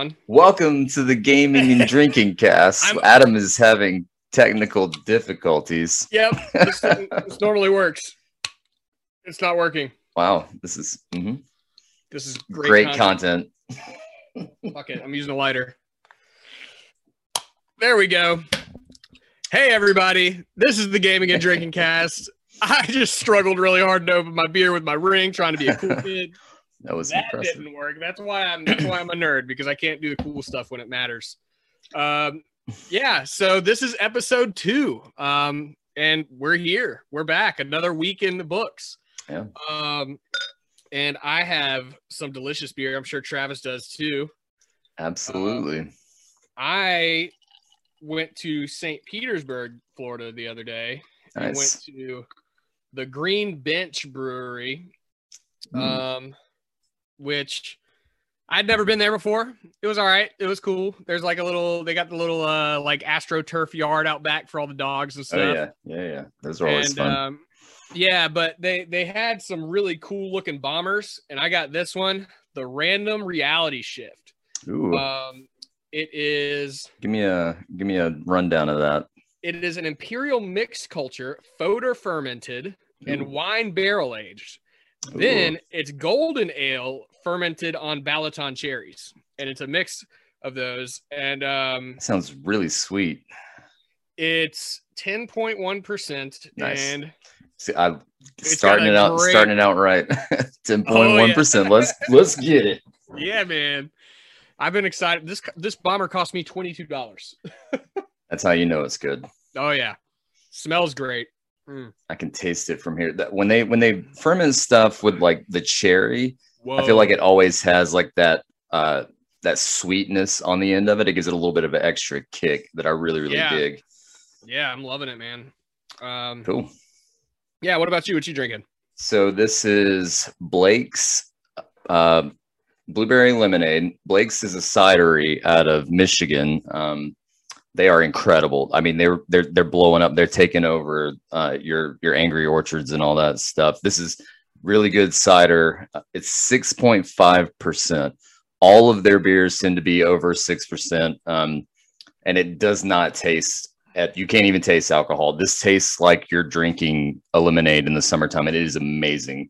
on. Welcome to the gaming and drinking cast. I'm- Adam is having technical difficulties. Yep. This, this normally works. It's not working. Wow, this is mhm, This is great, great, content. Fuck it. I'm using a lighter. There we go. Hey, everybody. This is the Gaming and Drinking Cast. I just struggled really hard to open my beer with my ring, trying to be a cool kid. That was that impressive. didn't work. That's why I'm that's why I'm a nerd because I can't do the cool stuff when it matters. Um, yeah. So this is episode two, um, and we're here. We're back. Another week in the books. Yeah. Um, and I have some delicious beer. I'm sure Travis does too. Absolutely. I went to St. Petersburg, Florida, the other day. and went to the Green Bench Brewery, Mm. um, which I'd never been there before. It was all right. It was cool. There's like a little. They got the little uh like astroturf yard out back for all the dogs and stuff. oh yeah, yeah, yeah. Those are always and fun. um, yeah, but they they had some really cool looking bombers, and I got this one, the Random Reality Shift. Ooh, Um, it is give me a give me a rundown of that. it is an imperial mixed culture, foeder fermented and wine barrel aged. Ooh. Then it's golden ale fermented on Balaton cherries, and it's a mix of those. And um, sounds really sweet. it's ten point one percent, Nice. and See, I'm starting it out, great- starting it out right. Ten point one percent. Oh, Let's let's get it. yeah, man, I've been excited. This this bomber cost me twenty two dollars. That's how you know it's good. Oh yeah, smells great. Mm. I can taste it from here. That when they when they ferment stuff with like the cherry, Whoa. I feel like it always has like that uh that sweetness on the end of it. It gives it a little bit of an extra kick that I really really Yeah. dig. yeah, I'm loving it, man. Um, Cool. yeah. What about you? What you drinking? So this is Blake's uh, blueberry lemonade. Blake's is a cidery out of Michigan. Um, they are incredible. I mean, they're they're they're blowing up. They're taking over uh, your your angry orchards and all that stuff. This is really good cider. It's six point five percent. All of their beers tend to be over six percent, um, and it does not taste. At, you can't even taste alcohol. This tastes like you're drinking a lemonade in the summertime, and it is amazing.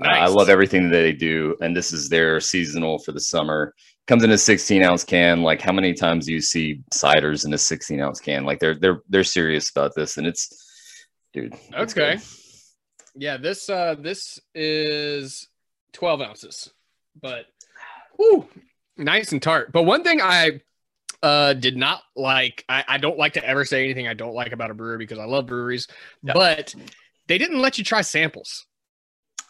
Uh, I love everything that they do, and this is their seasonal for the summer. Comes in a 16 ounce can. Like, how many times do you see ciders in a 16 ounce can? Like, they're they're they're serious about this, and it's, dude. it's Okay. good. Yeah, this uh this is 12 ounces, but whew, nice and tart. But one thing I uh did not like, I, I don't like to ever say anything I don't like about a brewery because I love breweries, but they didn't let you try samples.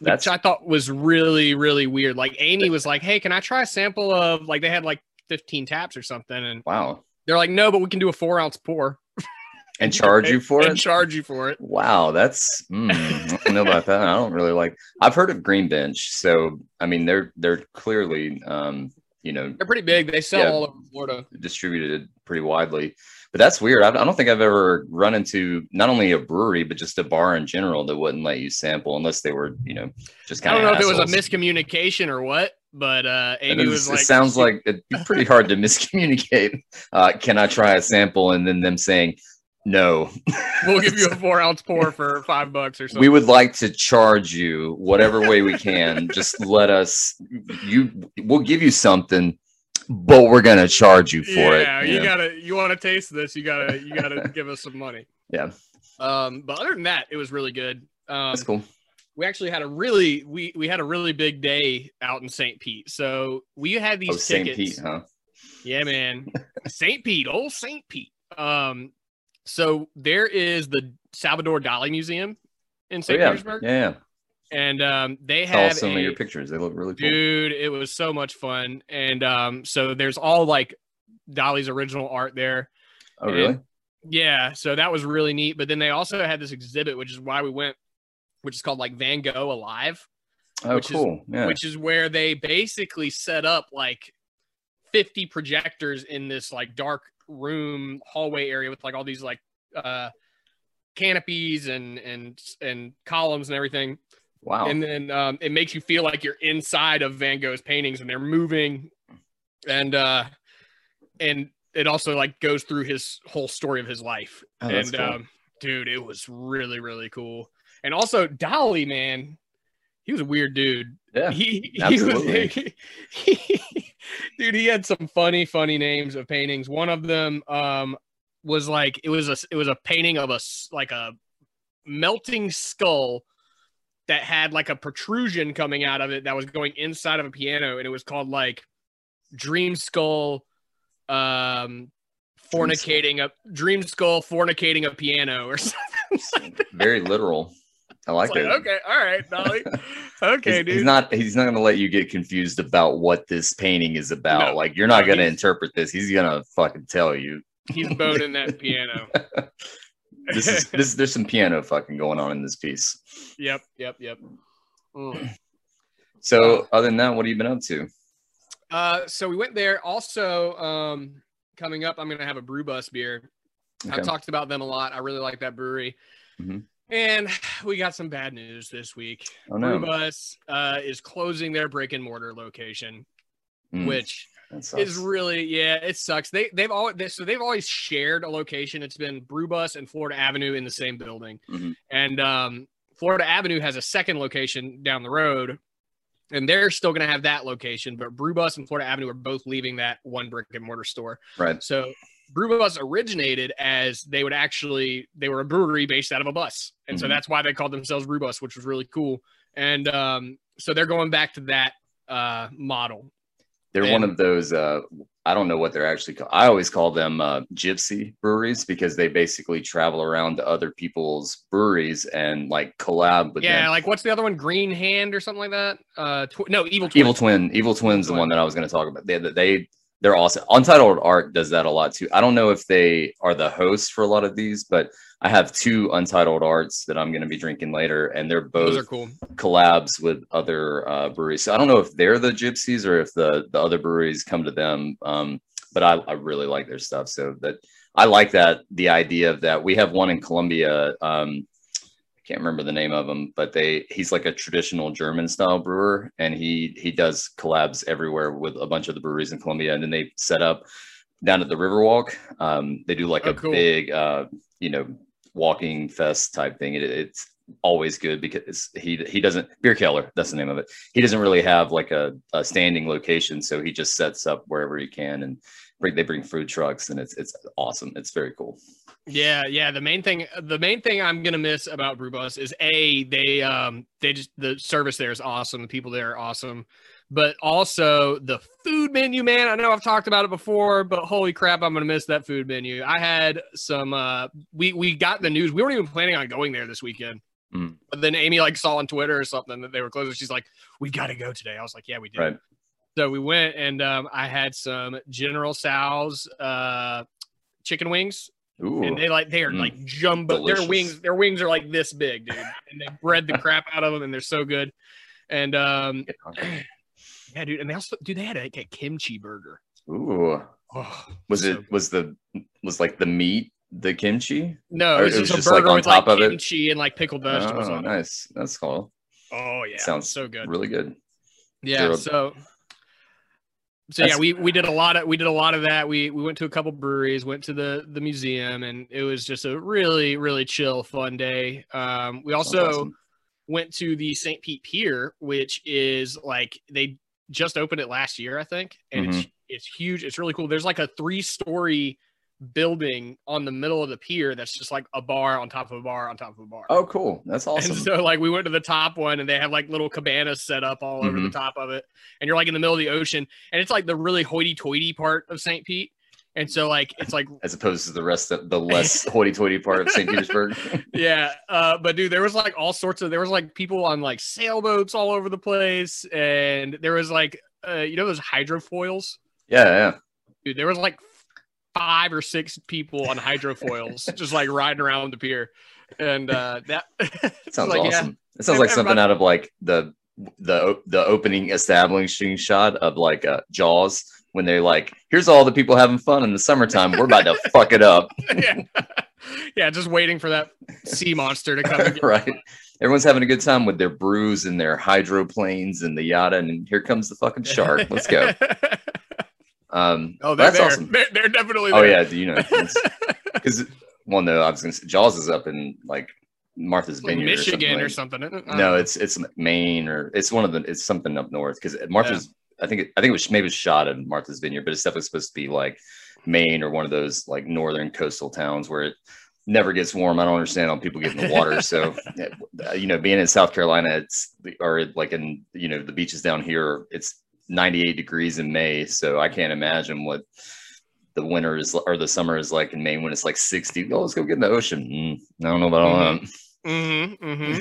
That's Which I thought was really, really weird. Like Amy was like, Hey, can I try a sample of like they had like 15 taps or something? And wow. they're like, No, but we can do a four ounce pour And charge you for and it. charge you for it. Wow, that's mm, I don't know about that. I don't really like. I've heard of Green Bench, so I mean they're they're clearly um, you know They're pretty big. They sell Yeah. all over Florida. distributed pretty widely. But that's weird. I, I don't think I've ever run into not only a brewery but just a bar in general that wouldn't let you sample unless they were you know just kind of. I don't know if it was a miscommunication or what, but uh, Amy It, was like, sounds like it'd be pretty hard to miscommunicate. Uh, can I try a sample and then them saying no? we'll give you a four ounce pour for five bucks or something. we would like to charge you whatever way we can just let us you we'll give you something but we're gonna charge you for yeah, it Yeah, you know? gotta, you want to taste this, you gotta, you gotta give us some money. yeah Um, but other than that, it was really good. Um, that's cool we actually had a really, we we had a really big day out in St. Pete. So we had these oh st pete huh Yeah, man. St. Pete, old St. Pete. Um, so there is the Salvador Dali Museum in oh, St. yeah. Petersburg, yeah and um, they have some a, of your pictures. They look really cool. Dude it was so much fun. And um so there's all like Dali's original art there. Oh really? And- yeah so that was really neat. But then they also had this exhibit which is why we went which is called like van gogh alive oh which is- cool. Yeah. which is where they basically set up like 50 projectors in this like dark room hallway area with like all these like uh canopies and and and columns and everything Wow. and then um, it makes you feel like you're inside of Van Gogh's paintings and they're moving, and uh, and it also like goes through his whole story of his life. Oh, and cool. um, dude, it was really really cool. And also Dali, man, he was a weird dude. yeah. He, he absolutely. was, he, dude, he had some funny, funny names of paintings. One of them um was like it was a it was a painting of a like a melting skull that had like a protrusion coming out of it that was going inside of a piano, and it was called like Dream Skull, um, fornicating a Dream Skull fornicating a piano or something. Very literal. I like like, that. okay, all right, Dali. Okay, he's, dude. he's not he's not gonna let you get confused about what this painting is about. No, like you're not no, gonna interpret this. He's gonna fucking tell you. He's boning that piano. This is this there's some piano fucking going on in this piece. Yep, yep, yep. Mm. So other than that, what have you been up to? Uh, so we went there. Also, um, coming up, I'm gonna have a brew bus beer. Okay. I've talked about them a lot. I really like that brewery. Mhm. And we got some bad news this week. Oh no. Brew Bus uh, is closing their brick and mortar location, Mm, which is really yeah, it sucks. They they've always they, so they've always shared a location. It's been Brew Bus and Florida Avenue in the same building, Mhm. and um, Florida Avenue has a second location down the road, and they're still going to have that location. But Brew Bus and Florida Avenue are both leaving that one brick and mortar store. right. So Brew Bus originated as they would actually they were a brewery based out of a bus, and so Mhm. that's why they called themselves Brew Bus, which was really cool. And um, so they're going back to that uh, model. They're And- one of those. Uh, I don't know what they're actually called. I always call them uh, gypsy breweries because they basically travel around to other people's breweries and like collab with yeah, them. like what's the other one? Green Hand or something like that? Uh, tw- no, Evil Twin. Evil Twin, Evil Twin's the Twin. one that I was going to talk about. They, they they're awesome. Untitled Art does that a lot too. I don't know if they are the host for a lot of these, but I have two Untitled Arts that I'm going to be drinking later, and they're both cool. collabs with other uh, breweries. So I don't know if they're the gypsies or if the the other breweries come to them. Um, but I, I really like their stuff. So that I like that the idea of that. We have one in Columbia. Um, can't remember the name of him, but they he's like a traditional German style brewer, and he he does collabs everywhere with a bunch of the breweries in Columbia, and then they set up down at the Riverwalk. Um, they do like Oh, a cool. big uh, you know walking fest type thing. It, it's always good because he he doesn't Bierkeller that's the name of it he doesn't really have like a, a standing location so he just sets up wherever he can and bring they bring food trucks and it's it's awesome it's very cool Yeah, yeah. The main thing, the main thing I'm gonna miss about Brewbus is a they um they just the service there is awesome. The people there are awesome, but also the food menu, man. I know I've talked about it before, but holy crap, I'm gonna miss that food menu. I had some. uh We we got the news. We weren't even planning on going there this weekend. Mm. But then Amy like saw on Twitter or something that they were closing. She's like, "We got to go today." I was like, "Yeah, we did." Right. So we went, and um, I had some General Sal's uh, chicken wings Ooh. and they like they are Mm. like jumbo. Delicious. Their wings, their wings are like this big, dude, and they bred the crap out of them, and they're so good. And um, yeah, dude, and they also, dude, they had like a kimchi burger. Ooh. Oh, was so it was the was like the meat the kimchi No, Or it was, it was just just, a like, on with top like of it? kimchi and like pickled vegetables oh on it. nice that's cool Oh yeah, Sounds so good. really good Yeah, so so yeah, we we did a lot of we did a lot of that. We we went to a couple breweries, went to the the museum, and it was just a really really chill, fun day. Um, we also awesome. went to the St. Pete Pier, which is like they just opened it last year, I think, and it's Mm-hmm. it's huge. It's really cool. There's like a three story building on the middle of the pier that's just like a bar on top of a bar on top of a bar. oh cool that's awesome And so like we went to the top one and they have like little cabanas set up all over Mm-hmm. the top of it. And you're like in the middle of the ocean and it's like the really hoity toity part of St. Pete. And so like it's like as opposed to the rest of the less hoity-toity part of st petersburg yeah, uh but dude there was like all sorts of there was like people on like sailboats all over the place and there was like uh you know those hydrofoils? yeah yeah Dude, there was like five or six people on hydrofoils just like riding around the pier. And uh that That sounds like, yeah. awesome. It sounds like something out of like the the the opening establishing shot of like uh, Jaws when they're like, "Here's all the people having fun in the summertime. We're about to fuck it up." yeah. yeah, just waiting for that sea monster to come right. everyone's having a good time with their brews and their hydroplanes and the yada, and here comes the fucking shark. Let's go. Um, oh, they're that's there. awesome. They're, they're definitely Oh yeah, do you know? Because well, no, I was gonna say Jaws is up in like Martha's Vineyard, Michigan or or something. isn't it? No, it's it's Maine or it's one of the it's something up north because Martha's. I think it, I think it was maybe it was shot in Martha's Vineyard, but it's definitely supposed to be like Maine or one of those like northern coastal towns where it never gets warm. I don't understand how people get in the water. so, you know, being in South Carolina, it's or like in you know the beaches down here, it's 98 degrees in May. So I can't imagine what the winter is or the summer is like in Maine when it's like 60. Oh, let's go get in the ocean. Mm, I don't know about all that. Mm-hmm, mm-hmm.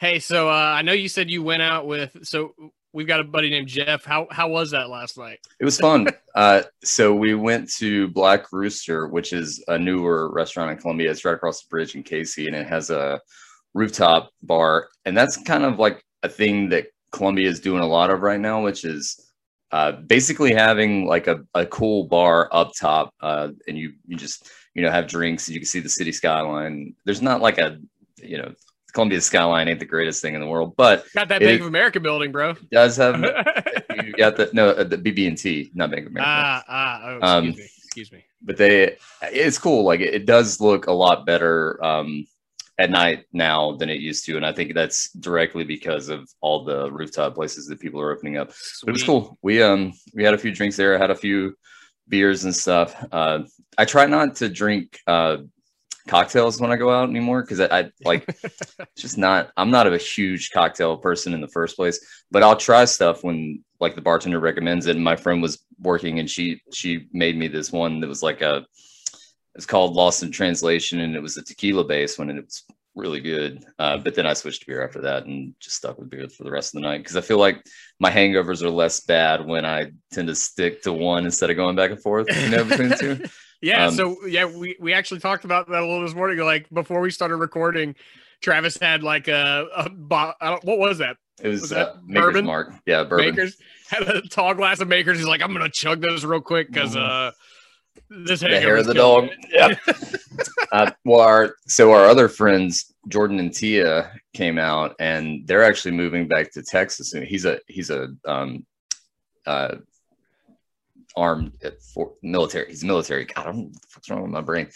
Hey, so uh, I know you said you went out with. So we've got a buddy named Jeff. How how was that last night? It was fun. uh, so we went to Black Rooster, which is a newer restaurant in Columbia. It's right across the bridge in Cayce, and it has a rooftop bar. And that's kind of like a thing that Columbia is doing a lot of right now, which is uh, basically having like a, a cool bar up top, uh, and you you just you know have drinks, and you can see the city skyline. There's not like a you know Columbia skyline ain't the greatest thing in the world, but Got that Bank of America building, bro. does have you got the no uh, the BB&T, not Bank of America. ah ah. Oh, excuse Um, me. Excuse me. but they it's cool like it, it does look a lot better um at night now than it used to and i think that's directly because of all the rooftop places that people are opening up. But it was cool. We um we had a few drinks there I had a few beers and stuff. Uh i try not to drink uh cocktails when i go out anymore because I, I like just not i'm not a huge cocktail person in the first place but i'll try stuff when like the bartender recommends it. And my friend was working and she she made me this one that was like a it's called lost in translation and it was a tequila base when it was really good uh, but then i switched to beer after that and just stuck with beer for the rest of the night because i feel like my hangovers are less bad when i tend to stick to one instead of going back and forth you know between the two Yeah, Um, so yeah, we we actually talked about that a little this morning. Like before we started recording, Travis had like a, a bo- what was that? it was, Was that uh, maker's bourbon? mark yeah bourbon Makers had a tall glass of Makers. He's like, I'm gonna chug this real quick because uh, this the hair of the dog. Yep. uh, well, our so our other friends, Jordan and Tia, came out, and they're actually moving back to Texas. And he's a he's a um, uh, armed for military. He's military. God, I'm what's wrong with my brain.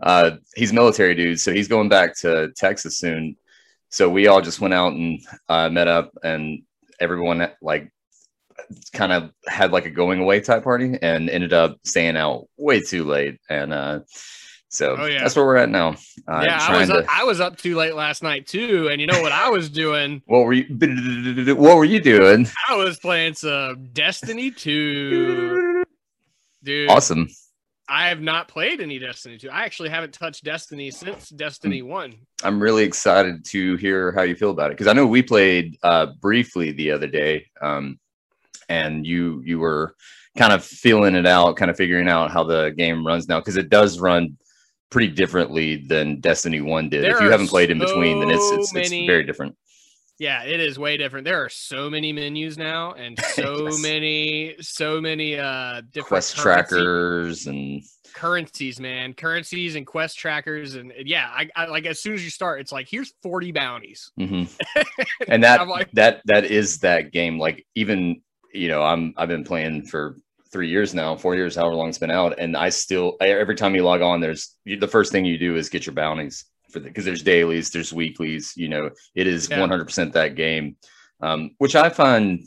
Uh, he's military dude, so he's going back to Texas soon. So we all just went out and uh, met up, and everyone like kind of had like a going away type party and ended up staying out way too late. And uh, so Oh, yeah. that's where we're at now. Uh, yeah, I was to, up, I was up too late last night too, and you know what I was doing? what were you? What were you doing? I was playing some Destiny 2. Dude, Awesome. I have not played any Destiny 2. I actually haven't touched Destiny since Destiny 1. I'm really excited to hear how you feel about it because I know we played uh, briefly the other day, um, and you you were kind of feeling it out, kind of figuring out how the game runs now because it does run pretty differently than Destiny One did. There if you haven't played in between, then it's it's, it's very different. Yeah, it is way different. There are so many menus now and so Yes. many so many uh different Quest currency- trackers and currencies, man. Currencies and quest trackers and yeah, I, I like as soon as you start it's like here's 40 bounties. Mhm. and that like- that that is that game. Like even you know, I'm I've been playing for three years now, four years, however long it's been out, and I still every time you log on, there's you, the first thing you do is get your bounties for because there's dailies, there's weeklies. You know, it is Yeah. 100% that game, um, which I find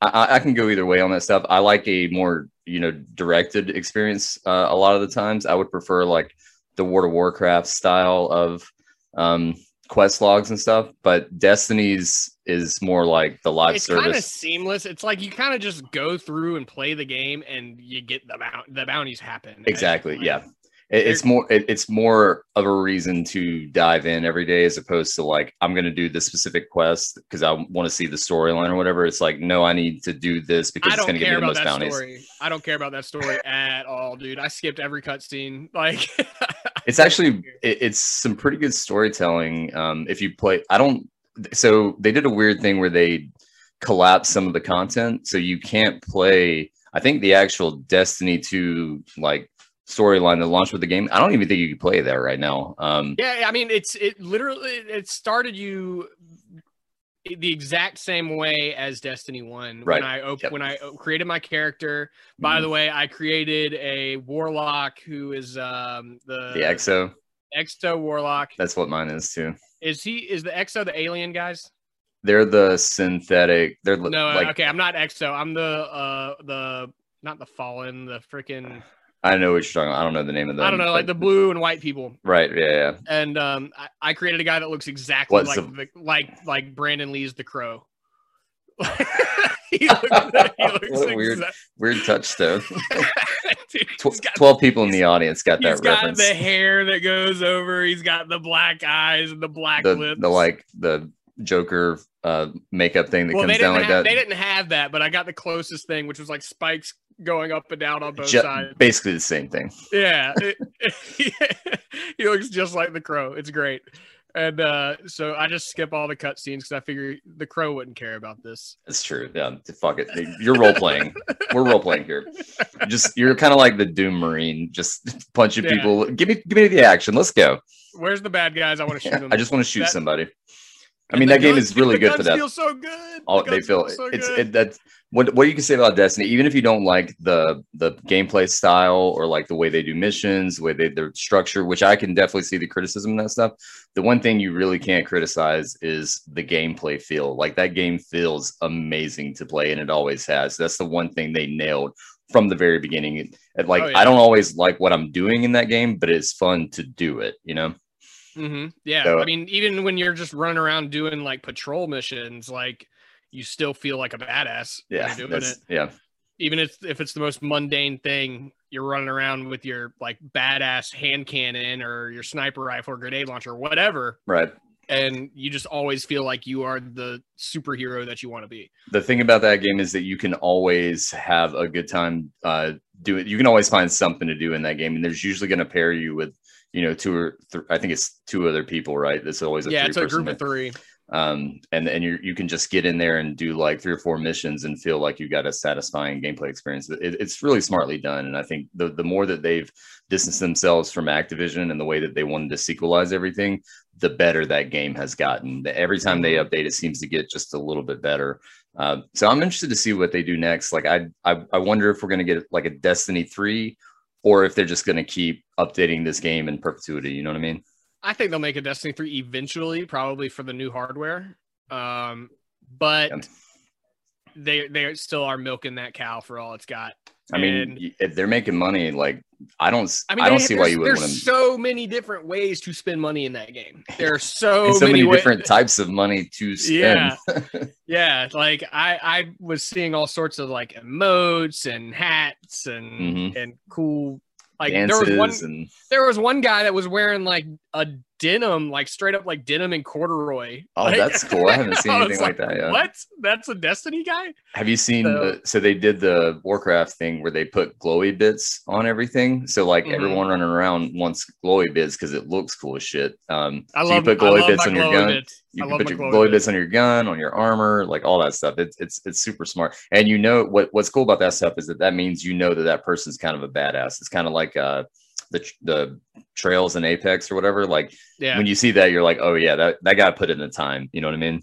I- I, I can go either way on that stuff. I like a more you know directed experience uh, a lot of the times. I would prefer like the World of Warcraft style of um, quest logs and stuff, but Destiny's is more like the live service. it's kind of seamless. It's like you kind of just go through and play the game and you get the mount the bounties happen. Exactly. play. Yeah. It, it's more it, it's more of a reason to dive in every day as opposed to like I'm going to do this specific quest because I want to see the storyline or whatever. It's like no, I need to do this because it's going to give me the most bounties. story. I don't care about that story at all, dude. I skipped every cutscene. Like It's actually it, it's some pretty good storytelling. Um, if you play, I don't. So they did a weird thing where they collapsed some of the content, so you can't play. I think the actual Destiny 2 like storyline that launched with the game. I don't even think you could play that right now. Um, Yeah, I mean, it's it literally it started you the exact same way as Destiny One. Right. When I op- Yep. when I created my character. By mhm. the way, I created a warlock who is um the the EXO, Exo warlock. that's what mine is too. Is he is the Exo the alien guys? They're the synthetic. They're No, like okay, I'm not Exo. I'm the uh the not the fallen, the freaking I know what you're talking. about. I don't know the name of them. I don't know, like the blue and white people. right. Yeah, yeah. And um I, I created a guy that looks exactly What's like the- the, like like Brandon Lee's the crow. he looks, he looks What weird- exa- Weird touchstone. Dude, Tw- got, Twelve people in the audience got he's that got reference. the hair that goes over. He's got the black eyes and the black the, lips. the like the Joker uh makeup thing that well, comes down like have, that. they didn't have that, but I got the closest thing, which was like spikes going up and down on both Ju- sides. basically the same thing. Yeah, it- he looks just like the crow. It's great. And uh, so I just skip all the cutscenes because I figure the crow wouldn't care about this. That's true. Yeah, fuck it. You're role playing. We're role playing here. Just you're kind of like the Doom Marine, just punching Yeah. people. Give me, give me the action. Let's go. Where's the bad guys? I want to shoot them. I just want to shoot That- somebody. I mean, that game is really good for guns that. Feel so good. Oh, The they guns feel so it's good. it, that's what what you can say about Destiny. Even if you don't like the the gameplay style or like the way they do missions, the way they their structure, which I can definitely see the criticism and that stuff. The one thing you really can't criticize is the gameplay feel. Like that game feels amazing to play, and it always has. That's the one thing they nailed from the very beginning. Like Oh, yeah. I don't always like what I'm doing in that game, but it's fun to do it. You know. Hmm Yeah, So- I mean, even when you're just running around doing like patrol missions, like you still feel like a badass. Yeah. doing it. yeah. Even if if it's the most mundane thing, you're running around with your like badass hand cannon or your sniper rifle or grenade launcher, or whatever, Right. and you just always feel like you are the superhero that you want to be. the thing about that game is that you can always have a good time uh do it you can always find something to do in that game and there's usually going to pair you with you know two or th- i think it's two other people right? That's always a yeah, it's a group of three. um and and you you can just get in there and do like three or four missions and feel like you got a satisfying gameplay experience. It, it's really smartly done and i think the the more that they've distanced themselves from activision and the way that they wanted to sequelize everything the better that game has gotten. Every time they update it seems to get just a little bit better. Um, so i'm interested to see what they do next. Like i i, I wonder if we're going to get like a destiny 3 or if they're just going to keep updating this game in perpetuity you know what i mean I think they'll make a Destiny 3 eventually, probably for the new hardware. Um, but Yeah. they they still are milking that cow for all it's got. I mean And- if they're making money like i don't I mean, i, don't see why you wouldn't There's want to so many different ways to spend money in that game. There are so, so many, wa- different types of money to spend. Yeah. Yeah, like I I was seeing all sorts of like emotes and hats and Mhm. and cool like dances there was one and there was one guy that was wearing like a denim like straight up like denim and corduroy. oh, Like- that's cool. I haven't seen anything like, that. Yeah. What? That's a Destiny guy? Have you seen? So- the, so they did the Warcraft thing where they put glowy bits on everything. So like Mhm. everyone running around wants glowy bits because it looks cool as shit. Um, I so love you put glowy bits on your glowy gun. bits. You I can put your glowy glowy bits on your gun, on your armor, like all that stuff. It's it's it's super smart. And you know what what's cool about that stuff is that that means you know that that person's kind of a badass. It's kind of like uh the the trails in Apex or whatever. Like Yeah. when you see that, you're like, oh yeah, that that guy put in the time. You know what I mean?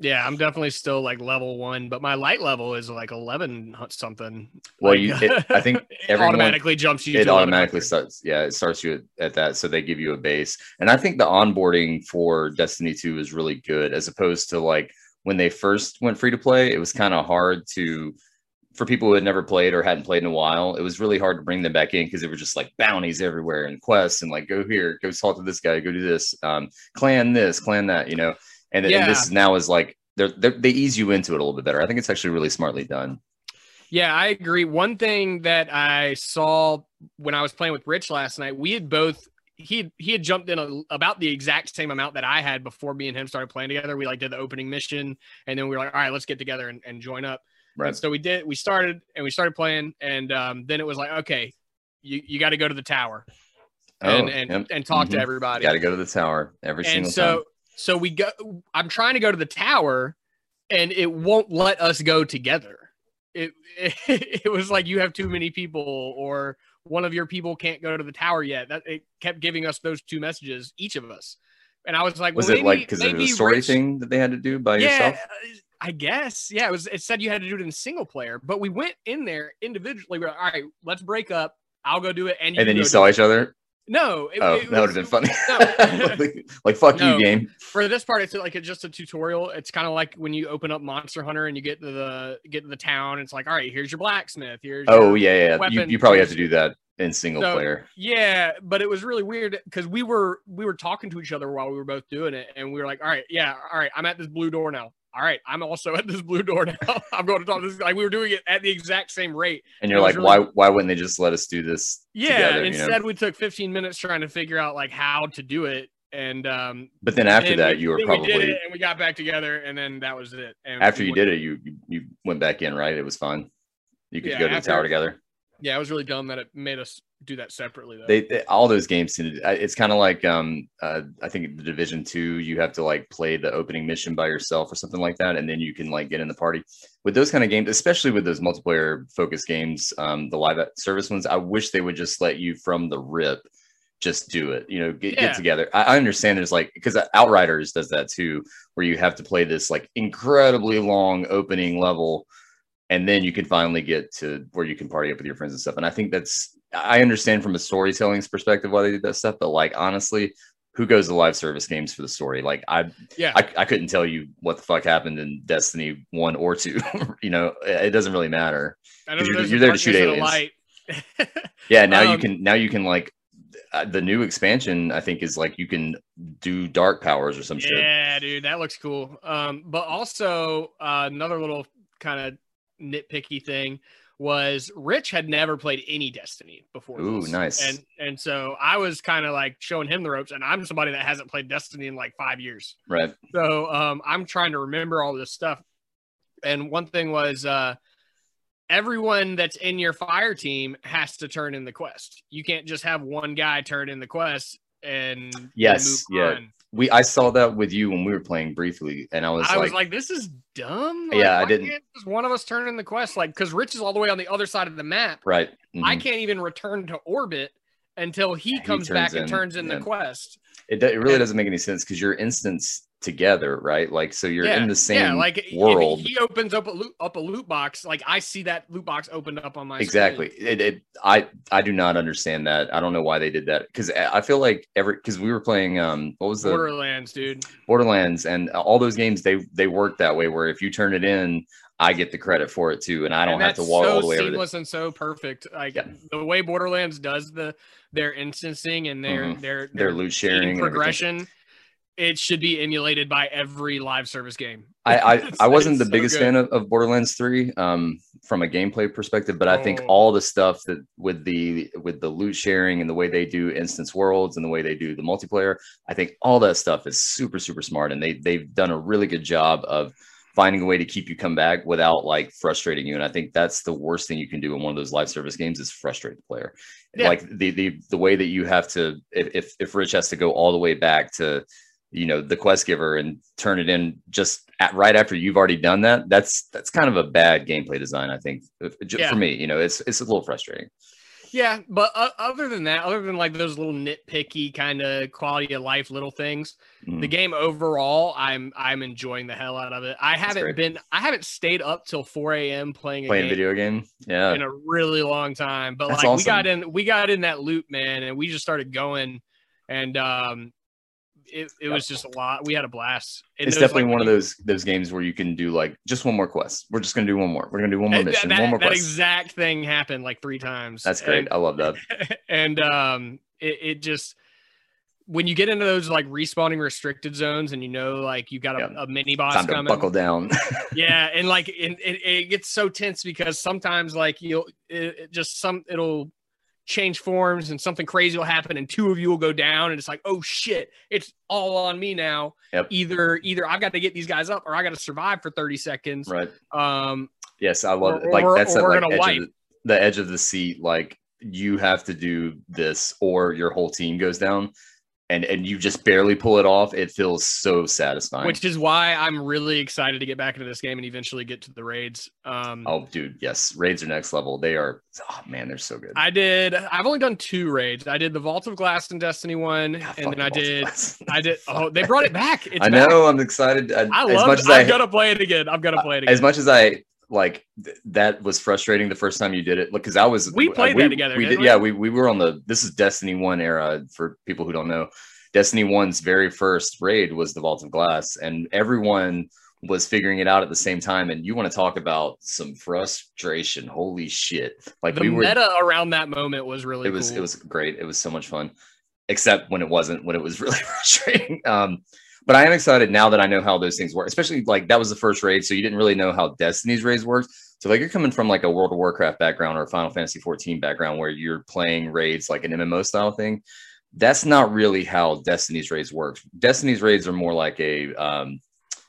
Yeah, I'm definitely still like level one, but my light level is like 11 something. Well, Like, you- it- I think it everyone- automatically jumps you. it to automatically 1100. starts yeah it starts you at, at that so they give you a base and i think the onboarding for destiny 2 is really good as opposed to like when they first went free to play it was kind of hard to for people who had never played or hadn't played in a while it was really hard to bring them back in because it was just like bounties everywhere and quests and like go here go talk to this guy go do this um clan this clan that you know and, and this now is like they're, they're they ease you into it a little bit better i think it's actually really smartly done Yeah, I agree. One thing that I saw when I was playing with Rich last night, we had both he he had jumped in a, about the exact same amount that I had before me and him started playing together. We like did the opening mission, and then we were like, all right, let's get together and, and join up. Right And so we did. We started and we started playing, and um, then it was like, okay, you you got to go to the tower and and, Oh, yep. and talk to Mhm. everybody. got to go to the tower every and single so time so we go i'm trying to go to the tower and it won't let us go together it it, it was like you have too many people or one of your people can't go to the tower yet. That it kept giving us those two messages, each of us. And I was like, Was well, it maybe- like because it was a story Rich- thing that they had to do by yeah, yourself? I guess. Yeah, it was. It said you had to do it in single player, but we went in there individually. We're like, all right, let's break up. I'll go do it, and you And then you saw it." each other. No, it, Oh, it that would have been funny. No. like, like, fuck No. you, game. for this part, it's like a, just a tutorial. It's kind of like when you open up Monster Hunter and you get to the get to the town. It's like, all right, here's your blacksmith. Here's Oh yeah, yeah. You, you probably have to do that in single So- player. Yeah, but it was really weird because we were we were talking to each other while we were both doing it, and we were like, "All right, yeah, all right, I'm at this blue door now. All right, I'm also at this blue door now. I'm going to talk to this." Like we were doing it at the exact same rate. And you're like, really- why why wouldn't they just let us do this? Yeah. together, you know? instead, we took 15 minutes trying to figure out like how to do it, and um, But then after that, we- you were we probably it, and we got back together, and then that was it. And after we you did it, you you- went back in, right? It was fun. You could Yeah, go to the tower together. Yeah, it was really dumb that it made us do that separately though. They, they all those games. It's kind of like um uh, I think the Division Two. You have to like play the opening mission by yourself or something like that, and then you can like get in the party. With those kind of games, especially with those multiplayer focused games, um, the live service ones, I wish they would just let you from the rip just do it. You know, get, Yeah. get together. I, I understand there's like because Outriders does that too, where you have to play this like incredibly long opening level, and then you can finally get to where you can party up with your friends and stuff. And I think that's I understand from a storytelling perspective why they did that stuff, but like honestly. Who goes to live service games for the story? Like I, yeah, I, I couldn't tell you what the fuck happened in Destiny one or two. you know, it doesn't really matter. I know 'cause you're- you're there to shoot aliens. light. Yeah, now you Um, can now you can like uh, the new expansion. I think is like you can do dark powers or some shit. Yeah, dude, that looks cool. Um, but also uh, another little kind of nitpicky thing was Rich had never played any Destiny before. Ooh, this. nice. And and so I was kind of like showing him the ropes, and I'm somebody that hasn't played Destiny in like five years. Right. So um, I'm trying to remember all this stuff. And one thing was uh, everyone that's in your fire team has to turn in the quest. You can't just have one guy turn in the quest and Yes, move yeah. on. We I saw that with you when we were playing briefly, and I was I like, was like, this is dumb. Yeah, I didn't- just one of us turn in the quest, like, because Rich is all the way on the other side of the map. right. I mhm. can't even return to orbit until he He comes turns back in, and turns in yeah. the quest. It, it really and- doesn't make any sense because you're instance together, right? Like, so you're yeah, in the same yeah, like world. He opens up a loot up a loot box. Like I see that loot box opened up on my exactly screen. it, it i i do not understand that i don't know why they did that because i feel like every because we were playing um what was the Borderlands, dude. borderlands and all those games they they work that way where if you turn it in i get the credit for it too and i don't And have to walk so all the way seamless and so perfect. Like Yeah. the way Borderlands does the their instancing and their Mhm. their their loot team sharing and progression. It should be emulated by every live service game. I I, I wasn't the so biggest good. fan of, of Borderlands 3 um from a gameplay perspective, but I think Oh. all the stuff that with the with the loot sharing and the way they do instance worlds and the way they do the multiplayer, I think all that stuff is super super smart and they they've done a really good job of finding a way to keep you come back without like frustrating you. And I think that's the worst thing you can do in one of those live service games is frustrate the player. Yeah. Like the the the way that you have to if if if Rich has to go all the way back to you know the quest giver and turn it in just at, right after you've already done that that's that's kind of a bad gameplay design i think Yeah. for me you know it's it's a little frustrating Yeah, but uh, other than that, other than like those little nitpicky kind of quality of life little things, Mhm. the game overall, I'm I'm enjoying the hell out of it. I haven't been I haven't stayed up till 4 a.m. playing a playing game video game yeah in a really long time. But That's like we got in we got in that loop, man, and we just started going and um it, it was just a lot. We had a blast. And it's definitely like, one of those those games where you can do like just one more quest we're just gonna do one more we're gonna do one more mission that, one more that quest exact thing happened like three times. that's great And- i love that and um it, it just when you get into those like respawning restricted zones and you know like you got a, Yeah. a mini boss time to coming buckle down yeah and like it, it, it gets so tense because sometimes like you'll it, it just some it'll change forms and something crazy will happen and two of you will go down and it's like oh shit it's all on me now. Yep. either either i've got to get these guys up or i got to survive for 30 seconds. Right. Um yes i love Or- it. Like or- that's or that, like edge of the, the edge of the seat like you have to do this or your whole team goes down and and you just barely pull it off, it feels so satisfying. which is why I'm really excited to get back into this game and eventually get to the raids. Um, oh, dude, yes, raids are next level. They are. Oh man, they're so good. I did. I've only done two raids. I did the Vault of Glass in Destiny one, God, and then I did. I did. Oh, they brought it back. It's I back. know. I'm excited. I, I as love. much it. as I'm gonna play it again. I'm gonna play it again. as much as I like th- that was frustrating the first time you did it because I was We played we, that together, We did, we? yeah. We we were on the this is Destiny One era for people who don't know. Destiny One's very first raid was the Vault of Glass, and everyone was figuring it out at the same time. And you want to talk about some frustration? Holy shit! Like the we were. meta around that moment was really. it was cool. it was great. It was so much fun, except when it wasn't. When it was really frustrating. Um, but I am excited now that I know how those things work. Especially like that was the first raid, so you didn't really know how Destiny's raids worked. So like you're coming from like a World of Warcraft background or a Final Fantasy 14 background where you're playing raids like an MMO style thing. That's not really how Destiny's raids works. Destiny's raids are more like a um,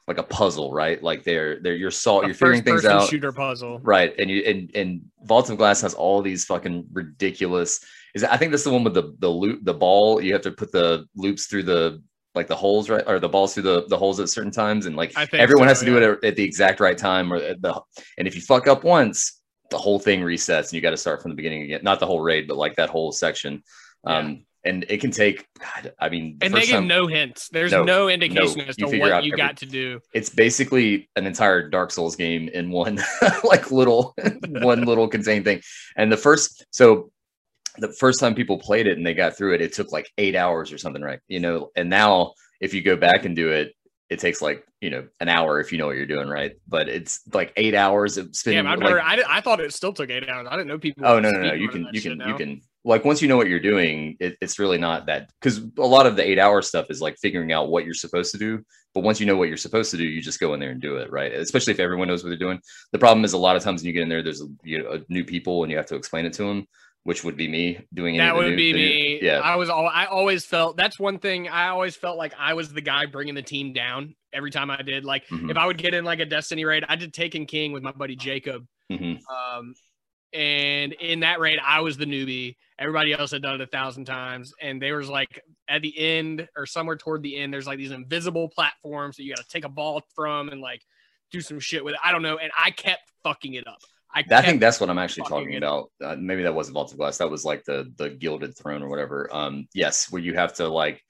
like a puzzle, right? Like they're they're you're salt, you're figuring things out. Shooter puzzle. Right. And you and and Vault of Glass has all these fucking ridiculous. Is I think that's the one with the the loop the ball. You have to put the loops through the like the holes, right? Or the balls through the the holes at certain times, and like everyone so, has to do it at, the exact right time, or the and if you fuck up once, the whole thing resets, and you got to start from the beginning again. Not the whole raid, but like that whole section. Um, and it can take. God, I mean, the And they give no hints. There's No, no, indication no. as to figure what you every- got to do. it's basically an entire Dark Souls game in one like little one little contained thing. And the first so the first time people played it and they got through it, it took like eight hours or something, right? You know, and now if you go back and do it, it takes like you know an hour if you know what you're doing, right? But it's like eight hours of spending. Damn, I've like. I, I thought it still took eight hours. I didn't know people. Oh no no no! You can you can now. you can like once you know what you're doing, it, it's really not that because a lot of the eight hour stuff is like figuring out what you're supposed to do. But once you know what you're supposed to do, you just go in there and do it, right? Especially if everyone knows what they're doing. The problem is a lot of times when you get in there, there's you know new people and you have to explain it to them, which would be me doing That would new- be the new- me. yeah, I was all. I always felt that's one thing. I always felt like I was the guy bringing the team down every time I did. Like Mhm. if I would get in like a Destiny raid, I did Taken King with my buddy Jacob. Mhm. Um, and in that raid, I was the newbie. Everybody else had done it a thousand times, and there was like at the end or somewhere toward the end, there's like these invisible platforms that you got to take a ball from and like do some shit with it. I don't know, and I kept fucking it up. I, I think that's what I'm actually talking about. Uh, maybe that wasn't Vault of Glass. That was like the the Gilded Throne or whatever. Um, yes, where you have to like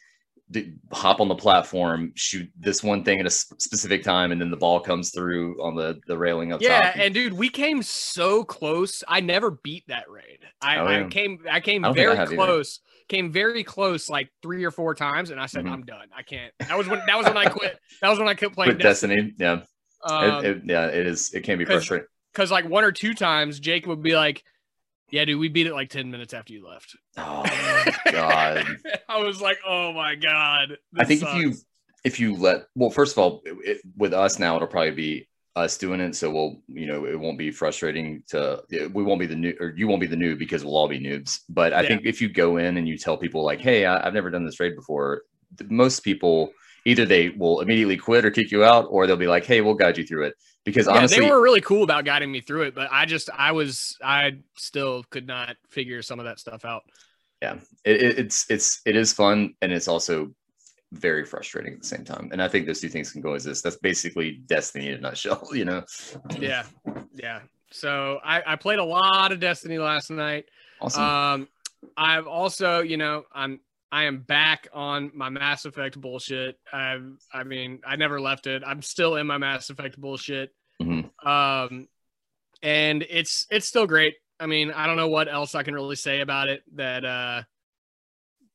d- hop on the platform, shoot this one thing at a s- specific time, and then the ball comes through on the the railing up top. Yeah, top. and dude, we came so close. I never beat that raid. I, Oh, I came I came I don't I very either. close. Came very close like three or four times, and I said, Mhm. I'm done. I can't. That was when that was when I quit. That was when I quit playing With Destiny, yeah, Um, it, it, yeah, it is. It can be frustrating. Because like one or two times Jake would be like, "Yeah, dude, we beat it like ten minutes after you left." Oh my god! I was like, "Oh my god!" I think if you if you let well, first of all, it, it- with us now, it'll probably be us doing it, so we'll you know it won't be frustrating to we won't be the new or you won't be the new because we'll all be noobs. But I Yeah. think if you go in and you tell people like, hey, I, I've never done this raid before, most people either they will immediately quit or kick you out, or they'll be like, hey, we'll guide you through it. Because yeah, honestly, they were really cool about guiding me through it, but I just I was I still could not figure some of that stuff out. it, it, it's it's it is fun and it's also very frustrating at the same time. And I think those two things can coexist. That's basically Destiny in a nutshell, you know. Yeah, yeah. So I, I played a lot of Destiny last night. Awesome. Um, I've also, you know, I'm I am back on my Mass Effect bullshit. I've, I mean, I never left it. I'm still in my Mass Effect bullshit. Mhm. Um, and it's it's still great. I mean, I don't know what else I can really say about it that uh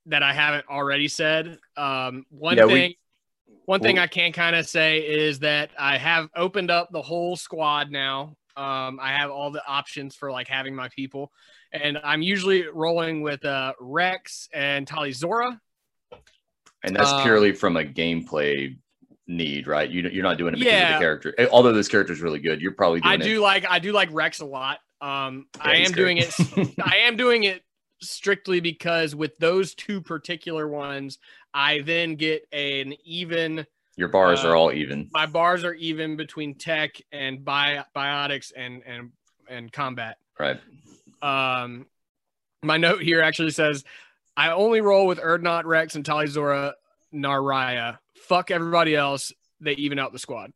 that I haven't already said. Um, one Yeah, we- thing. one thing well- I can kind of say is that I have opened up the whole squad now. Um, I have all the options for like having my people, and I'm usually rolling with uh, Wrex and Tali'Zorah. And that's Um, purely from a gameplay need, right? You you're not doing it because of the character. Eh, Although this character is really good, you're probably doing I it. do like I do like Wrex a lot. Um, Yeah, I am doing it. I am doing it strictly because with those two particular ones, I then get an even. Your bars uh, are all even. My bars are even between tech and bi- biotics and and and combat. Right. Um, my note here actually says I only roll with Urdnot, Wrex, and Talizora Naraya. Fuck everybody else. They even out the squad.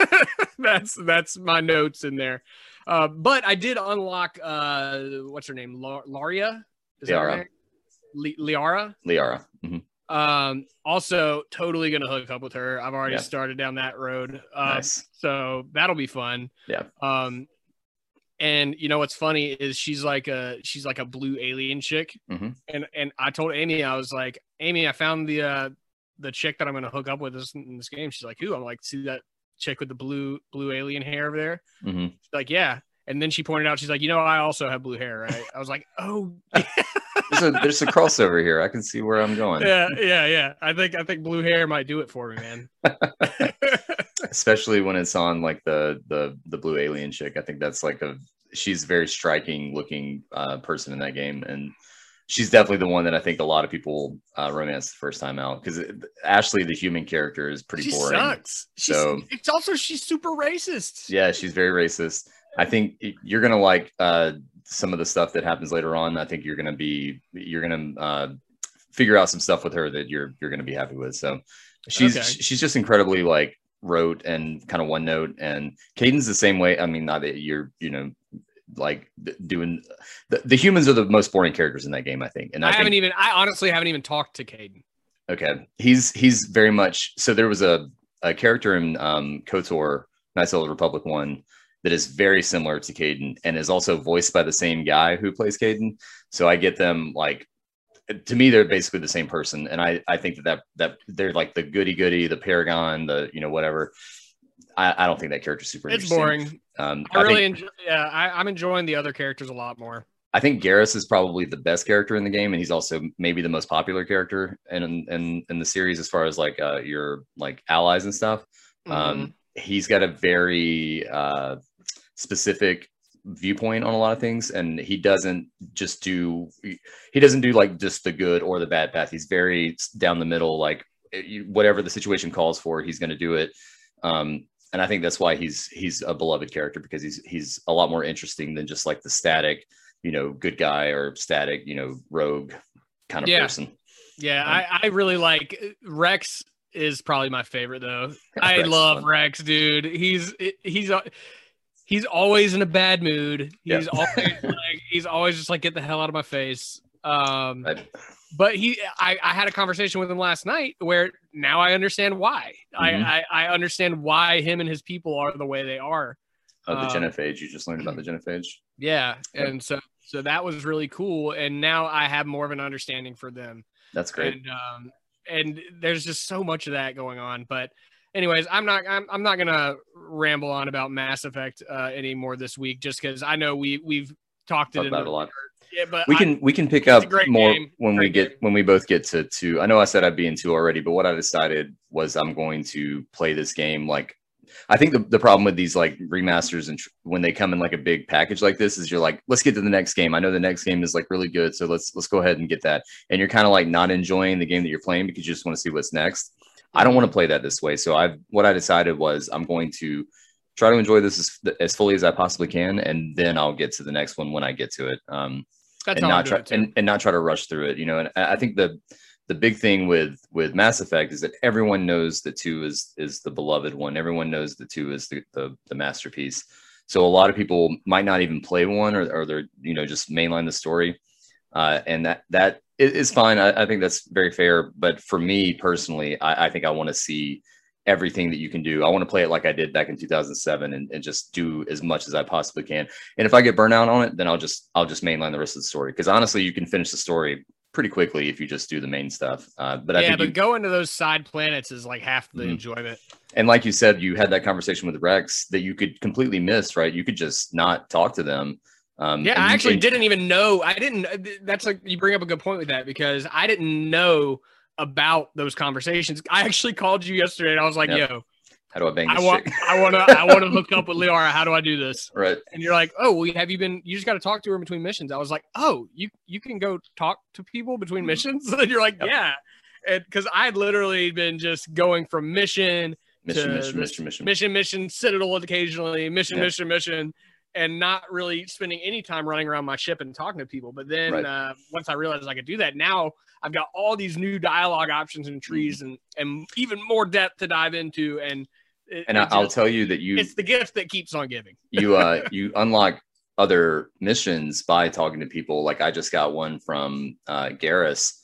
that's that's my notes in there. Uh, but I did unlock uh, what's her name, La- Laria. Is that Liara. right? Li- Liara. Liara. Mhm. Um, also, totally gonna hook up with her. I've already Yeah. started down that road. Um, Nice. So that'll be fun. Yeah. Um, and you know what's funny is she's like a she's like a blue alien chick, Mhm. and and I told Amy I was like, Amy, I found the uh the chick that I'm gonna hook up with this in this game. She's like, who? I'm like, see that chick with the blue blue alien hair over there? Mhm. She's like, yeah. And then she pointed out, she's like, you know, I also have blue hair, right? I was like, oh, There's a there's a crossover here. I can see where I'm going. yeah, yeah, yeah. I think I think blue hair might do it for me, man. Especially when it's on like the the the blue alien chick. I think that's like a she's a very striking looking uh, person in that game, and she's definitely the one that I think a lot of people uh, romance the first time out because Ashley, the human character, is pretty she boring. sucks. She's, So- it's also she's super racist. Yeah, she's very racist. I think you're gonna like uh, some of the stuff that happens later on. I think you're gonna be you're gonna uh, figure out some stuff with her that you're you're gonna be happy with. So she's Okay. she's just incredibly like rote and kind of one note. And Kaidan's the same way. I mean, not that you're you know like doing the, the humans are the most boring characters in that game. I think. And I, I, haven't think, even. I honestly haven't even talked to Kaidan. Okay, he's he's very much so. There was a a character in um, KOTOR, Knights of the Republic one, that is very similar to Kaidan and is also voiced by the same guy who plays Kaidan. So I get them like to me they're basically the same person, and I I think that that, that they're like the goody goody, the paragon, the you know whatever. I, I don't think that character's super. It's boring. Um, I really think, enjoy. Yeah, I, I'm enjoying the other characters a lot more. I think Garrus is probably the best character in the game, and he's also maybe the most popular character in in, in the series as far as like uh, your like allies and stuff. Mhm. Um, he's got a very uh, specific viewpoint on a lot of things, and he doesn't just do he doesn't do like just the good or the bad path. He's very down the middle, like eh, whatever the situation calls for, he's going to do it. Um, and I think that's why he's he's a beloved character because he's he's a lot more interesting than just like the static, you know, good guy or static, you know, rogue kind of Yeah. person. yeah, um, I, I really like Wrex. Is probably my favorite though. I Wrex love. Wrex, dude. He's he's uh, he's always in a bad mood. Yeah. He's always like he's always just like get the hell out of my face. Um, but he I, I had a conversation with him last night where now I understand why. Mhm. I, I I understand why him and his people are the way they are. Of the Um, genophage, you just learned about the genophage. Yeah, Yep. and so so that was really cool, and now I have more of an understanding for them. That's great. And um, and there's just so much of that going on. But anyways, I'm not I'm, I'm not gonna ramble on about Mass Effect uh, anymore this week, just because I know we we've talked Talk it about it a lot. Yeah, but we I- can we can pick up more game. when we get game. when we both get to two. I know I said I'd be in two already, but what I decided was I'm going to play this game like I think the, the problem with these like remasters and tr- when they come in like a big package like this is you're like let's get to the next game. I know the next game is like really good, so let's let's go ahead and get that. And you're kind of like not enjoying the game that you're playing because you just want to see what's next. I don't want to play that this way. So I've what I decided was I'm going to try to enjoy this as, as fully as I possibly can, and then I'll get to the next one when I get to it. Um, that's and not try and, and not try to rush through it you know and i I think the the big thing with with mass effect is that everyone knows that two is is the beloved one everyone knows that two is the the, the masterpiece so a lot of people might not even play one or, or they're you know just mainline the story uh, and that that i- is fine I, I think that's very fair but for me personally i, I think i want to see everything that you can do i want to play it like i did back in 2007 and, and just do as much as i possibly can and if I get burnout on it, then I'll just I'll just mainline the rest of the story. Because honestly, you can finish the story pretty quickly if you just do the main stuff. Uh, but I yeah, think, but you, going to those side planets is like half the Mhm. enjoyment. and like you said, you had that conversation with Wrex that you could completely miss. Right? You could just not talk to them. Um, Yeah, I actually didn't even know. I didn't. That's like you bring up a good point with that because I didn't know about those conversations. I actually called you yesterday and I was like, Yep. "Yo, How do I bang I want, chick? I want to, I want to hook up with Liara. How do I do this?" right. And you're like, "Oh, well, have you been? You just got to talk to her in between missions." I was like, "Oh, you you can go talk to people between missions?" and you're like, Mm-hmm. Yep. "Yeah," because I'd literally been just going from mission Mission, mission, mission, mission. mission, mission, Citadel occasionally, mission, Yeah. mission, mission, and not really spending any time running around my ship and talking to people. But then Right. uh, once I realized I could do that, now I've got all these new dialogue options and trees and and even more depth to dive into. And it, And it I'll just- tell you that you it's the gift that keeps on giving. you uh you unlock other missions by talking to people. Like I just got one from uh Garrus.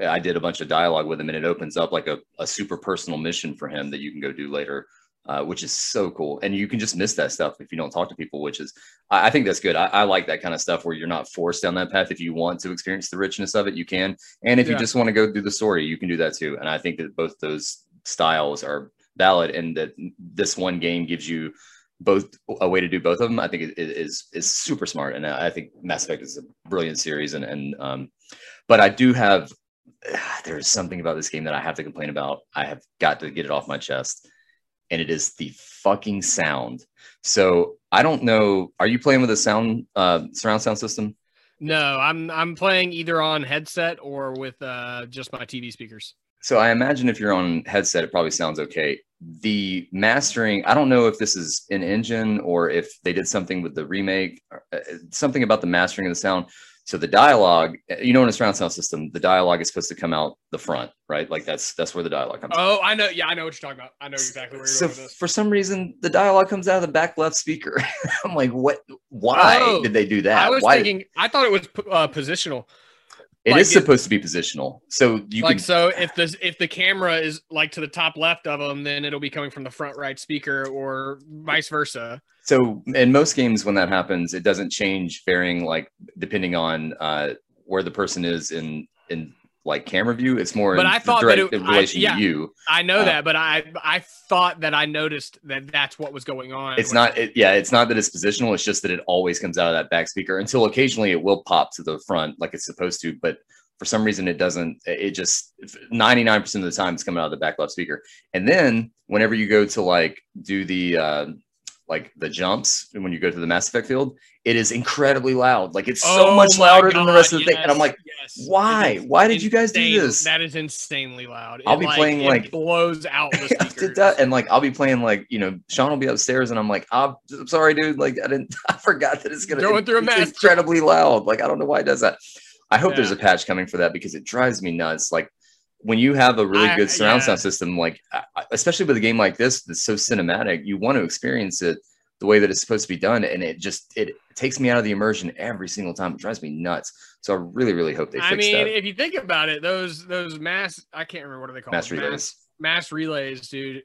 I did a bunch of dialogue with him, and it opens up like a, a super personal mission for him that you can go do later, uh, which is so cool. And you can just miss that stuff if you don't talk to people, which is I, I think that's good. I, I like that kind of stuff where you're not forced down that path. If you want to experience the richness of it, you can. And if you just want to go through the story, you can do that too. And I think that both those styles are valid, and that this one game gives you both a way to do both of them. I think it, it is is super smart, and I think Mass Effect is a brilliant series. And and um, but I do have there's something about this game that I have to complain about. I have got to get it off my chest, and it is the fucking sound. So I don't know. Are you playing with a sound uh, surround sound system? No, I'm I'm playing either on headset or with uh, just my TV speakers. So I imagine if you're on headset, it probably sounds okay. The mastering, I don't know if this is an engine or if they did something with the remake, uh, something about the mastering of the sound. So the dialogue, you know, in a surround sound system, the dialogue is supposed to come out the front, right? Like that's that's where the dialogue comes. out. Oh, I know. Yeah, I know what you're talking about. I know exactly where you're So going with this. for some reason, the dialogue comes out of the back left speaker. I'm like, what? Why Oh, did they do that? I was Why? thinking. I thought it was uh, positional. It like is supposed to be positional. So you like can so, if the if the camera is like to the top left of them, then it'll be coming from the front right speaker, or vice versa. So in most games, when that happens, it doesn't change varying like depending on uh, where the person is in in like camera view. It's more But in I thought that it- in I- yeah. to you. I know Uh, that, but I I thought that I noticed that that's what was going on. It's not. It, yeah, it's not that it's positional. It's just that it always comes out of that back speaker until occasionally it will pop to the front like it's supposed to. But for some reason, it doesn't. It just ninety nine percent of the time it's coming out of the back left speaker. And then whenever you go to like do the uh, like the jumps when you go to the Mass Effect field, it is incredibly loud. Like it's so Oh much louder than the rest of the God, thing. And I'm like, yes. why? Why did you guys do this? That is insanely loud. I'll be playing, it like- blows out the speakers. did that, and like I'll be playing like you know Sean will be upstairs, and I'm like I'm, I'm sorry, dude. Like I didn't, I forgot that it's gonna Going through a mess. incredibly loud. Like I don't know why it does that. I hope there's a patch coming for that because it drives me nuts. Like when you have a really good surround yeah. sound system, like especially with a game like this that's so cinematic, you want to experience it the way that it's supposed to be done, and it just it takes me out of the immersion every single time. It drives me nuts. So I really, really hope they fix I mean, that. if you think about it, those those mass I can't remember what are they called Mass relays. mass relays, dude.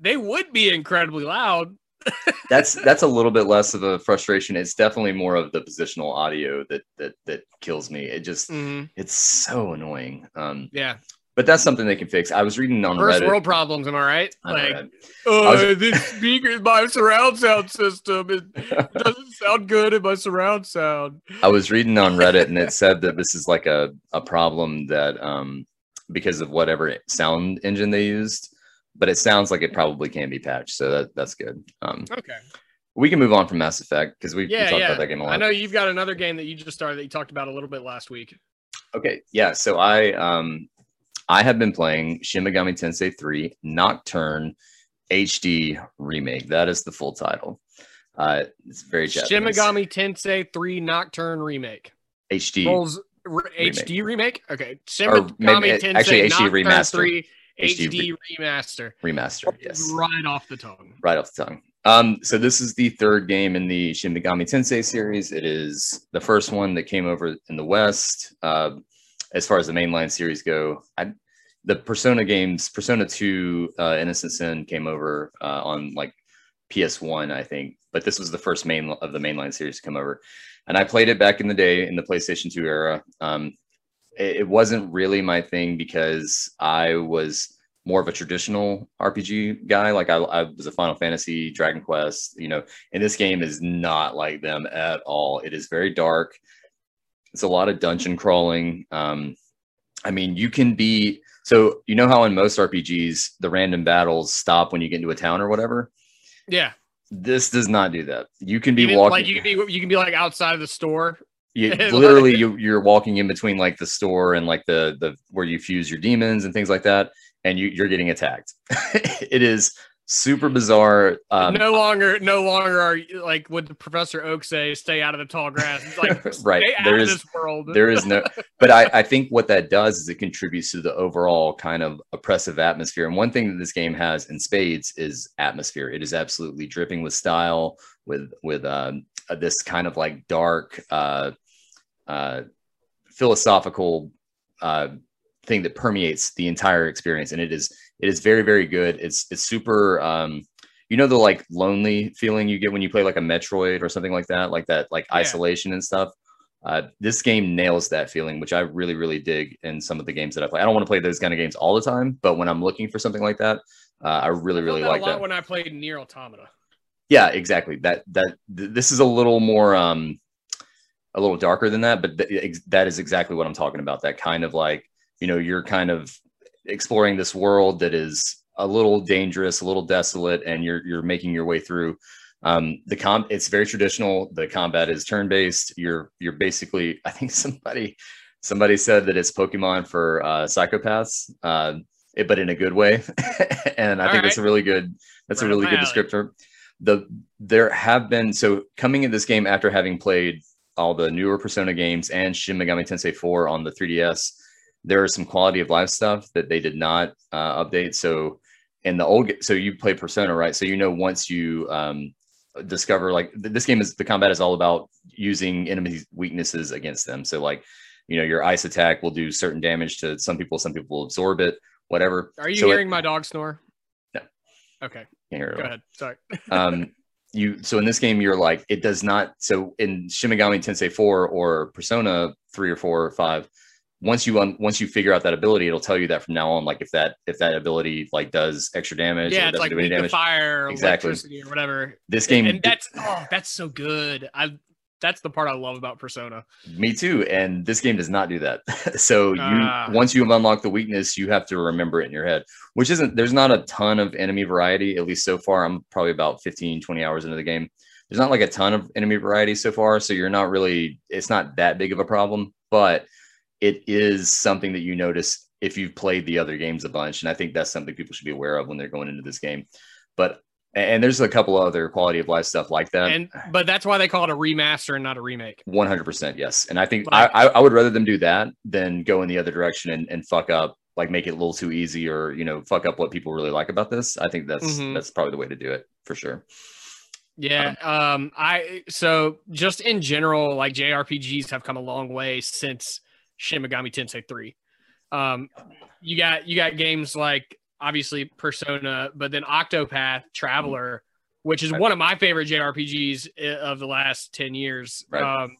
They would be incredibly loud. that's that's a little bit less of a frustration. It's definitely more of the positional audio that that that kills me. It just it's so annoying. Um, Yeah, but that's something they can fix. I was reading on first Reddit. world problems. Am I right? I like, right? oh, was- this speaker, is my surround sound system, it doesn't sound good in my surround sound. I was reading on Reddit and it said that this is like a a problem that um because of whatever sound engine they used, but it sounds like it probably can be patched. So that that's good. Um, Okay. we can move on from Mass Effect because we, we Yeah, talked yeah. about that game a lot. I know you've got another game that you just started that you talked about a little bit last week. Okay, yeah. So I um I have been playing Shin Megami Tensei 3 Nocturne HD remake. That is the full title. Uh it's very Shin Megami Tensei 3 Nocturne Remake. HD Rolls r- HD remake? Okay. Shin Megami maybe- Tensei actually, HD Nocturne remaster. 3 HD HD, remaster. remaster. Yes. Right off the tongue. Right off the tongue. Um, so this is the third game in the Shin Megami Tensei series. It is the first one that came over in the West. Uh, as far as the mainline series go, I, the Persona games, Persona 2, uh, Innocent Sin came over uh, on like PS1, I think, but this was the first main of the mainline series to come over. And I played it back in the day in the PlayStation 2 era. Um, it, it wasn't really my thing because I was more of a traditional RPG guy. Like I, I was a Final Fantasy, Dragon Quest, you know, and this game is not like them at all. It is very dark. It's a lot of dungeon crawling. Um, I mean, you can be so you know how in most RPGs the random battles stop when you get into a town or whatever. Yeah. This does not do that. You can be Even, walking. like you can be you can be like outside of the store. you, literally you, you're walking in between like the store and like the the where you fuse your demons and things like that and you, you're getting attacked it is super bizarre. Um, no longer, no longer are you, like would the Professor Oak say, "Stay out of the tall grass." It's like right. There is this world. there is no but I, I think what that does is it contributes to the overall kind of oppressive atmosphere and one thing that this game has in spades is atmosphere it is absolutely dripping with style with with um, uh, this kind of like dark uh, uh, philosophical uh, thing that permeates the entire experience and it is it is very very good it's it's super um, you know the like lonely feeling you get when you play like a metroid or something like that like that like Yeah. isolation and stuff uh, this game nails that feeling, which I really, really dig in some of the games that I play. I don't want to play those kind of games all the time, but when I'm looking for something like that, uh, I really, I really that like a lot that. when I played NieR Automata. Yeah, exactly. That that th- this is a little more, um, a little darker than that, but th- ex- that is exactly what I'm talking about. That kind of like, you know, you're kind of exploring this world that is a little dangerous, a little desolate, and you're you're making your way through. Um, the com it's very traditional. The combat is turn based. You're you're basically. I think somebody somebody said that it's Pokemon for uh, psychopaths, uh, it, but in a good way. and I All think that's a really good. That's Right a really good alley. descriptor. The there have been so coming in this game after having played all the newer Persona games and Shin Megami Tensei 4 on the 3DS. There is some quality of life stuff that they did not uh, update. So in the old, so you play Persona, right? So you know once you um, discover like th- this game is the combat is all about using enemies' weaknesses against them. So like you know your ice attack will do certain damage to some people, some people will absorb it, whatever. Are you So it- hearing my dog snore? No. Okay, it go ahead. Sorry. um you so in this game you're like it does not so in Shin Megami Tensei 4 or Persona 3 or 4 or 5 once you un, once you figure out that ability it'll tell you that from now on like if that if that ability like does extra damage or yeah, it's like do any weak damage fire, or Exactly. electricity, or whatever. this game and that's oh, that's so good. I that's the part I love about Persona. me too and this game does not do that so you Ah. once you have unlocked the weakness you have to remember it in your head which isn't there's not a ton of enemy variety at least so far i'm probably about 15 20 hours into the game there's not like a ton of enemy variety so far so you're not really it's not that big of a problem but it is something that you notice if you've played the other games a bunch and i think that's something people should be aware of when they're going into this game but and there's a couple other quality of life stuff like that and but that's why they call it a remaster and not a remake. one hundred percent, yes. And I think Like- I, I would rather them do that than go in the other direction and, and fuck up, like make it a little too easy, or you know, fuck up what people really like about this. I think that's Mhm. that's probably the way to do it for sure. Yeah. Um, I so just in general, like JRPGs have come a long way since Shin Megami Tensei 3. Um, you got you got games like obviously Persona, but then Octopath Traveler, which is Right. one of my favorite JRPGs of the last 10 years. Right. Um,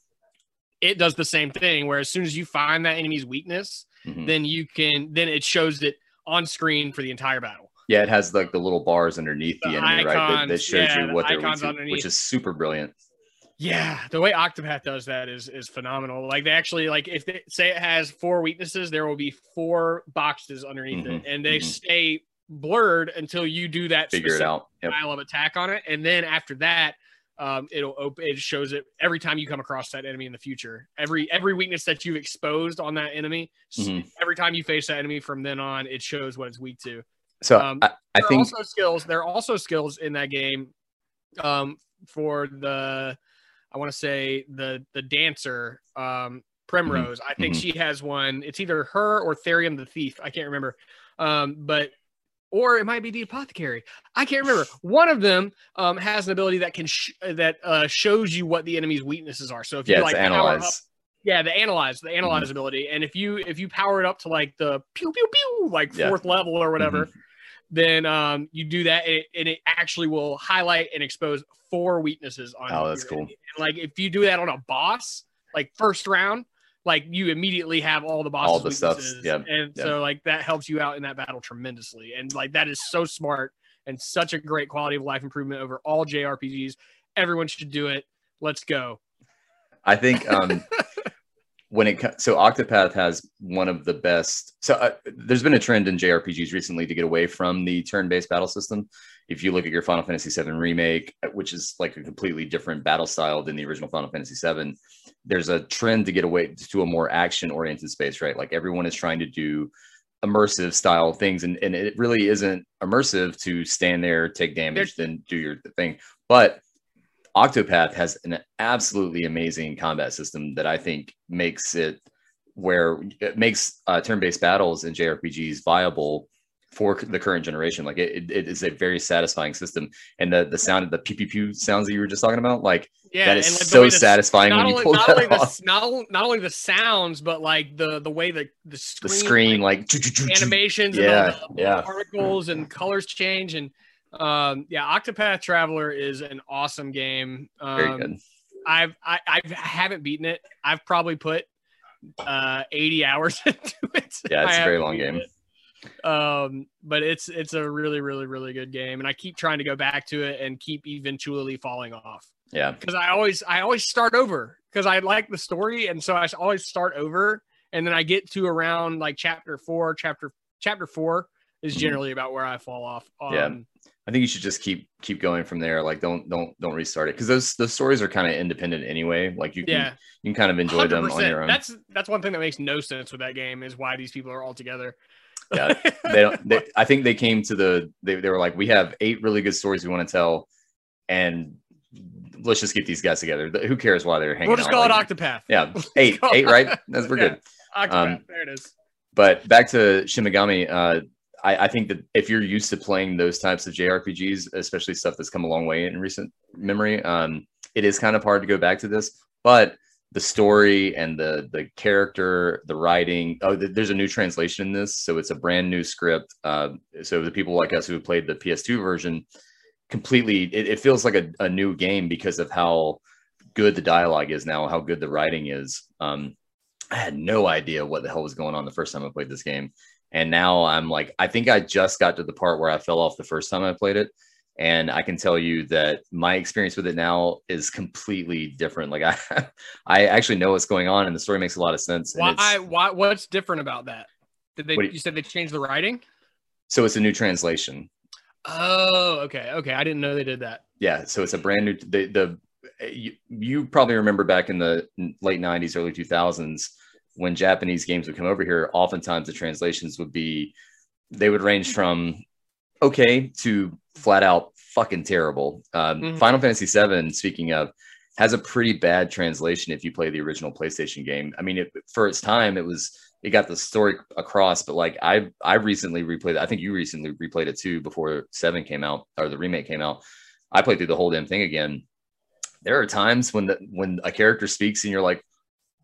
it does the same thing where as soon as you find that enemy's weakness, Mhm. then you can then it shows it on screen for the entire battle. Yeah, it has like the little bars underneath the, The enemy, right? That, that shows yeah, you the what they're weak underneath. which is super brilliant. Yeah, the way Octopath does that is is phenomenal. Like they actually like if they say it has four weaknesses, there will be four boxes underneath it, Mhm, and they mhm. stay blurred until you do that Figure it out. Yep. style of attack on it, and then after that, um, it'll open. It shows it every time you come across that enemy in the future. Every every weakness that you've exposed on that enemy, Mhm. every time you face that enemy from then on, it shows what it's weak to. So Um, I, I think also skills. There are also skills in that game um, for the, I want to say the the dancer um, Primrose. I think mhm. she has one. It's either her or Therion the thief. I can't remember. Um, but or it might be the apothecary. I can't remember. One of them um, has an ability that can sh- that uh, shows you what the enemy's weaknesses are. So if yeah, you like power analyze. up yeah, the analyze, the analyze ability. And if you if you power it up to like the pew pew pew like Yeah. fourth level or whatever, then um you do that and it, and it actually will highlight and expose four weaknesses on. Oh, that's your cool. And like if you do that on a boss, like first round, like you immediately have all the bosses. All the stuff, yeah, And yeah. so like that helps you out in that battle tremendously. And like that is so smart and such a great quality of life improvement over all JRPGs. Everyone should do it. Let's go. I think um, when it so Octopath has one of the best. So uh, there's been a trend in JRPGs recently to get away from the turn-based battle system. If you look at your Final Fantasy VII remake, which is like a completely different battle style than the original Final Fantasy VII, there's a trend to get away to a more action-oriented space, right? Like everyone is trying to do immersive style things, and, and it really isn't immersive to stand there, take damage, then do your thing. But Octopath has an absolutely amazing combat system that I think makes it where it makes uh, turn-based battles in JRPGs viable for the current generation. Like it, it is a very satisfying system, and the the sound of the pew pew pew sounds that you were just talking about, like yeah, that is like, so the- satisfying when Not you only, pull not, that only the, not, not only the sounds, but like the the way the the The screen, screen, like, like, animations Yeah, and all the yeah. particles and colors change and um yeah octopath traveler is an awesome game um very good. i've I, I haven't beaten it i've probably put uh 80 hours into it Yeah, it's I a very long game. it. um but it's it's a really really really good game and i keep trying to go back to it and keep eventually falling off Yeah, because I always I always start over because I like the story, and so I always start over, and then I get to around like chapter four, chapter chapter four is Mhm. generally about where I fall off. Um, Yeah. I think you should just keep keep going from there. Like, don't don't don't restart it because those those stories are kind of independent anyway. Like you can yeah, you can kind of enjoy them on your own. That's that's one thing that makes no sense with that game is why these people are all together. Yeah, they don't. They, I think they came to the. They, they were like, we have eight really good stories we want to tell, and let's just get these guys together. Who cares why they're hanging out? we'll just out? call Like, it Octopath. Yeah, eight, eight, right? That's we're Yeah. good. Octopath. Um, there it is. But back to Shimigami, uh, I, I think that if you're used to playing those types of JRPGs, especially stuff that's come a long way in recent memory, um, it is kind of hard to go back to this. But the story and the the character, the writing. Oh, th- there's a new translation in this, so it's a brand new script. Uh, so the people like us who played the PS2 version, completely, it, it feels like a, a new game because of how good the dialogue is now, how good the writing is. Um, I had no idea what the hell was going on the first time I played this game. And now I'm like, I think I just got to the part where I fell off the first time I played it. And I can tell you that my experience with it now is completely different. Like I, I actually know what's going on, and the story makes a lot of sense. Why? Why? What's different about that? Did they? You, you- said they changed the writing. so it's a new translation. Oh, okay, okay. I didn't know they did that. Yeah, so it's a brand new. The the you, you probably remember back in the late '90s, early 2000s when Japanese games would come over here. Oftentimes, the translations would be they would range from okay to flat out fucking terrible. Um, Mhm. Final Fantasy VII, speaking of, has a pretty bad translation if you play the original PlayStation game. I mean, it, for its time, it was it got the story across, but like I I recently replayed. I think you recently replayed it too before Seven came out or the remake came out. I played through the whole damn thing again. There are times when the when a character speaks and you're like,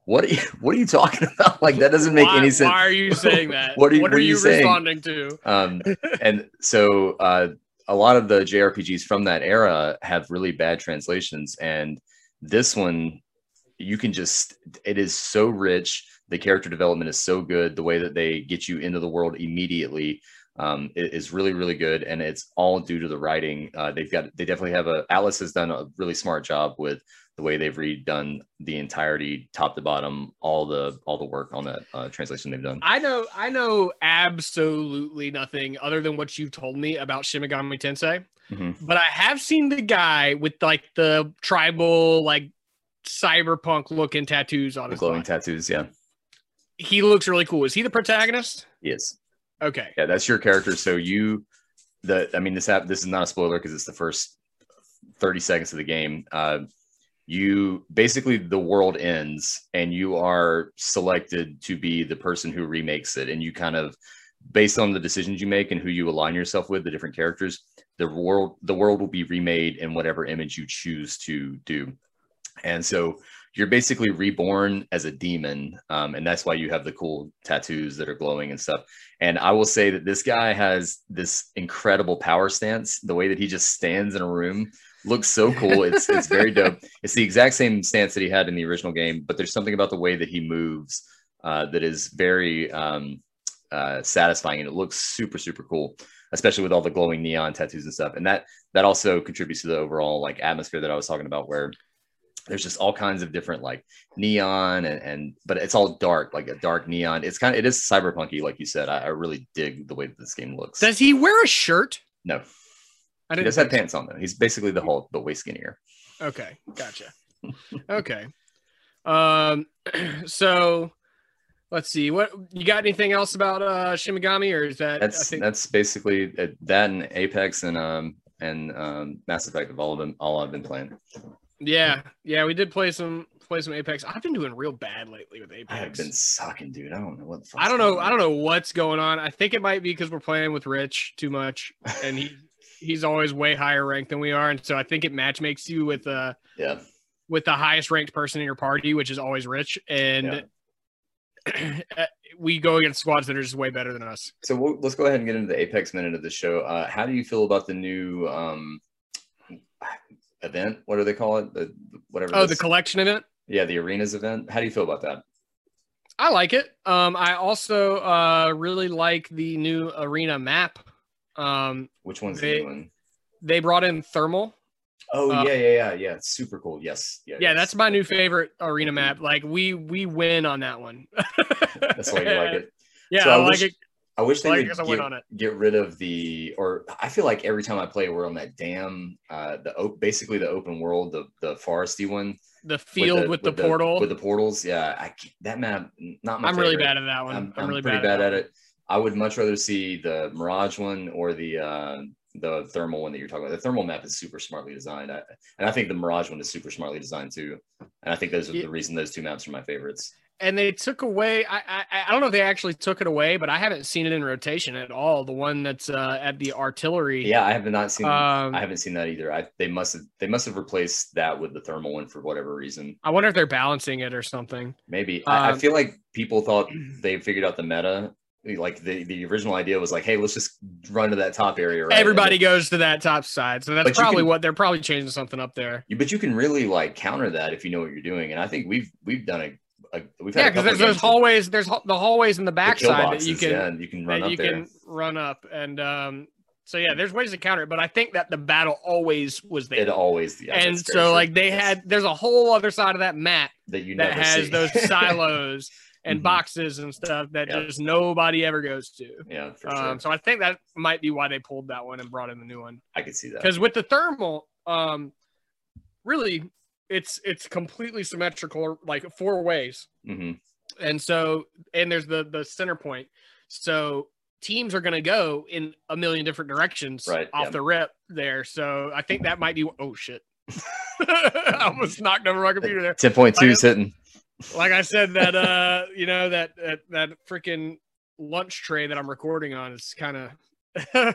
what are you what are you talking about? Like that doesn't make why, any sense. Why are you saying that? What are you- what what are are you responding to? Um, and so uh, a lot of the JRPGs from that era have really bad translations, and this one you can just it is so rich. The character development is so good. The way that they get you into the world immediately um, is really really good, and it's all due to the writing. Uh, they've got they definitely have a Atlus has done a really smart job with the way they've redone the entirety top to bottom all the all the work on that uh, translation they've done. I know, I know absolutely nothing other than what you've told me about Shimigami Tensei, Mhm. but I have seen the guy with like the tribal, like cyberpunk looking tattoos on The his glowing body. tattoos, yeah, He looks really cool. Is he the protagonist? yes. Okay. Yeah, that's your character. So you, the I mean, this app. This is not a spoiler because it's the first thirty seconds of the game. Uh, you basically the world ends, and you are selected to be the person who remakes it, and you kind of based on the decisions you make and who you align yourself with, the different characters, the world the world will be remade in whatever image you choose to do. And so you're basically reborn as a demon, um, and that's why you have the cool tattoos that are glowing and stuff. And I will say that this guy has this incredible power stance. The way that he just stands in a room looks so cool. It's it's very dope. It's the exact same stance that he had in the original game, but there's something about the way that he moves uh, that is very um, uh, satisfying, and it looks super super cool, especially with all the glowing neon tattoos and stuff. And that that also contributes to the overall like atmosphere that I was talking about, where there's just all kinds of different like neon and, and but it's all dark like a dark neon it's kind of it is cyberpunky like you said I, I really dig the way that this game looks Does he wear a shirt? no I he didn't does have pants on though he's basically the hulk but way skinnier Okay, gotcha. okay. Um so let's see what you got. Anything else about uh Shimigami, or is that That's think- that's basically uh, that and Apex and um and um Mass Effect of all of them all I've been playing. yeah, yeah. We did play some play some Apex. I've been doing real bad lately with Apex. I have been sucking, dude. I don't know what. The I don't know. I don't know what's going on. I think it might be because we're playing with Rich too much, and he he's always way higher ranked than we are, and so I think it match makes you with uh Yeah, with the highest ranked person in your party, which is always Rich, and we go against squads that are just way better than us. so we'll, let's go ahead and get into the Apex minute of the show. Uh, how do you feel about the new um event? What do they call it? The whatever. Oh, the collection event. yeah, the arenas event. How do you feel about that? I like it. Um, I also uh really like the new arena map. Um, Which one's They- the new one? they brought in thermal. Oh uh, yeah, yeah, yeah, yeah. It's super cool. Yes, yeah, Yeah, yes. that's my new favorite arena map. Like we we win on that one. That's why you like it. Yeah, So I, I like wish- it. I wish they would guess I went get, get rid of the, or I feel like every time I play, we're on that damn, uh, the basically the open world, the the foresty one, The field with the, portal. with the portals. Yeah, I can't, that map, not my. I'm really bad at that one. I'm, I'm, I'm really pretty bad, bad, at, at it. I would much rather see the Mirage one or the uh, the thermal one that you're talking about. The thermal map is super smartly designed, I, and I think the Mirage one is super smartly designed too. And I think those are Yeah. the reason those two maps are my favorites. And they took away. I, I I don't know if they actually took it away, but I haven't seen it in rotation at all. The one that's uh, at the artillery. Yeah, I have not seen. Um, I haven't seen that either. I they must have they must have replaced that with the thermal one for whatever reason. I wonder if they're balancing it or something. Maybe I, I Um, feel like people thought they figured out the meta. Like the, the original idea was like, hey, let's just run to that top area. Right? Everybody And goes to that top side, so that's probably can- what they're probably changing something up there. then- but you can really like counter that if you know what you're doing. And I think we've we've done a, a we've had Yeah, because there's those games with hallways. There's the hallways in the backside that you can yeah, you can run up you there. can run up, and um, so yeah, there's ways to counter it. But I think that the battle always was there, It always yeah, and so like they Yes. had there's a whole other side of that map that you that has see. those silos and Mhm. boxes and stuff that just nobody ever goes to. yeah, for sure. Um, so I think that might be why they pulled that one and brought in the new one. I could see that. Because with the thermal, um, really, it's it's completely symmetrical, like four ways, hmm and so and there's the the center point. So teams are going to go in a million different directions Right, off yeah. the rip there. So I think that might be. Oh shit! I almost knocked over my computer there Ten point two hitting. Like I said, that uh, you know, that that that freaking lunch tray that I'm recording on is kind of kind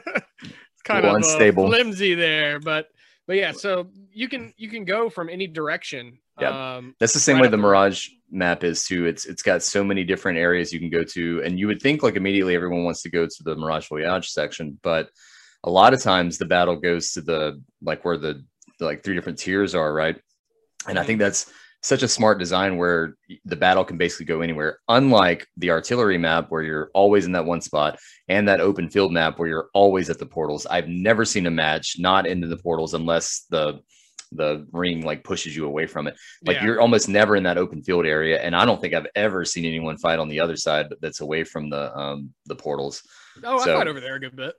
Little of uh, unstable. flimsy there, but but yeah, so you can you can go from any direction. Yeah. Um, That's the same right way the the- Mirage map is too. It's it's got so many different areas you can go to, and you would think like immediately everyone wants to go to the Mirage Voyage section, but a lot of times the battle goes to the like where the, the like three different tiers are, right? And I think that's such a smart design where the battle can basically go anywhere. Unlike the artillery map where you're always in that one spot, and that open field map where you're always at the portals. I've never seen a match not into the portals unless the the ring like pushes you away from it. Like yeah. you're almost never in that open field area, and I don't think I've ever seen anyone fight on the other side that's away from the um the portals. oh, I so- fight over there a good bit.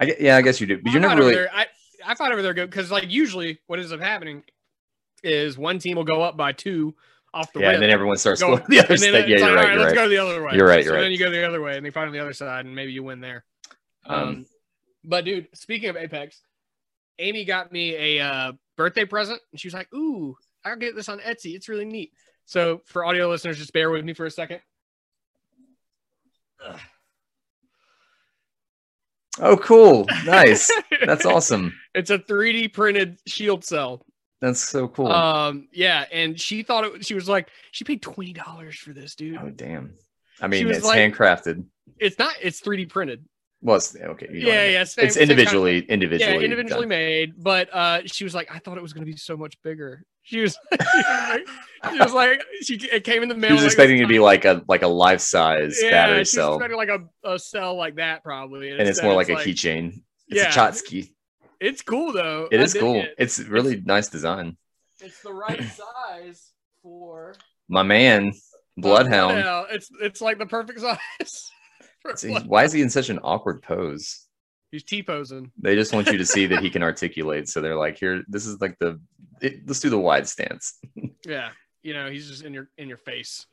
I yeah, I guess you do, but I you're never really. there. I I fight over there good because like usually what ends up happening is one team will go up by two off the Yeah, rip. and then everyone starts Go- going the other side. Yeah, you're like, right. You're let's right. go the other way. You're right, So you're then right. you go the other way, and they fight on the other side, and maybe you win there. Um, Um, but dude, speaking of Apex, Amy got me a uh, birthday present, and she was like, "Ooh, I'll get this on Etsy. It's really neat." So for audio listeners, just bear with me for a second. Oh, cool. Nice. That's awesome. It's a 3D printed shield cell. That's so cool. Um, yeah, and she thought it. She was like, she paid twenty dollars for this, dude. oh, damn. I mean, it's like- handcrafted. It's not. It's 3D printed. Well, it's okay. you know what I Yeah, yeah. same- It's same kind of- individually, individually. yeah, individually done. made. But uh, she was like, I thought it was going to be so much bigger. She was, she was like, she like, it came in the mail. She was like expecting it to be like a like a life size yeah, battery she was cell, expecting like a, a cell like that probably, and it's more like a keychain. It's Yeah. a Chotsky. It's cool though. It I is cool. it. It's really nice design. It's the right size for My man, Bloodhound. Bloodhound. It's it's like the perfect size. See, Why is he in such an awkward pose? He's T posing. They just want you to see that he can articulate. So they're like, here, this is like the, it, let's do the wide stance. Yeah. you know, he's just in your in your face.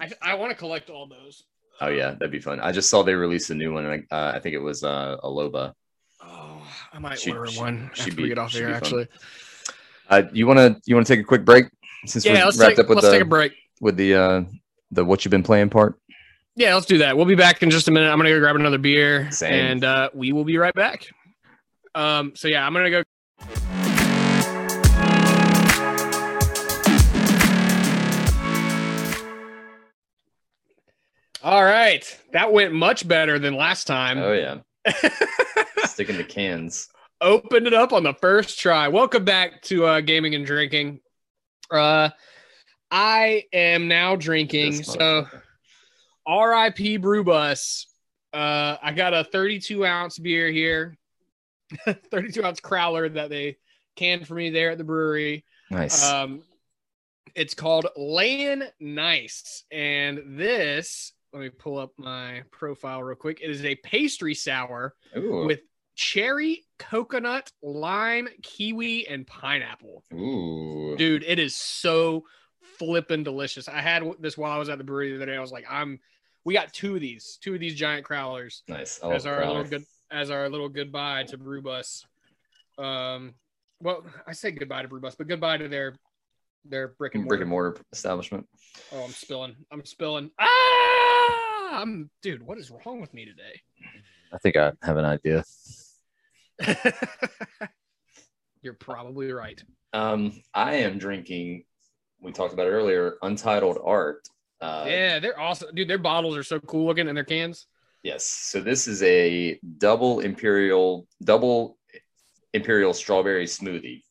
I, I want to collect all those. Oh yeah, that'd be fun. I just saw they released a new one, and I, uh, I think it was uh, a Loba. Oh, I might She'd- order she'd- one she'd after be- we get off here. Actually, Uh, you wanna you wanna take a quick break since yeah, we're let's wrapped take up with let's the take a break. with the uh, the what you've been playing part. Yeah, let's do that. We'll be back in just a minute. I'm gonna go grab another beer, Same. and uh, we will be right back. Um, so yeah, I'm gonna go. All right, that went much better than last time. Oh yeah, sticking to cans. Opened it up on the first try. Welcome back to uh, gaming and drinking. Uh, I am now drinking. So. R.I.P. Brew Bus. Uh, I got a 32 ounce beer here, 32 ounce crowler that they canned for me there at the brewery. nice. Um, it's called Layin' Nice, and this. Let me pull up my profile real quick. It is a pastry sour Ooh, with cherry, coconut, lime, kiwi, and pineapple. ooh, Dude, it is so flippin' delicious. I had this while I was at the brewery the other day. I was like, I'm. We got two of these, two of these giant crowlers nice. As our little good as our little goodbye to Brew Bus. Um, well, I say goodbye to Brew Bus, but goodbye to their their brick and mortar. brick and mortar establishment. Oh, I'm spilling. I'm spilling. Ah, I'm dude. What is wrong with me today? I think I have an idea. You're probably right. Um, I am drinking. We talked about it earlier. Untitled Art. Uh, yeah, they're awesome, dude. Their bottles are so cool looking, and their cans. Yes. So this is a double imperial, double imperial strawberry smoothie.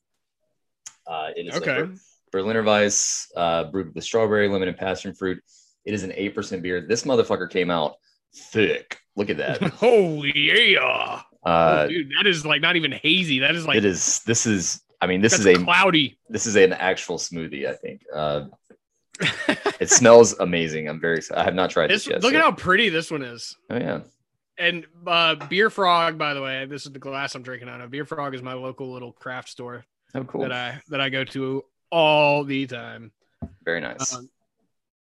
Uh, it is Okay. Ber- Berliner Weisse uh, brewed with strawberry, lemon, and passion fruit. It is an eight percent beer. This motherfucker came out thick. Look at that. oh yeah, Uh, oh, dude, that is like not even hazy. That is like it is. This is. I mean, this is a cloudy. this is an actual smoothie. I think. Uh, it smells amazing. I'm very. I have not tried This, this yet. look so- at how pretty this one is. Oh yeah. And uh, Beer Frog, by the way, this is the glass I'm drinking out of. Beer Frog is my local little craft store Oh cool. that I that I go to all the time. Very nice. Um,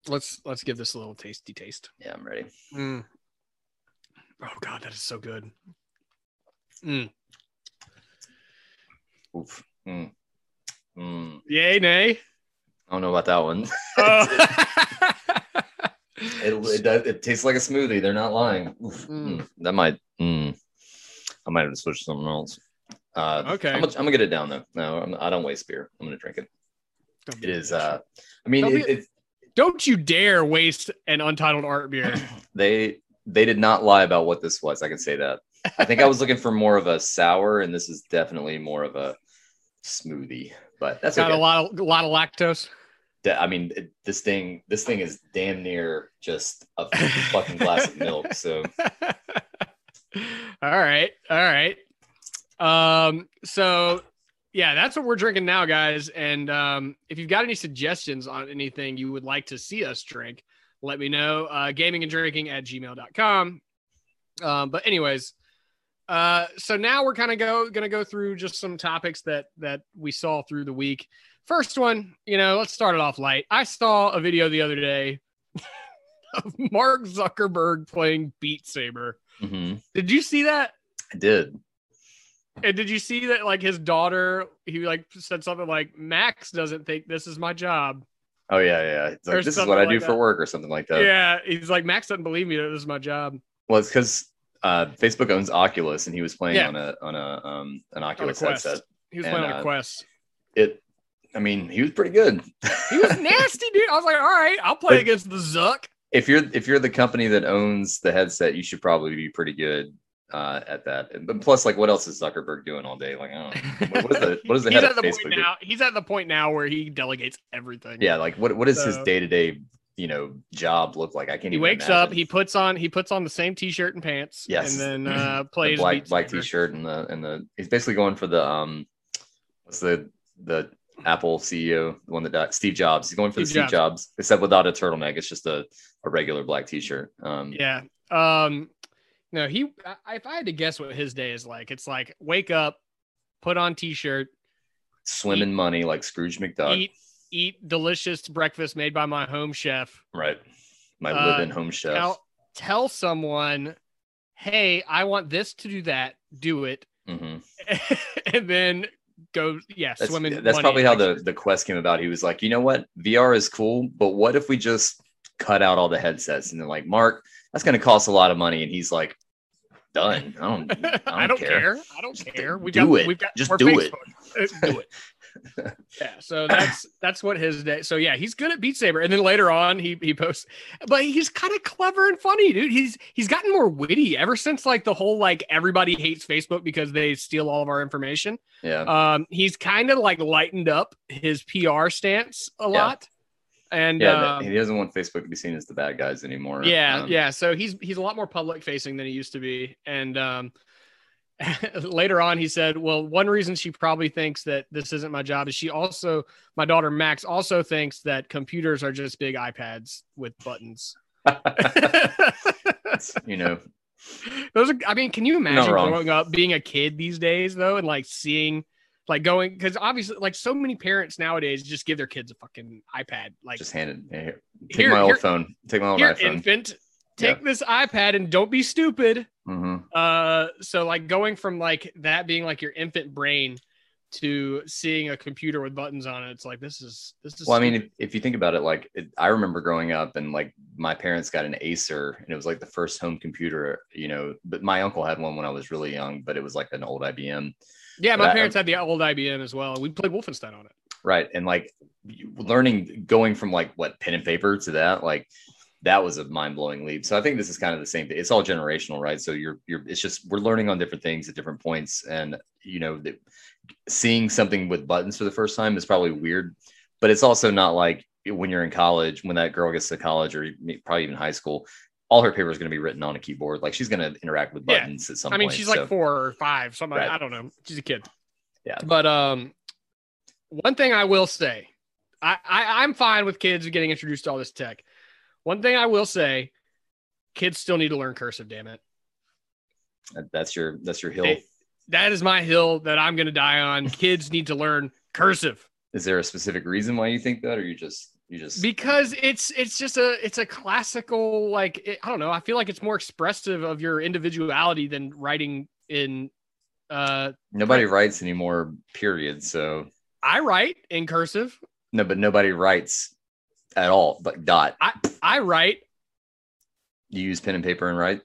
let's let's give this a little tasty taste. yeah, I'm ready. Mm. Oh god, that is so good. Mm. Oof. Mm. Mm. Yay, nay. I don't know about that one. Oh. It, it, does, it tastes like a smoothie. They're not lying. Oof. Mm. Mm. That might. Mm. I might have to switch to something else. Uh, Okay. I'm, gonna- I'm gonna get it down though. No, I'm, I don't waste beer. I'm gonna drink it. Don't be It a is. bitch. Uh, I mean, it, be- it, Don't you dare waste an untitled art beer. they they did not lie about what this was. I can say that. I think I was looking for more of a sour, and this is definitely more of a smoothie. But that's Got okay. a lot of a lot of lactose. I mean, it- this thing this thing is damn near just a fucking glass of milk. So all right, all right. Um, so yeah, that's what we're drinking now, guys. And um, if you've got any suggestions on anything you would like to see us drink, let me know. Uh, gaming and drinking at gmail.com. Um, but anyways, uh, so now we're kind of go gonna go through just some topics that that we saw through the week. First one, you know, let's start it off light. I saw a video the other day of Mark Zuckerberg playing Beat Saber. mhm. Did you see that? I did. And did you see that like his daughter, he like said something like Max doesn't think this is my job. Oh yeah, yeah. It's like, this is what I like do for that. work, or something like that. yeah, he's like Max doesn't believe me that this is my job. Well, it's because uh, Facebook owns Oculus, and he was playing Yeah. on a on a um an Oculus quest. headset. He was And, playing on uh, a quest. It, I mean, he was pretty good. He was nasty, dude. I was like, all right, I'll play But- against the Zuck. if you're if you're the company that owns the headset, you should probably be pretty good uh, at that. And- But plus, like, what else is Zuckerberg doing all day? Like, I don't know. What, what is the what is the he's head at of the Facebook? point now. He's at the point now where he delegates everything. Yeah, like what what does his day to day you know job look like? I can't. He even wakes imagine. up, he puts on he puts on the same t-shirt and pants, Yes. and then uh, the plays black black t-shirt and the and the he's basically going for the um what's the the Apple CEO the one that died Steve Jobs he's going for the Steve Steve Jobs. except without a turtleneck it's just a, a regular black t-shirt um Yeah. Um no, he I, if I had to guess what his day is like, it's like wake up, put on t-shirt, swim in money like Scrooge McDuck eat eat delicious breakfast made by my home chef. Right. My Uh, live-in home chef. Tell tell someone, hey, I want this to do that. Do it, Mhm. and then go. Yeah, That's, swim in. that's probably how the, the quest came about. He was like, you know what? VR is cool, but what if we just cut out all the headsets? And they're like, Mark, that's going to cost a lot of money. And he's like, done. I don't, I don't, care. I don't care. We've do got, it. We've got Just do it. Facebook. Uh, do it. yeah. So that's that's what his day. So yeah, he's good at Beat Saber. And then later on, he he posts, but he's kind of clever and funny, dude. He's he's gotten more witty ever since like the whole like everybody hates Facebook because they steal all of our information. Yeah. Um, he's kind of like lightened up his PR stance a Yeah. lot. And yeah. um, he doesn't want Facebook to be seen as the bad guys anymore. yeah, Um, yeah. So he's he's a lot more public facing than he used to be. And um, later on, he said, "Well, one reason she probably thinks that this isn't my job is she also, my daughter Max, also thinks that computers are just big iPads with buttons." you know, Those are, I mean, can you imagine growing up being a kid these days though, and like seeing, like going, because obviously, like so many parents nowadays just give their kids a fucking iPad. Like, just hand it. yeah, Here, take Here- my old here- phone. Take my old here, iPhone. infant, take this iPad and don't be stupid. hmm Uh, so like going from like that being like your infant brain to seeing a computer with buttons on it, it's like this is this is. Well, I mean, if, if you think about it, like it, I remember growing up and like my parents got an Acer and it was like the first home computer, you know, but my uncle had one when I was really young, but it was like an old IBM. Yeah, but my I- parents had the old IBM as well. We played Wolfenstein on it. Right. And like learning, going from like what pen and paper to that, like that was a mind blowing leap. So I think this is kind of the same thing. It's all generational, right? So you're, you're, it's just, we're learning on different things at different points. And, you know, the, seeing something with buttons for the first time is probably weird, but it's also not like when you're in college, when that girl gets to college or probably even high school, all her paper is going to be written on a keyboard. Like she's going to interact with Yeah. buttons at some point. I mean, point. she's So, like four or five, something. Right. I don't know. She's a kid. Yeah. But um, one thing I will say, I, I I'm fine with kids getting introduced to all this tech. One thing I will say, kids still need to learn cursive. Damn it. that's your, that's your hill. That is my hill that I'm going to die on. Kids need to learn cursive Is there a specific reason why you think that, or you just, you just, because it's it's just a it's a classical like it, I don't know. I feel like it's more expressive of your individuality than writing in. Uh, nobody writes anymore, period. So I write in cursive. No, but nobody writes at all. But dot. I I write. You use pen and paper and write.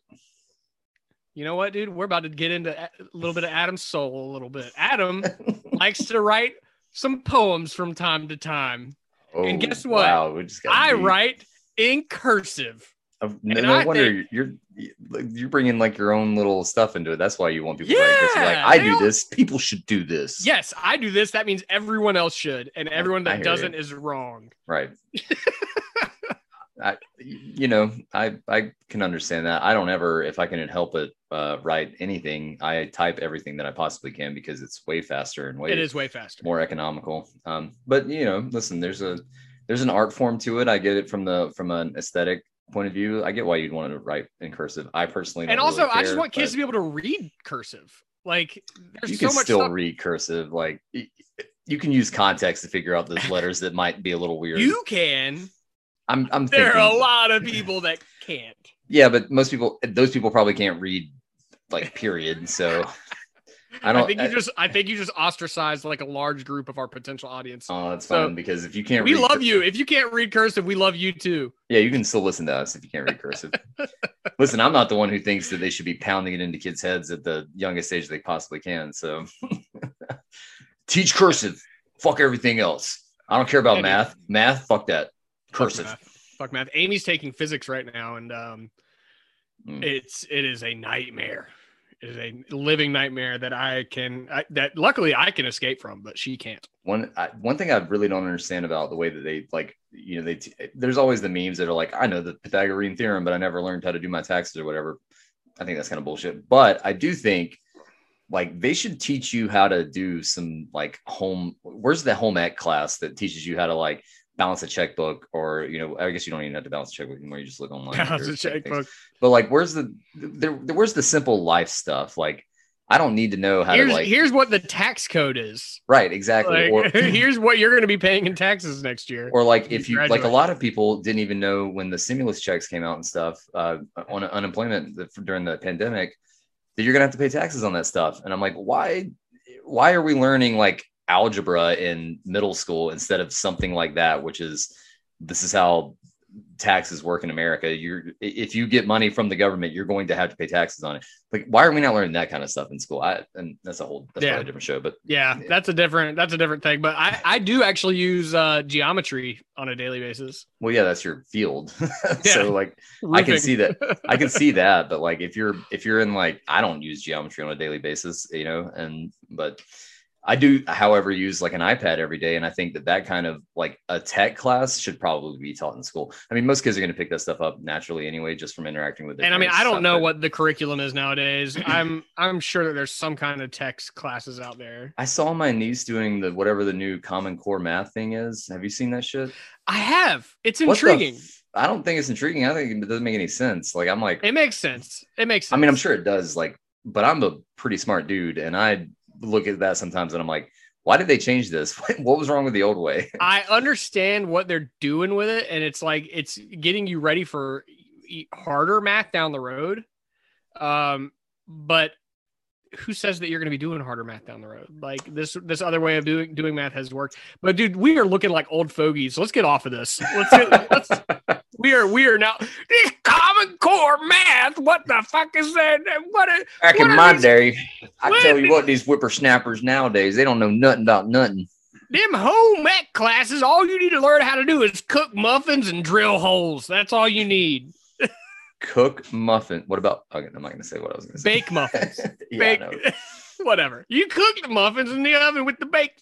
You know what, dude? We're about to get into a little bit of Adam's soul a little bit. Adam likes to write some poems from time to time. Oh, And guess what? Wow, we just got I deep. write in cursive. No, no I wonder think- you're you're bringing like your own little stuff into it. That's why you want people to write like, Yeah, I do this. People should do this. Yes, I do this. That means everyone else should, and everyone that doesn't you. is wrong. Right. I, you know, I I can understand that. I don't ever, if I can help it, uh, write anything. I type everything that I possibly can because it's way faster and way It is way faster. more economical. Um, but you know, listen, there's a there's an art form to it. I get it from the from an aesthetic point of view. I get why you'd want to write in cursive. I personally, don't And also, really I just want kids to be able to read cursive. Like, there's you so can much still stuff. read cursive. Like you can use context to figure out those letters that might be a little weird. you can. I'm I'm There thinking, are a lot of people that can't. yeah, but most people, those people probably can't read like period. So I I, don't. think you just, I think you just ostracized like a large group of our potential audience. Oh, that's So, fine because if you can't, we read love cur- you. If you can't read cursive, we love you too. Yeah, you can still listen to us if you can't read cursive. listen, I'm not the one who thinks that they should be pounding it into kids' heads at the youngest age they possibly can. So teach cursive. Fuck everything else. I don't care about math. Math, fuck that. Fuck math. Fuck math. Amy's taking physics right now, and um, Mm. it's it is a nightmare. It is a living nightmare that I can I, that luckily I can escape from, but she can't. One I, one thing I really don't understand about the way that they like, you know, they t- there's always the memes that are like, I know the Pythagorean theorem, but I never learned how to do my taxes or whatever. I think that's kind of bullshit. But I do think like they should teach you how to do some like home. Where's the home ec class that teaches you how to like balance a checkbook or you know I guess you don't even have to balance a checkbook anymore. You just look online. Balance a things. checkbook. But like, where's the there? Where's the simple life stuff? Like, I don't need to know how here's, to like. here's what the tax code is. right, exactly. Like, or here's what you're going to be paying in taxes next year. or like if you like a lot of people didn't even know when the stimulus checks came out and stuff uh, on unemployment during the pandemic that you're gonna have to pay taxes on that stuff. And I'm like, why? Why are we learning like algebra in middle school instead of something like that, which is this is how taxes work in America. You're if you get money from the government, you're going to have to pay taxes on it. Like, why are we not learning that kind of stuff in school? I and that's a whole that's Yeah. a different show. But yeah, that's a different that's a different thing. But I I do actually use uh, geometry on a daily basis. well, yeah, that's your field. Yeah. so like I can see that. I can see that, but like if you're if you're in like I don't use geometry on a daily basis, you know, and but I do, however, use like an iPad every day, and I think that that kind of like a tech class should probably be taught in school. I mean, most kids are going to pick that stuff up naturally anyway, just from interacting with. And I mean, I don't know but what the curriculum is nowadays. I'm I'm sure that there's some kind of tech classes out there. I saw my niece doing the whatever the new Common Core math thing is. Have you seen that shit? I have. It's intriguing. I don't think it's intriguing. I think it doesn't make any sense. Like I'm like, it makes sense. It makes sense. I mean, I'm sure it does. Like, but I'm a pretty smart dude, and I look at that sometimes, and I'm like, why did they change this? What was wrong with the old way? I understand what they're doing with it, and it's like it's getting you ready for harder math down the road. Um, but who says that you're going to be doing harder math down the road? Like this, this other way of doing doing math has worked. But dude, we are looking like old fogies. Let's get off of this. Let's get, let's, we are we are now this common core math. What the fuck is that? What? Is, Back What in my these- day, I what tell you what, these whippersnappers nowadays, they don't know nothing about nothing. them home ec classes. All you need to learn how to do is cook muffins and drill holes. That's all you need. Cook muffin. What about? Okay, I'm not going to say what I was going to say. Bake muffins. yeah, bake, whatever. You cook the muffins in the oven with the bake.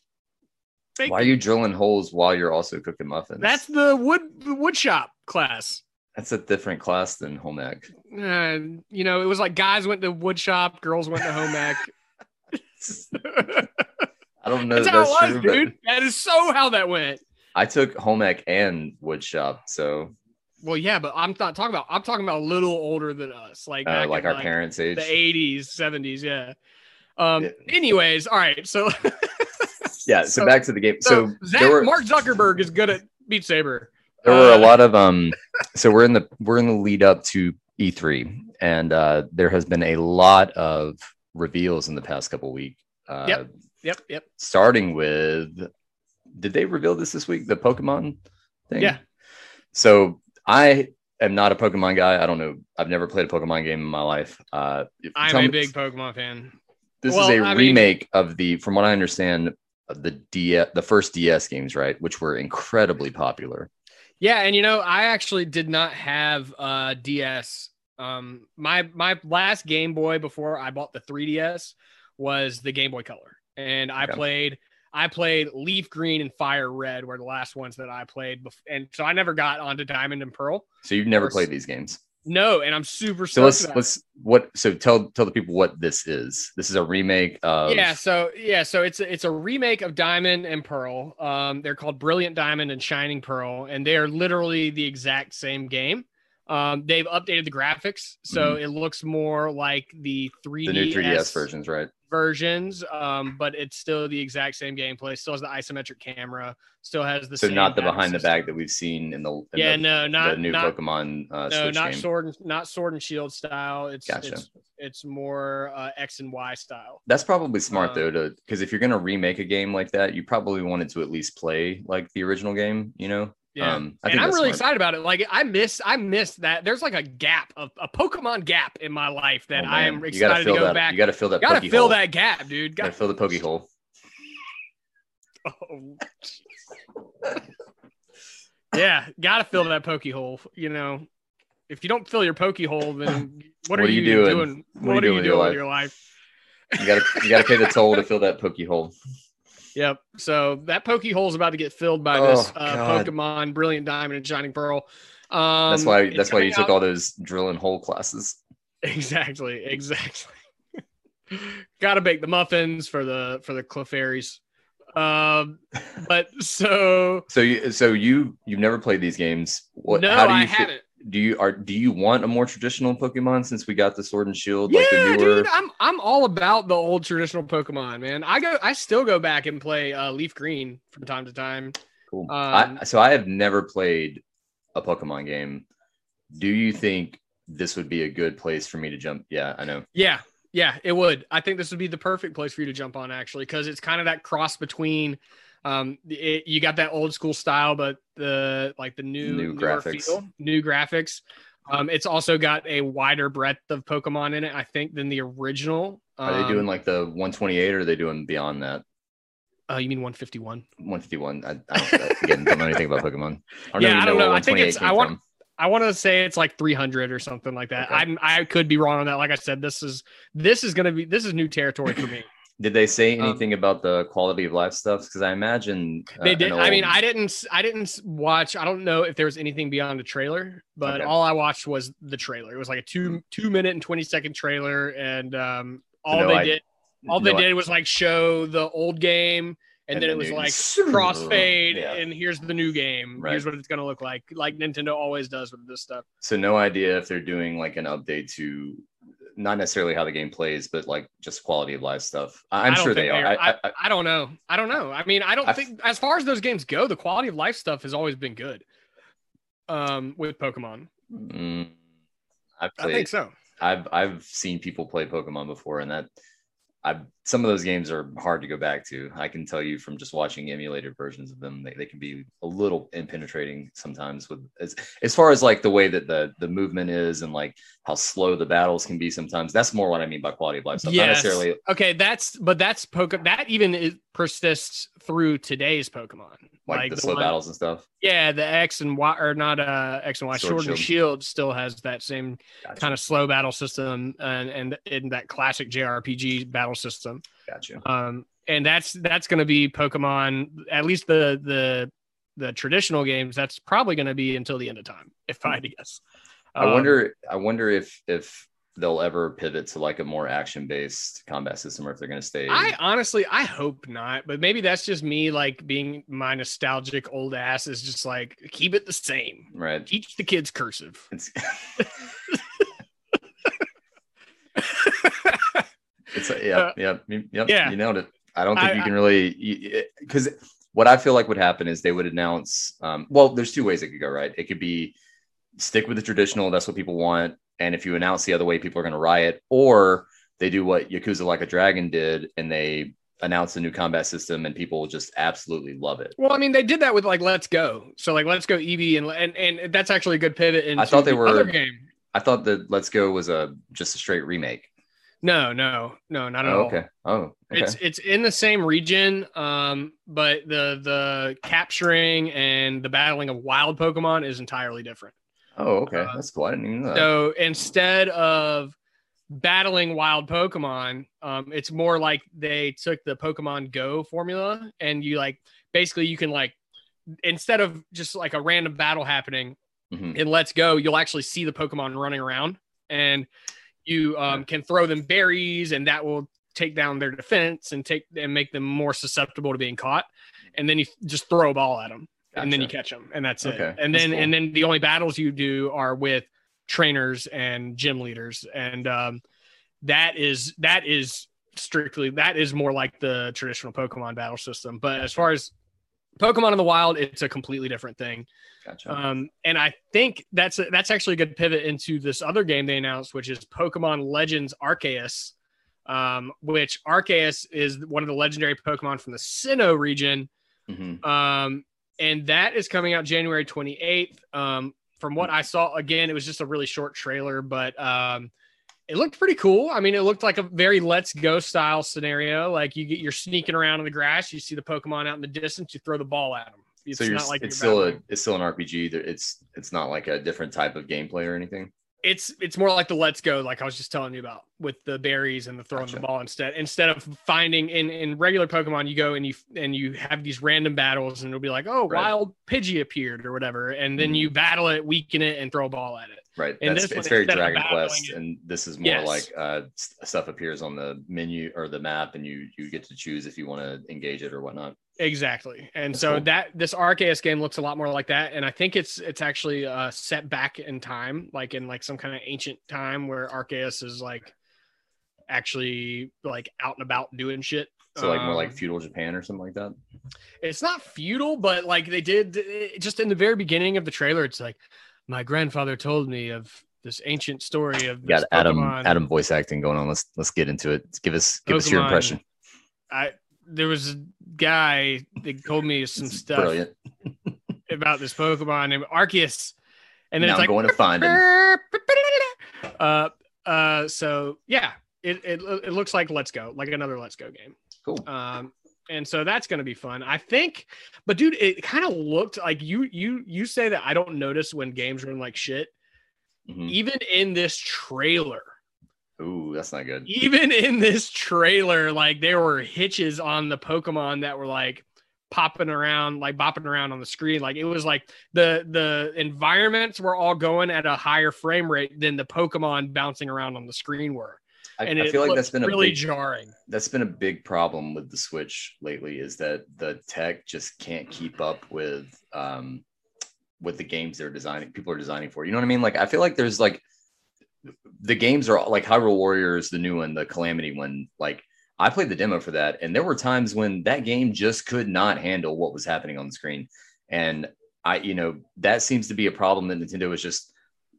bake Why are you drilling holes while you're also cooking muffins? That's the wood the wood shop class. that's a different class than home ec. Uh, you know, it was like guys went to wood shop, girls went to home ec. I don't know that's that how it was, true, dude. That is so how that went. I took home ec and wood shop, so Well, yeah, but I'm not talking about. I'm talking about a little older than us, like uh, like our parents' age. the 80s, 70s. Yeah. Um. Yeah. Anyways, all right. So, yeah. So, so- back to the game. so, So, Zach, were Mark Zuckerberg is good at Beat Saber. there were a uh, lot of um. So we're in the we're in the lead up to E3, and uh, there has been a lot of reveals in the past couple weeks. Uh, Yep. Yep. Yep. Starting with, did they reveal this this week? The Pokemon thing. Yeah. So I am not a Pokemon guy. I don't know. I've never played a Pokemon game in my life. Uh, I'm a big Pokemon fan. This Well, is a I mean- remake of the, from what I understand, the DS, the first DS games, right? Which were incredibly popular. Yeah, and you know, I actually did not have uh DS. Um my my last Game Boy before I bought the 3DS was the Game Boy Color. And I Okay. played I played Leaf Green and Fire Red were the last ones that I played bef- and so I never got onto Diamond and Pearl. So you've never played these games. No, and I'm super So let's let's what so tell tell the people what this is. This is a remake of yeah so yeah so it's a, it's a remake of diamond and pearl um they're called brilliant diamond and shining pearl and they are literally the exact same game um they've updated the graphics so it looks more like the 3ds Mm-hmm. the new 3DS versions, right? Versions um but it's still the exact same gameplay still has the isometric camera still has the So not the behind the back that we've seen in the in yeah the, no not the new not, Pokemon uh, no Switch not game. sword and not sword and shield style it's Gotcha. it's it's more uh, x and y style That's probably smart Uh, though, to because if you're gonna remake a game like that, you probably wanted to at least play like the original game. You know, Yeah. Um, and I'm really smart. excited about it. Like I miss, I miss that. There's like a gap, a, a Pokemon gap in my life that Oh, I am excited to go that. back. You got to fill that. Gotta fill hole. that gap, dude. Gotta Got, fill the pokey hole. oh, yeah, gotta fill that pokey hole. You know, if you don't fill your pokey hole, then what are, What are you, doing? doing? What What, are you you doing with your your life? You gotta you gotta pay the toll to fill that pokey hole. Yep. So that pokey hole is about to get filled by Oh, this uh, Pokemon Brilliant Diamond and Shining Pearl. Um, That's why that's why you coming took all those drill and hole classes. Exactly, exactly. Got to bake the muffins for the for the Clefairies. Um, but so So you so you you've never played these games. What? no, how do you I haven't. Do you are do you want a more traditional Pokemon since we got the Sword and Shield? Yeah, like the newer... dude, I'm I'm all about the old traditional Pokemon, man. I go, I still go back and play uh, Leaf Green from time to time. Cool. Um, I, so I have never played a Pokemon game. Do you think this would be a good place for me to jump? Yeah, I know. Yeah, yeah, it would. I think this would be the perfect place for you to jump on actually, because it's kind of that cross between. Um, it, you got that old school style, but the like the new, New graphics. feel, new graphics. Um, it's also got a wider breadth of Pokemon in it, I think, than the original. Are they Um, doing like the 128 or are they doing beyond that? Uh, you mean 151? 151. I, I don't, again, don't know anything about Pokemon. I Yeah, even I don't know. I think it's- I want- from. I want to say it's like 300 or something like that. Okay. I'm I could be wrong on that. Like I said, this is this is gonna be this is new territory for me. Did they say Um, anything about the quality of life stuff? Because I imagine uh, They did. I mean, I didn't. I didn't watch. I don't know if there was anything beyond the trailer, but Okay. all I watched was the trailer. It was like a two two minute and twenty second trailer, and um, all no, they I- did all they no, I- did was like show the old game, and, And then then it was you- like crossfade, Yeah. and here's the new game. Right. Here's what it's gonna look like, like Nintendo always does with this stuff. So no idea if they're doing like an update to not necessarily how the game plays, but like just quality of life stuff. I- I'm sure they are. I, I, I don't know. I don't know. I mean, I don't I- think as far as those games go, the quality of life stuff has always been good. Um, with Pokemon, mm, I've I think so. I've I've seen people play Pokemon before, and that I've some of those games are hard to go back to. I can tell you from just watching emulated versions of them, they, they can be a little impenetrating sometimes. With as as far as like the way that the the movement is and like how slow the battles can be sometimes. That's more what I mean by quality of life stuff. Not Yes. necessarily Okay, that's but that's Pokemon. That even is, persists through today's Pokemon. like, the, slow one- battles and stuff. Yeah, the X and Y or not uh X and Y. Sword Sword, and Shield. Shield still has that same Gotcha. kind of slow battle system and and in that classic JRPG battle system. Gotcha. Um, and that's that's going to be Pokemon. At least the the the traditional games. That's probably going to be until the end of time, if I had to guess. I Um, wonder. I wonder if if they'll ever pivot to like a more action based combat system, or if they're going to stay. I honestly, I hope not, but maybe that's just me, like being my nostalgic old ass is just like keep it the same. right. Teach the kids cursive. It's it's yeah, Uh, yeah, yep. yeah. You nailed it. I don't think I- you can really because what I feel like would happen is they would announce. Um, well, there's two ways it could go. Right. It could be stick with the traditional. That's what people want. And if you announce the other way, people are going to riot. Or they do what Yakuza Like a Dragon did, and they announce a new combat system, and people will just absolutely love it. Well, I mean, they did that with like Let's Go. So like Let's Go Eevee and and and that's actually a good pivot into I thought they the were- other game. I thought that Let's Go was a just a straight remake. No, no, no, not at Oh, all. okay. Oh, okay. It's it's in the same region, um, but the the capturing and the battling of wild Pokemon is entirely different. oh, okay. uh, That's cool. I didn't even know that. So instead of battling wild Pokemon, um, it's more like they took the Pokemon Go formula and you like basically you can like instead of just like a random battle happening Mhm. in Let's Go, you'll actually see the Pokemon running around and you um, can throw them berries and that will take down their defense and take and make them more susceptible to being caught. And then you just throw a ball at them and then you catch them and that's Okay, it. And that's then cool. and then the only battles you do are with trainers and gym leaders and um, that is that is strictly that is more like the traditional Pokemon battle system. But as far as Pokemon in the wild, it's a completely different thing. Gotcha. Um, and I think that's a, that's actually a good pivot into this other game they announced, which is Pokemon Legends Arceus, um, which Arceus is one of the legendary Pokemon from the Sinnoh region, Mhm. um, and that is coming out January 28th. Um, from what I saw, again, it was just a really short trailer, but um, it looked pretty cool. I mean, it looked like a very Let's Go style scenario. Like you get you're sneaking around in the grass, you see the Pokemon out in the distance, you throw the ball at them. It's so not like it's still a it's still an RPG. It's it's not like a different type of gameplay or anything. it's it's more like the let's go like i was just telling you about with the berries and the throwing Gotcha. the ball instead instead of finding in in regular pokemon you go and you and you have these random battles and it'll be like oh Right. wild pidgey appeared or whatever and then Mhm. you battle it weaken it and throw a ball at it Right. And That's it's very Dragon Quest, it- and this is more Yes. like uh, stuff appears on the menu or the map, and you you get to choose if you want to engage it or whatnot. Exactly. And That's so cool. that this Arceus game looks a lot more like that. And I think it's it's actually uh set back in time, like in like some kind of ancient time where Arceus is like actually like out and about doing shit. So like more like Um, feudal Japan or something like that. it's not feudal, but like they did it- just in the very beginning of the trailer, it's like my grandfather told me of this ancient story of got Adam Pokemon. Adam voice acting going on. Let's let's get into it. Give us give us your impression. I there was a guy that told me some stuff Brilliant. about this Pokemon named Arceus. And then now it's I'm like going to find him. uh uh so yeah it, it it looks like let's go like another let's go game Cool. um and so that's going to be fun. I think but dude it kind of looked like you you you say that i don't notice when games run like shit. Mhm. even in this trailer. Ooh, that's not good. even in this trailer like there were hitches on the pokemon that were like popping around like bopping around on the screen. Like it was like the the environments were all going at a higher frame rate than the pokemon bouncing around on the screen were I, and I feel like that's been a really big jarring that's been a big problem with the Switch lately is that the tech just can't keep up with um with the games they're designing people are designing for. You know what I mean? Like I feel like there's like the games are like Hyrule Warriors, the new one, the Calamity one. Like I played the demo for that, and there were times when that game just could not handle what was happening on the screen. And I, you know, that seems to be a problem that Nintendo is just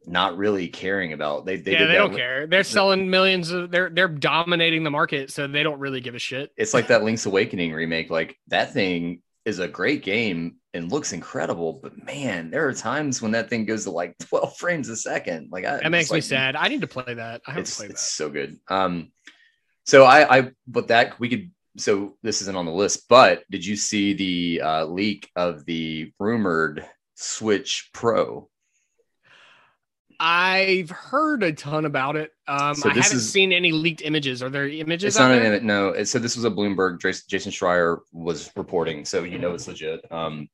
not really caring about. They, they yeah they don't with- care they're selling millions of they're they're dominating the market so they don't really give a shit it's like that Link's Awakening remake. Like that thing is a great game and looks incredible, but man, there are times when that thing goes to like 12 frames a second. Like I, that makes it's me sad i need to play that i haven't It's, played it's that so good. Um, so I, I, but that we could. So this isn't on the list, but did you see the uh, leak of the rumored Switch Pro? I've heard a ton about it. Um, So I haven't is- seen any leaked images. Are there images? It's not an there? image. No. So this was a Bloomberg. Jason, Schreier was reporting, so you know it's legit. Um,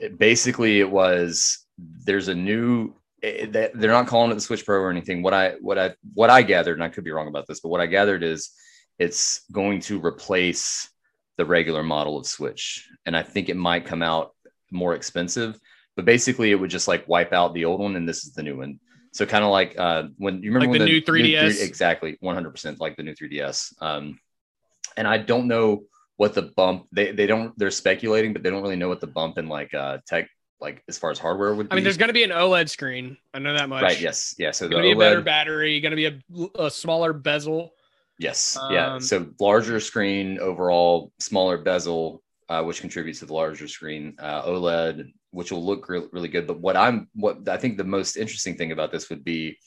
it- basically, it was there's a new. It, that- they're not calling it the Switch Pro or anything. What I what I what I gathered, and I could be wrong about this, but what I gathered is it's going to replace the regular model of Switch, and I think it might come out more expensive. But basically, it would just like wipe out the old one, and this is the new one. So kind of like uh, when you remember Like when the new 3DS? exactly, one hundred percent like the new 3DS. Um, and I don't know what the bump they they don't they're speculating, but they don't really know what the bump in like uh tech like as far as hardware would be. I mean, there's going to be an OLED screen. I know that much. right, yes, yeah. So the Going to be a better OLED, battery. Going to be a, a smaller bezel. yes, yeah. Um, So larger screen overall, smaller bezel, uh, which contributes to the larger screen. Uh, OLED, which will look re- really good. But what I'm what I think the most interesting thing about this would be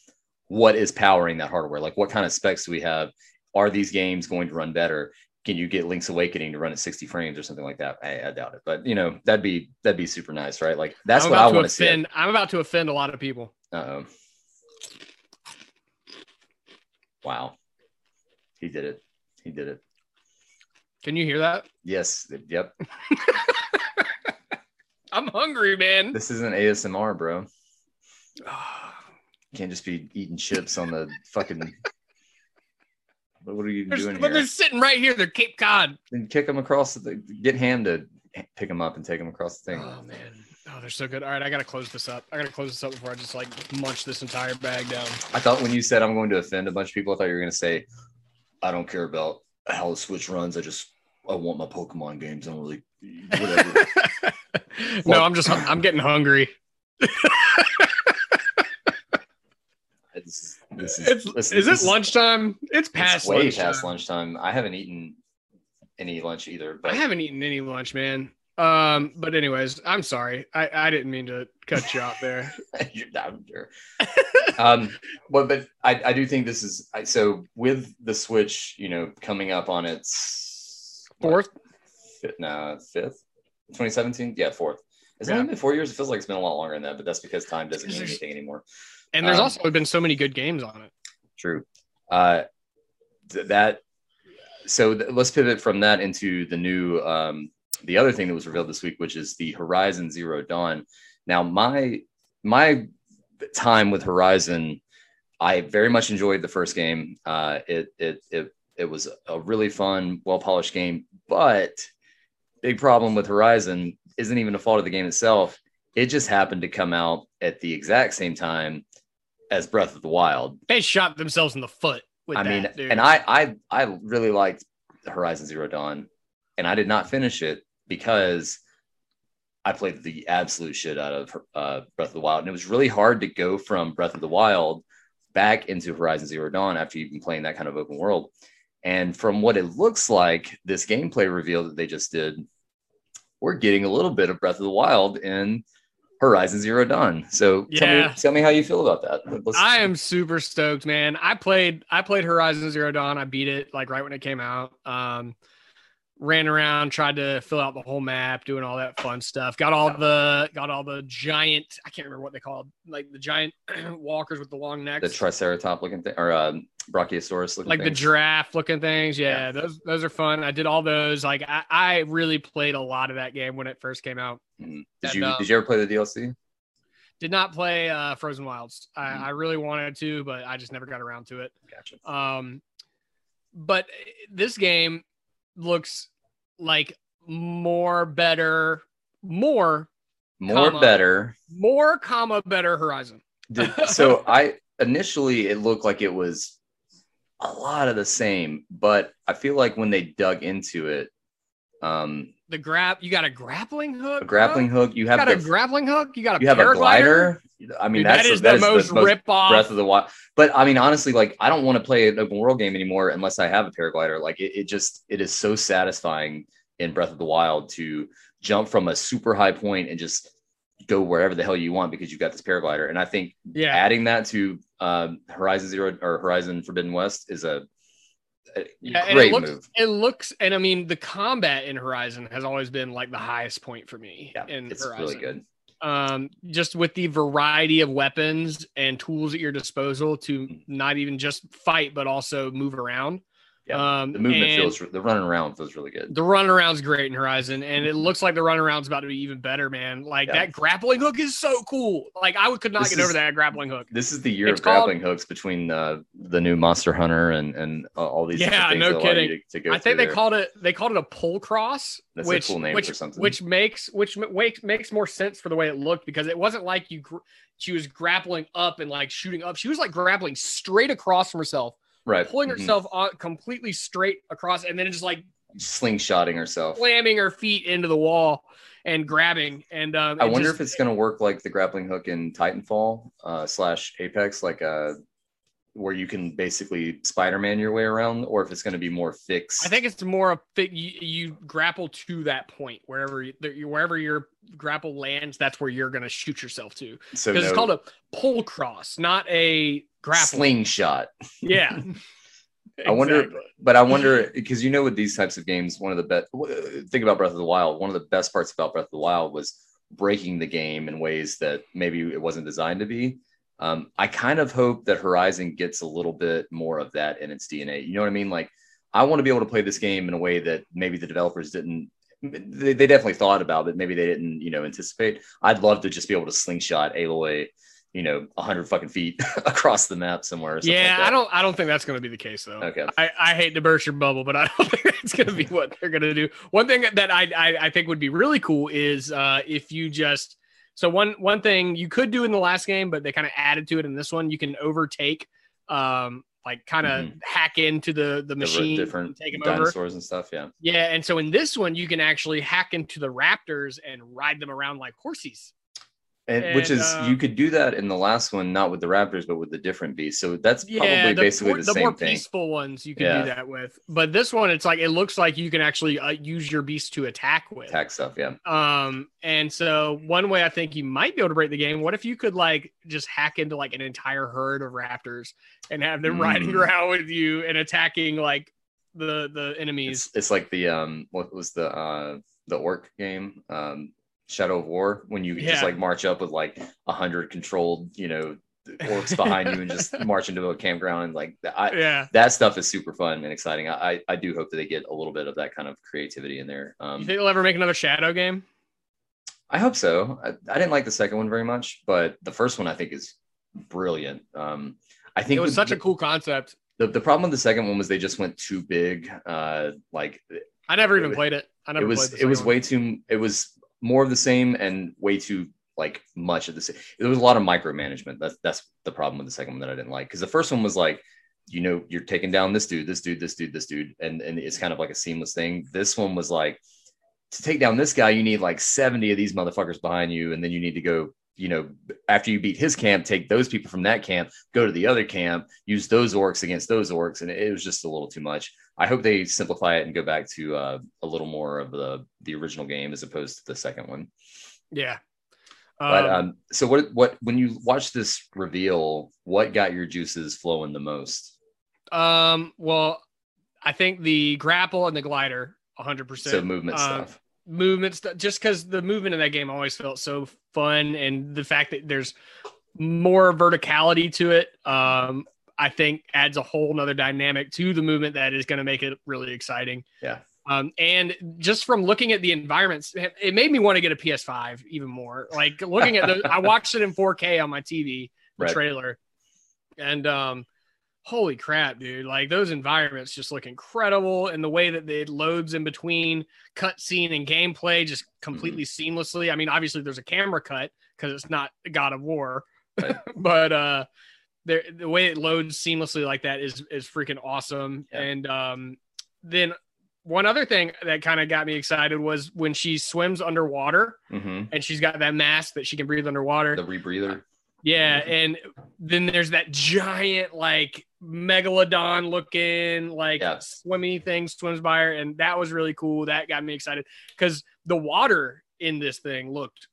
what is powering that hardware? Like what kind of specs do we have? Are these games going to run better? Can you get Link's Awakening to run at 60 frames or something like that? I, I doubt it, but you know that'd be that'd be super nice, right? Like that's what I want to see. I'm about to offend a lot of people. Uh-oh. Wow, he did it. He did it. Can you hear that? Yes. Yep. I'm hungry, man. This isn't ASMR, bro. Can't just be eating chips on the fucking. What are you They're, doing but they're sitting right here. They're Cape Cod. Then kick them across the. Get Ham to pick them up and take them across the thing. Oh man. Oh, they're so good. All right, I gotta close this up. I gotta close this up before I just like munch this entire bag down. I thought when you said I'm going to offend a bunch of people, I thought you were going to say, I don't care about how the Switch runs. I just I want my Pokemon games. I don't really whatever. no, I'm just I'm getting hungry. this is, this is, It's listen, is this it lunchtime? It's past It's way lunchtime. past lunchtime. I haven't eaten any lunch either. But I haven't eaten any lunch, man. Um, but anyways, I'm sorry. I, I didn't mean to cut you off there. You're down there. um, but but I, I do think this is I, so with the Switch, you know, coming up on its what, Fourth, fifth, no, fifth, 2017, yeah, fourth. Has it Yeah. only been four years? It feels like it's been a lot longer than that, but that's because time doesn't mean anything anymore. and there's Um, also been so many good games on it. True. Uh, th- that so th- let's pivot from that into the new um, the other thing that was revealed this week, which is the Horizon Zero Dawn. Now, my my time with Horizon, I very much enjoyed the first game. Uh, it it it it was a really fun, well polished game, but big problem with Horizon isn't even a fault of the game itself. It just happened to come out at the exact same time as Breath of the Wild. They shot themselves in the foot. With I that, mean, dude. and I, I, I really liked Horizon Zero Dawn, and I did not finish it because I played the absolute shit out of uh, Breath of the Wild, and it was really hard to go from Breath of the Wild back into Horizon Zero Dawn after you've been playing that kind of open world. And from what it looks like, this gameplay reveal that they just did, we're getting a little bit of Breath of the Wild in Horizon Zero Dawn. So tell Yeah. me, tell me how you feel about that. Let's- I am super stoked, man. I played I played Horizon Zero Dawn. I beat it like right when it came out. Um ran around, tried to fill out the whole map, doing all that fun stuff. Got all the got all the giant, I can't remember what they called, like the giant walkers with the long necks. the Triceratop looking thing, or um, Brachiosaurus looking like the things. giraffe looking things. Yeah, Yeah. those those are fun. I did all those. Like I, I really played a lot of that game when it first came out. Mhm. Did and, you uh, did you ever play the DLC? Did not play uh Frozen Wilds. I, Mhm. I really wanted to, but I just never got around to it. Gotcha. Um, but this game looks like more better, more, More comma. better. more, comma better Horizon. Did, so I initially it looked like it was a lot of the same, but I feel like when they dug into it, um, The grab, you got a grappling hook, a grappling hook, you You have got a grappling hook. You got a you have a paraglider. glider. I mean, Dude, that's that is that the most rip off. Breath of the Wild. But I mean, honestly, like I don't want to play an open world game anymore unless I have a paraglider. Like it, it just it is so satisfying in Breath of the Wild to jump from a super high point and just go wherever the hell you want because you've got this paraglider. And I think yeah, adding that to um, Horizon Zero or Horizon Forbidden West is a, a Yeah, great it looks, move. It looks, and I mean, the combat in Horizon has always been like the highest point for me. Yeah, in it's Horizon. really good. um, just with the variety of weapons and tools at your disposal to not even just fight, but also move around. Yeah, um, The movement feels the running around feels really good. the run around's great in Horizon, and it looks like the run around's about to be even better, man. Like Yeah. that grappling hook is so cool. Like I could not This get over that grappling hook. This is the year It's of called- grappling hooks between uh, the new Monster Hunter and and uh, all these. Yeah, no that allow you kidding. To, to I think they there. called it they called it a Pullcaster, That's a which cool name which for something. which makes which makes makes more sense for the way it looked because it wasn't like you gr- she was grappling up and like shooting up. She was like grappling straight across from herself, right, pulling mhm. herself on completely straight across, and then just like slingshotting herself. slamming her feet into the wall and grabbing. And um, I wonder just- if it's going to work like the grappling hook in Titanfall uh, slash Apex, like uh, where you can basically Spider-Man your way around, or if it's going to be more fixed. I think it's more a fit. You, you grapple to that point wherever you, wherever your grapple lands. That's where you're going to shoot yourself to so. No it's called a Pullcaster, not a grapple. slingshot. Yeah. I wonder- But I wonder because you know with these types of games, one of the best. Think about Breath of the Wild. One of the best parts about Breath of the Wild was breaking the game in ways that maybe it wasn't designed to be. Um, I kind of hope that Horizon gets a little bit more of that in its DNA. You know what I mean? Like, I want to be able to play this game in a way that maybe the developers didn't. They, they definitely thought about, but maybe they didn't, you know, anticipate. I'd love to just be able to slingshot Aloy, you know, hundred fucking feet across the map somewhere. or Yeah, like. I don't. I don't think that's going to be the case though. Okay. I, I hate to burst your bubble, but I don't think that's going to be what they're going to do. One thing that I, I I think would be really cool is uh, if you just so one one thing you could do in the last game, but they kind of added to it in this one. You can overtake, um, like kind of hack into the the machine, different them over. dinosaurs and stuff. Yeah. Yeah, and so in this one, you can actually hack into the raptors and ride them around like horses. And, which is uh, you could do that in the last one, not with the Raptors, but with the different beasts. So that's Yeah, probably the, basically the, the same more thing. peaceful ones you can Yeah. do that with. But this one, it's like it looks like you can actually uh, use your beast to attack with. Attack stuff, yeah. Um, and so one way I think you might be able to break the game. What if you could like just hack into like an entire herd of raptors and have them riding Mm. around with you and attacking like the the enemies? It's, it's like the um, what was the uh the orc game, um, Shadow of War, when you just Yeah. like march up with like a hundred controlled, you know, orcs behind you and just march into a campground and like I, yeah. that stuff is super fun and exciting. I I- do hope that they get a little bit of that kind of creativity in there. You Um, think they'll ever make another Shadow game? I hope so. I, I didn't like the second one very much, but the first one I think is brilliant. Um, I think It was with such a cool concept. the, the problem with the second one was they just went too big. Uh, like I never even was- played it. I never it was the it was one. way too it was more of the same and way too like much of the same there was a lot of micromanagement. That's that's the problem with the second one that i didn't like. Because the first one was like you know you're taking down this dude this dude this dude this dude and and it's kind of like a seamless thing. This one was like to take down this guy you need like 70 of these motherfuckers behind you and then you need to go you know after you beat his camp take those people from that camp go to the other camp use those orcs against those orcs and it was just a little too much I hope they simplify it and go back to uh, a little more of the the original game as opposed to the second one. Yeah. But Um, um, so what what when you watch this reveal, what got your juices flowing the most? um, well, I think the grapple and the glider, 100%. So movement Um, stuff. movement stuff just because the movement in that game always felt so fun and the fact that there's more verticality to it um i think adds a whole nother dynamic to the movement that is going to make it really exciting Yeah. um and just from looking at the environments it made me want to get a ps5 even more like looking at the i watched it in 4k on my tv the Right. trailer and um holy crap dude like those environments just look incredible and the way that it loads in between cutscene and gameplay just completely seamlessly i mean obviously there's a camera cut because it's not god of war Right. but uh there the way it loads seamlessly like that is is freaking awesome Yeah. and um then one other thing that kind of got me excited was when she swims underwater hmm and she's got that mask that she can breathe underwater The rebreather. yeah, Mhm. and then there's that giant like megalodon looking like Yeah. swimmy thing swims by her, and that was really cool. That got me excited because the water in this thing looked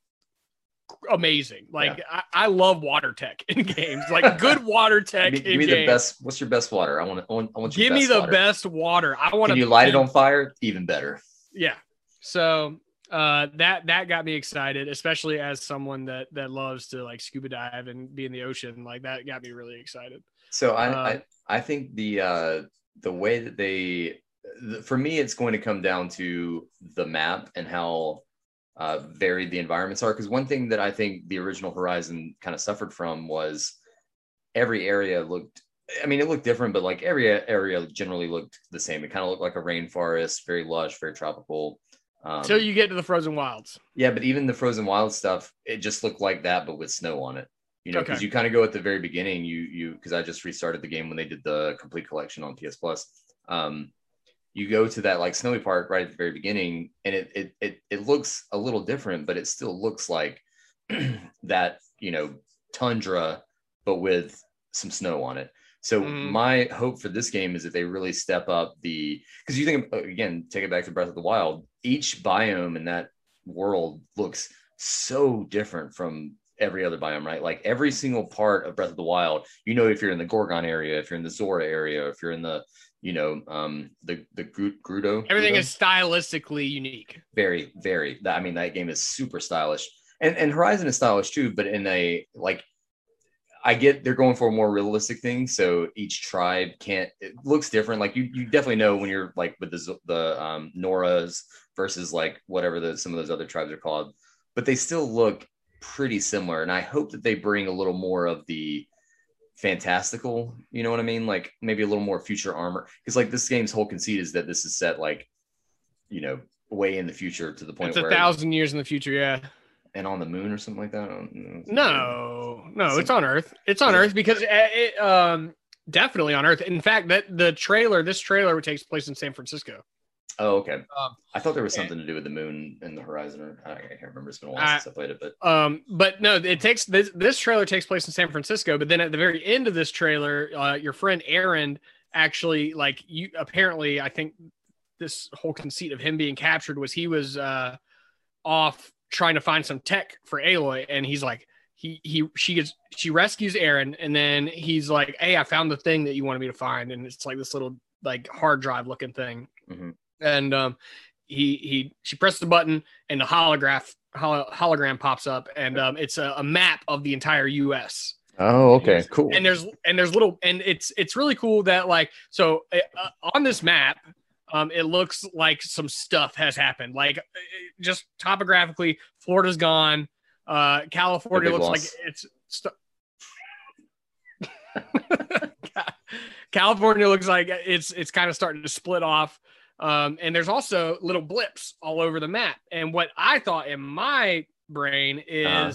amazing. Like I, I love water tech in games, like good water tech Give give me the best. What's your best water? I want to. I want, I want Give me the water. best water. I want Can to you light it on fire? Even better. yeah so uh that that got me excited especially as someone that that loves to like scuba dive and be in the ocean like that got me really excited So I, Uh, I I think the uh the way that they the, for me it's going to come down to the map and how uh, varied the environments are. Because one thing that I think the original Horizon kind of suffered from was every area looked. I mean, it looked different, but like every area generally looked the same. It kind of looked like a rainforest, very lush, very tropical. Um, you get to the frozen wilds yeah, but even the frozen wild stuff, it just looked like that, but with snow on it. You know, because Okay. you kind of go at the very beginning. You you because I just restarted the game when they did the complete collection on PS Plus. Um, you go to that like snowy part right at the very beginning, and it it it, it looks a little different, but it still looks like that you know tundra, but with some snow on it. So Mhm. my hope for this game is that they really step up the because you think again, take it back to Breath of the Wild. Each biome in that world looks so different from every other biome, right? Like every single part of Breath of the Wild, you know, if you're in the Goron area, if you're in the Zora area, if you're in the, you know, um, the the Gru- Gerudo, everything Gerudo? is stylistically unique very, very. I mean, that game is super stylish, and and Horizon is stylish too, but in a like. I get they're going for a more realistic thing, so each tribe can't. It looks different. Like you, you definitely know when you're like with the the um, Noras versus like whatever the some of those other tribes are called, but they still look pretty similar. And I hope that they bring a little more of the fantastical. You know what I mean? Like maybe a little more future armor, because like this game's whole conceit is that this is set like, you know, way in the future to the point it's a where thousand years in the future yeah and on the moon or something like that. I don't know. no no So- it's on earth it's on earth because it, it um definitely on earth in fact that the trailer this trailer takes place in san francisco Oh, okay. Um, I thought there was and- something to do with the moon and the horizon, or I can't remember. It's been a while I- since I played it, but Um, but no, it takes this this trailer takes place in San Francisco, but then at the very end of this trailer, uh, your friend Erend actually like you apparently I think this whole conceit of him being captured was he was uh off trying to find some tech for Aloy and he's like he he she gets she rescues Erend and then he's like, Hey, I found the thing that you wanted me to find, and it's like this little like hard drive looking thing. Mhm. And um he he she pressed the button and the holograph holo, hologram pops up and um it's a, a map of the entire US oh, okay, cool. and there's and there's little and it's it's really cool that like so uh, on this map um it looks like some stuff has happened. Like uh, just topographically Florida's gone. Uh California big looks like it's st- California looks like it's it's kind of starting to split off Um, and there's also little blips all over the map. And what I thought in my brain is Uh-huh.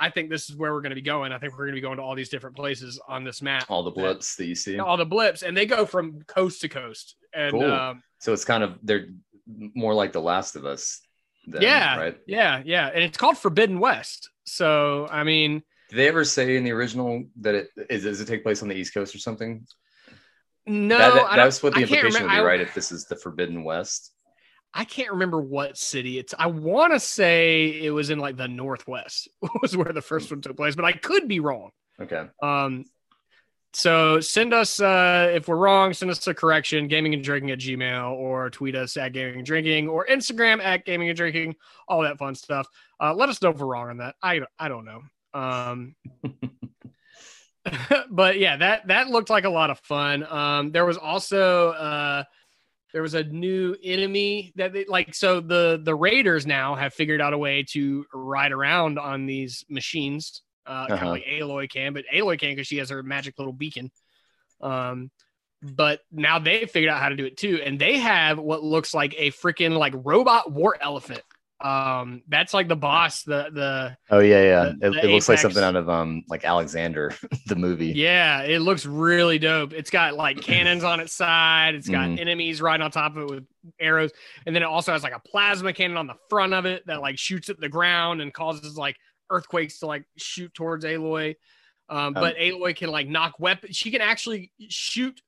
I think this is where we're going to be going. I think we're going to be going to all these different places on this map. All the blips that you see. All the blips, and they go from coast to coast. And Cool. um, So it's kind of they're more like The Last of Us. Then, yeah, Right. yeah, yeah. And it's called Forbidden West. So, I mean, Did they ever say in the original that it is? Does it take place on the East Coast or something? No, that, that, that's what the implication would be, I- right? If this is the Forbidden West. I can't remember what city it's. I want to say it was in like the Northwest was where the first one took place, but I could be wrong. Okay. Um, so send us uh, if we're wrong, send us a correction, gaming and drinking at Gmail, or tweet us at gaming and drinking, or Instagram at gaming and drinking, all that fun stuff. Uh, let us know if we're wrong on that. I I don't know. Um, but yeah, that that looked like a lot of fun. Um, there was also uh, there was a new enemy that they like. So the the raiders now have figured out a way to ride around on these machines, uh, kind Uh-huh. of like Aloy can, but Aloy can because she has her magic little beacon. Um, but now they figured out how to do it too, and they have what looks like a freaking like robot war elephant. Um, that's like the boss. The the Oh yeah, yeah. The- it, the it looks like something out of um like Alexander, the movie. Yeah, it looks really dope. It's got like cannons on its side. It's got Mhm. enemies right on top of it with arrows, and then it also has like a plasma cannon on the front of it that like shoots at the ground and causes like earthquakes to like shoot towards Aloy. Um, but Aloy can like knock weapons. She can actually shoot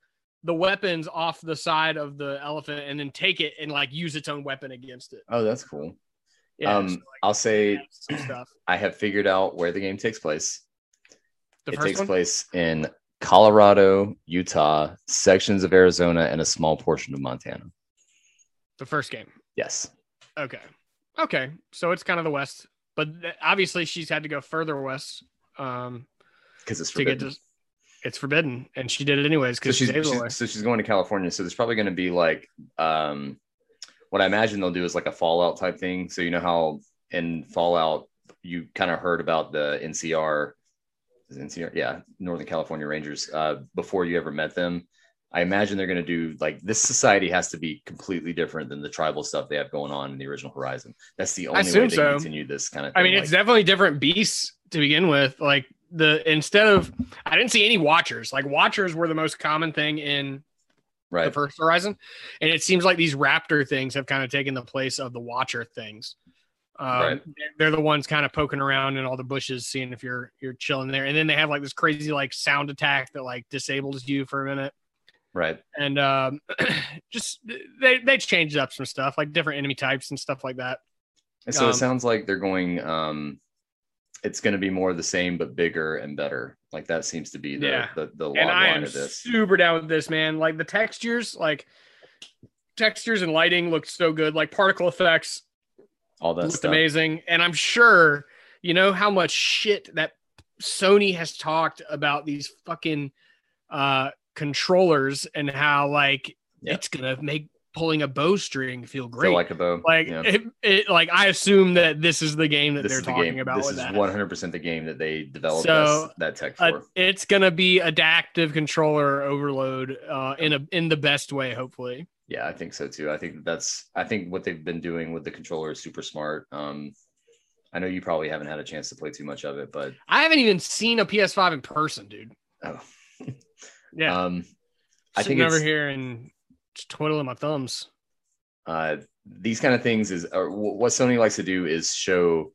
the weapons off the side of the elephant and then take it and like use its own weapon against it. Oh, that's cool. Yeah, um, so, like, I'll say. I have figured out where the game takes place. The it takes one. place in Colorado, Utah, sections of Arizona, and a small portion of Montana. The first game. Yes. Okay. Okay. So it's kind of the west, but obviously she's had to go further west um, Because it's to get forbidden. to. It's forbidden, and she did it anyways so because she's, she's, she's- so she's going to California. So there's probably going to be like um, what I imagine they'll do is like a Fallout type thing. So you know how in Fallout you kind of heard about the NCR, is NCR, yeah, Northern California Rangers uh, before you ever met them. I imagine they're going to do like this society has to be completely different than the tribal stuff they have going on in the original Horizon. That's the only way they so. continue this kind of. I thing. mean, it's definitely different beasts to begin with. Like the instead of, I didn't see any watchers. Like watchers were the most common thing in the first Horizon, and it seems like these raptor things have kind of taken the place of the watcher things. Um, Right. they're- They're the ones kind of poking around in all the bushes, seeing if you're you're chilling there, and then they have like this crazy like sound attack that like disables you for a minute, Right. and um, just they they changed up some stuff like different enemy types and stuff like that. And so Um, it sounds like they're going. Um, it's going to be more of the same, but bigger and better. Like that seems to be the Yeah. the, the and I am of this. super down with this, man. Like the textures, like textures and lighting looked so good. Like particle effects All that looked stuff. amazing, and I'm sure you know how much shit that Sony has talked about these fucking uh controllers and how like it's gonna make pulling a bowstring feel great. Feel like a bow. like yeah. it, it, like I assume that this is the game that this they're the talking game. about This with is one hundred percent the game that they developed So, this- that tech uh, for. it's gonna be adaptive controller overload uh, in a in the best way, hopefully. yeah, I think so too. I think that's. I think what they've been doing with the controller is super smart. Um, I know you probably haven't had a chance to play too much of it, but I haven't even seen a PS5 in person, dude. oh, Yeah, um, I sitting think over here and twiddling my thumbs. uh, these kind of things is what Sony likes to do is show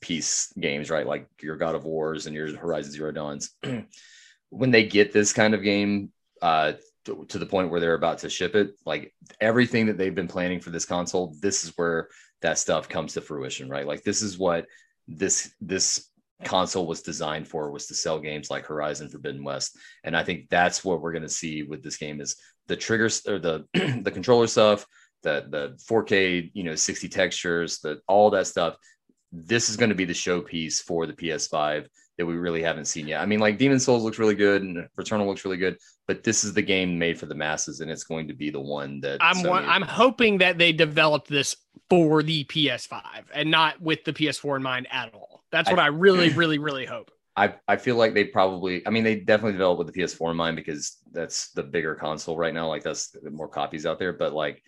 piece games, right? Like your God of Wars and your Horizon Zero Dawns. when they get this kind of game uh, to, to the point where they're about to ship it, like everything that they've been planning for this console, this is where that stuff comes to fruition, right? Like this is what this this console was designed for was to sell games like Horizon Forbidden West, and I think that's what we're going to see with this game is the triggers or the the controller stuff, the the 4K, you know, 60 textures, the all that stuff. This is going to be the showpiece for the PS5 that we really haven't seen yet. I mean, like Demon Souls looks really good and Returnal looks really good, but this is the game made for the masses, and it's going to be the one that I'm Sony- one, I'm hoping that they developed this for the PS5 and not with the PS4 in mind at all. That's I- what I really, really, really hope. I I feel like they probably. I mean, they definitely developed with the PS4 in mind because that's the bigger console right now. Like that's more copies out there. But like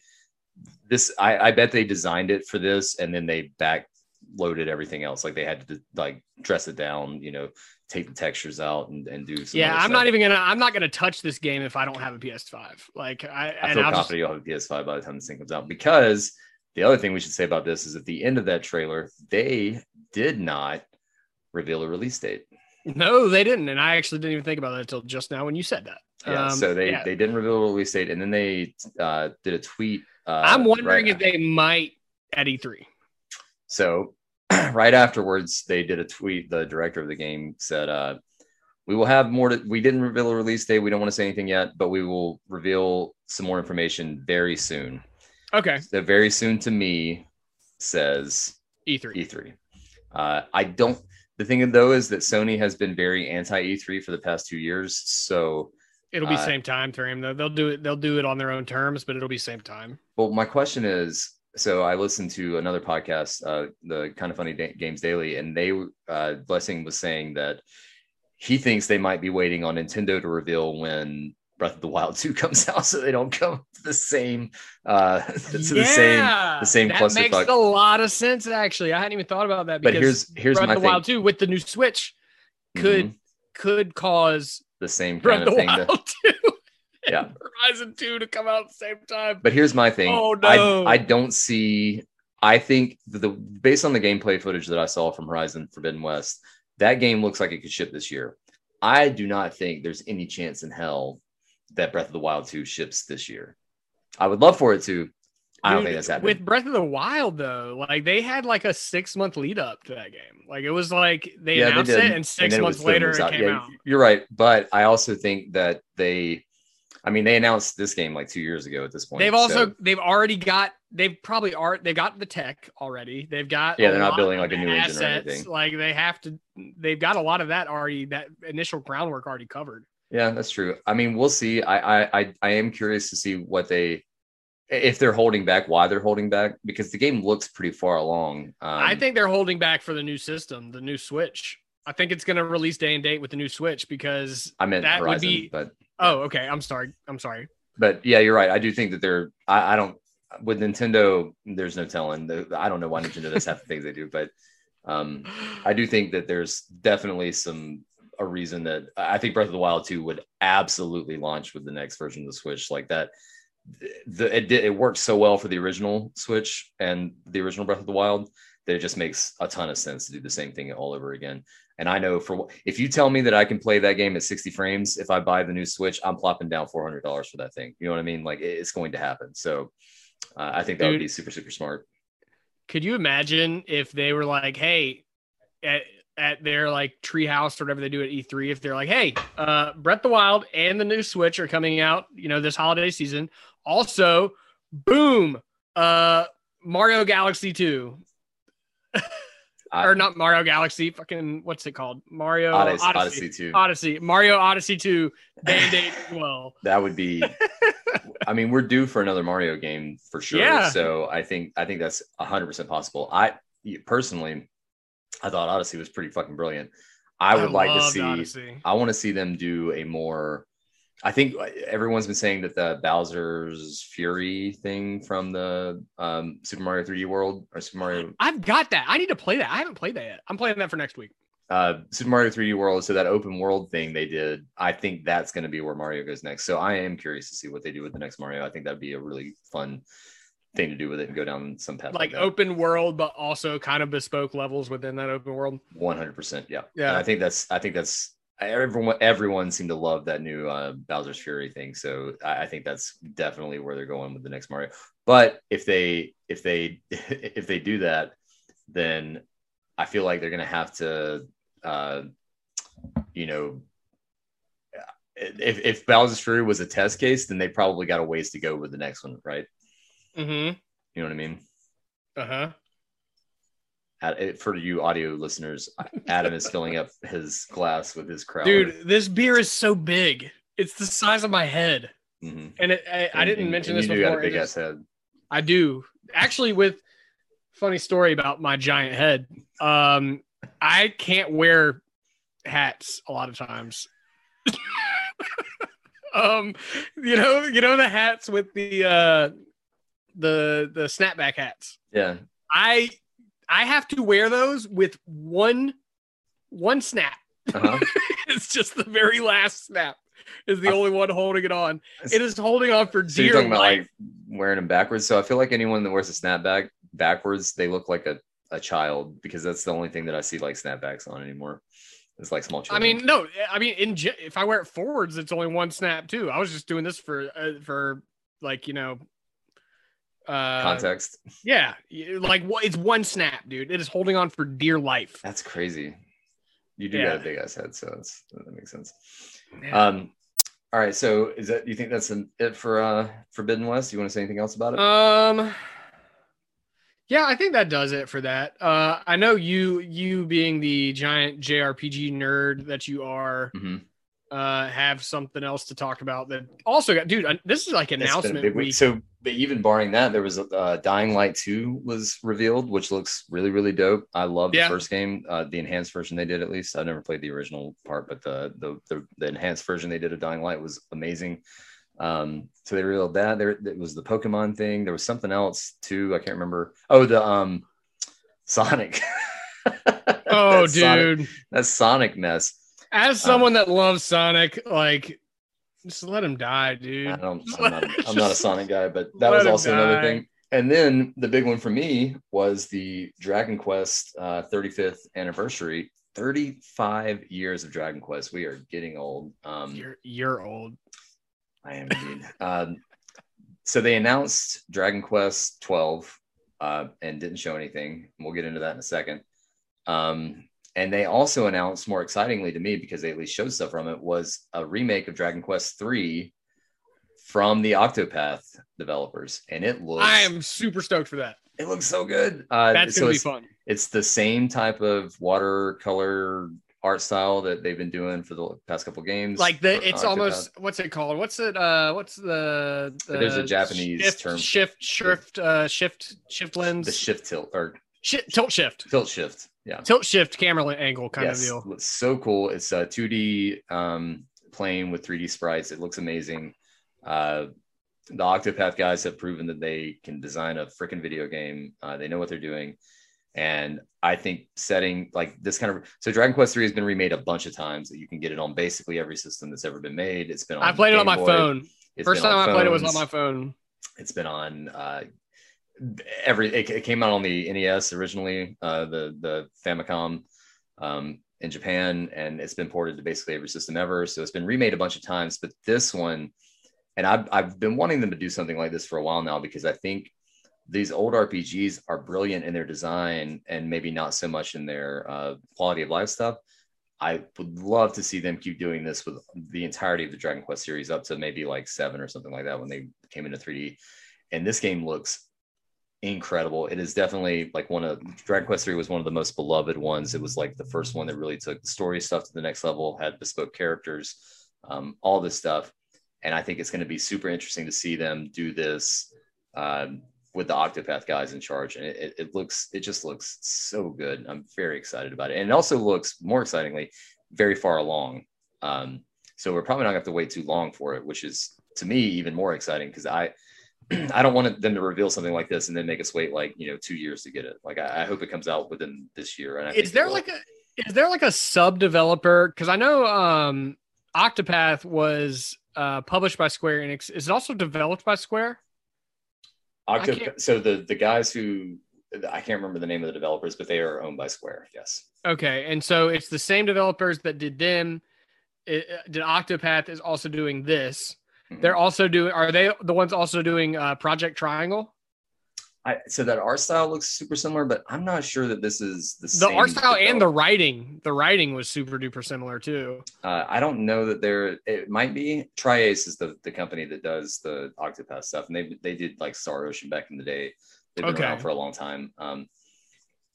this, I, I bet they designed it for this, and then they back loaded everything else. Like they had to like dress it down. You know, take the textures out and, and do. Some yeah, I'm stuff. not even gonna. I'm not gonna touch this game if I don't have a PS5. Like I, I feel I'll confident just, you'll have a PS5 by the time this thing comes out. Because the other thing we should say about this is at the end of that trailer, they did not reveal a release date. No, they didn't, and I actually didn't even think about that until just now when you said that. Yeah, Um, so they yeah. they didn't reveal a release date, and then they uh, did a tweet. Uh, I'm wondering right- if they might at E E3. So right afterwards, they did a tweet. The director of the game said, uh, "We will have more. To, we didn't reveal a release date. We don't want to say anything yet, but we will reveal some more information very soon." Okay, The very soon to me says E3. E3. Uh, I don't. The thing though is that Sony has been very anti E3 for the past two years. So, It'll be uh, same time frame though. They'll do it. They'll do it on their own terms, but it'll be same time. well, my question is. So I listened to another podcast, uh, the Kinda Funny Da- games daily, and they uh, Blessing was saying that he thinks they might be waiting on Nintendo to reveal when Breath of the Wild 2 comes out, so they don't come to the same uh, to the same Yeah, the same That makes a lot of sense. Actually, I hadn't even thought about that. But Because here's here's Breath my of the thing. Wild 2 with the new Switch could Mhm. could cause the same Breath kind of of the thing. to- Wild 2 Yeah. Horizon 2 to come out at the same time. But here's my thing. Oh, no. I, I don't see. I think the based on the gameplay footage that I saw from Horizon Forbidden West, that game looks like it could ship this year. I do not think there's any chance in hell that Breath of the Wild 2 ships this year. I would love for it to. I don't think that's happening. With Breath of the Wild, though, like they had like a six month lead up to that game. Like it was like they Yeah, announced did. it, and six it months then later it came Yeah, out. You're right, but I also think that they. I mean, they announced this game like two years ago at this point. They've also so- they've already got they've probably are they've got the tech already. They've got Yeah, they're not building, like, a new engine or anything. Like they have to. They've got a lot of that already. That initial groundwork already covered. Yeah, that's true. I mean, we'll see. I, I, I, am curious to see what they, if they're holding back, why they're holding back, because the game looks pretty far along. Um, I think they're holding back for the new system, the new Switch. I think it's going to release day and date with the new Switch because I meant that would be- but, oh okay, I'm sorry, I'm sorry. but yeah, you're right. I do think that they're. I, I don't with Nintendo. There's no telling. I don't know why Nintendo does half the things they do, but um, I do think that there's definitely some a reason that I think Breath of the Wild 2 would absolutely launch with the next version of the Switch like that. The it it worked so well for the original Switch and the original Breath of the Wild that it just makes a ton of sense to do the same thing all over again. And I know for if you tell me that I can play that game at 60 frames if I buy the new Switch, I'm plopping down $400 for that thing. You know what I mean? Like it's going to happen. So uh, I think that would be super super smart. Could you imagine if they were like, hey, at, their like treehouse or whatever they do at E3, if they're like, hey, uh, Breath of the Wild and the new Switch are coming out, you know, this holiday season. Also, boom, uh, Mario Galaxy 2. Or not Mario Galaxy, fucking what's it called? Mario Odyssey, Odyssey. Odyssey 2. Odyssey. Mario Odyssey 2 Band-Aid as well. That would be. I mean, we're due for another Mario game for sure. Yeah. So I think I think that's hundred percent possible. I personally, I thought Odyssey was pretty fucking brilliant. I would like to see. Odyssey. I want to see them do a more. I think everyone's been saying that the Bowser's Fury thing from the um, Super Mario 3D World or Super Mario I've got that. I need to play that. I haven't played that yet. I'm playing that for next week. uh, Super Mario 3D World, so that open world thing they did, I think that's going to be where Mario goes next. So I am curious to see what they do with the next Mario. I think that'd be a really fun thing to do with it and go down some path like that. open world, but also kind of bespoke levels within that open world. 100%. Yeah. Yeah. And I think that's, I think that's, everyone, everyone seemed to love that new uh, Bowser's Fury thing. So I, I think that's definitely where they're going with the next Mario. But if they, if they, if they do that, then I feel like they're going to have to, uh, you know, if, if Bowser's Fury was a test case, then they probably got a ways to go with the next one, right? Mm-hmm. You know what I mean? Uh-huh. For you audio listeners, Adam is filling up his glass with his crowd. Dude, this beer is so big. It's the size of my head. Mhm. And it, I, I didn't and- mention and this You do got a big ass head. I do. Actually, with funny story about my giant head. Um, I can't wear hats a lot of times. um, you know, you know the hats with the uh the the snapback hats. Yeah. I I have to wear those with one one snap. Uh-huh. it's just the very last snap is the only one holding it on. It is holding on for So you're dear talking about like wearing them backwards. So I feel like anyone that wears a snapback backwards, they look like a, a child because that's the only thing that I see like snapbacks on anymore. It's like small I mean, no, I mean, in if I wear it forwards, it's only one snap too. I was just doing this for uh, for like you know, uh, context. Yeah, like what? It's one snap, dude. It is holding on for dear life. That's crazy. You do Yeah. got a big ass head, so that's that makes sense. Yeah. Um, all right. So is that? You think that's an, it for uh Forbidden West? You want to say anything else about it? Um, yeah, I think that does it for that. Uh, I know you, you being the giant JRPG nerd that you are, Mhm. uh, have something else to talk about. That also got, dude. uh, This is like It's been a announcement week. week. So, but even barring that, there was uh, Dying Light Two was revealed, which looks really, really dope. I love the first game, uh, the enhanced version they did. At least I've never played the original part, but the, the the the enhanced version they did of Dying Light was amazing. Um, so they revealed that there it was the Pokemon thing. There was something else too. I can't remember. Oh, the um, Sonic. oh, That Sonic- dude. that Sonic mess. As someone that loves Sonic, like, just let him die, dude. I don't. I'm not, I'm not a Sonic guy, but that was also another thing. And then the big one for me was the Dragon Quest uh, 35th anniversary. 35 years of Dragon Quest. We are getting old. Um, You're you're old. I am indeed. um, so they announced Dragon Quest 12 uh, and didn't show anything. We'll get into that in a second. Um, and they also announced, more excitingly to me, because they at least showed stuff from it, was a remake of Dragon Quest 3 from the Octopath developers, and it looks I am super stoked for that. it looks so good. Uh, That's so gonna be fun. it's the same type of watercolor art style that they've been doing for the past couple games. Like the, it's Octopath. almost what's it called? What's it? Uh, what's the? the There's a Japanese shift, term. Shift, shift, uh, shift, shift lens, the shift tilt or Shi tilt shift, tilt shift. Yeah. tilt shift camera angle kind yes. of deal. Looks so cool. It's a 2D um, plane with 3D sprites. It looks amazing. Uh, the Octopath guys have proven that they can design a freaking video game. Uh, they know what they're doing. And I think setting like this kind of so Dragon Quest 3 has been remade a bunch of times. You can get it on basically every system that's ever been made. It's been on I played it on Game my Boy. phone. It's First time I played it was on my phone. It's been on uh, every. It, it came out on the NES originally, uh, the the Famicom um, in Japan, and it's been ported to basically every system ever. So it's been remade a bunch of times. But this one, and I've I've been wanting them to do something like this for a while now because I think these old RPGs are brilliant in their design and maybe not so much in their uh, quality of life stuff. I would love to see them keep doing this with the entirety of the Dragon Quest series up to maybe like seven or something like that when they came into 3D. And this game looks incredible. It is definitely like one of Dragon Quest 3 was one of the most beloved ones. It was like the first one that really took the story stuff to the next level, had bespoke characters, um, all this stuff. And I think it's going to be super interesting to see them do this um, with the Octopath guys in charge. And it, it, looks, it just looks so good. I'm very excited about it. And it also looks more excitingly very far along. Um, so we're probably not going to have to wait too long for it, which is to me even more exciting because I, I don't want them to reveal something like this and then make us wait like you know two years to get it. Like I, I hope it comes out within this year. And I Is there like a is there like a sub developer? Because I know um Octopath was uh published by Square Enix. Is it also developed by Square? I so the the guys who I can't remember the name of the developers, but they are owned by Square. Yes. Okay, and so it's the same developers that did them. It, uh, did Octopath is also doing this. They're also doing. Are they the ones also doing uh, Project Triangle? I, so that art style looks super similar, but I'm not sure that this is the, The art style and the writing. The writing was super duper similar too. Uh, I don't know that they're. It might be tri-Ace is the, the company that does the Octopath stuff, and they they did like Star Ocean back in the day. They've been Okay. around for a long time. Um,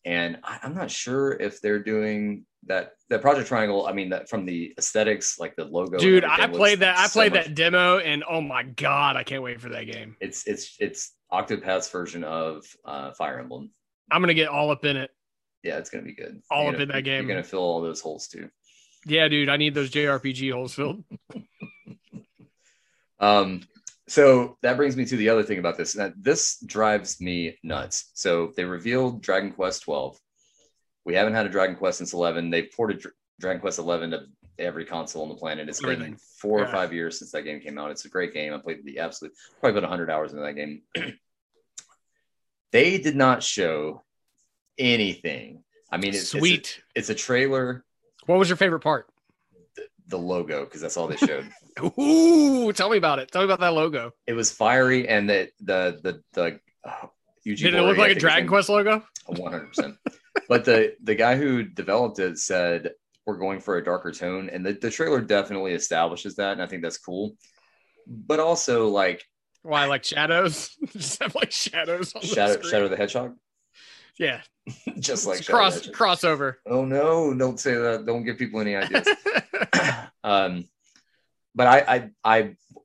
and I, I'm not sure if they're doing that. That Project Triangle. I mean, that from the aesthetics, like the logo. Dude, I played that. I so played much- that demo, and oh my god, I can't wait for that game. It's it's it's Octopath's version of uh, Fire Emblem. I'm gonna get all up in it. Yeah, it's gonna be good. All You're up gonna- in that game. You're gonna fill all those holes too. Yeah, dude, I need those JRPG holes filled. Um, so that brings me to the other thing about this. This drives me nuts. So they revealed Dragon Quest 12. We haven't had a Dragon Quest since 11. They've ported Dr- Dragon Quest 11 to every console on the planet. It's been Everything. four or five years since that game came out. It's a great game. I played the absolute probably about 100 hours into that game. they did not show anything. I mean, it's, Sweet. It's a, it's a trailer, what was your favorite part? the logo, because that's all they showed. Ooh, tell me about it. Tell me about that logo. it was fiery, and the the the the. Uh, Did it look like a Dragon Quest logo? One hundred percent. But the the guy who developed it said we're going for a darker tone, and the, the trailer definitely establishes that, and I think that's cool. But also like Why, like shadows? Just have like shadows on Shadow screen. Shadow the Hedgehog, Yeah, just like the cross crossover. Oh no! Don't say that. Don't give people any ideas. um, but I, I, I,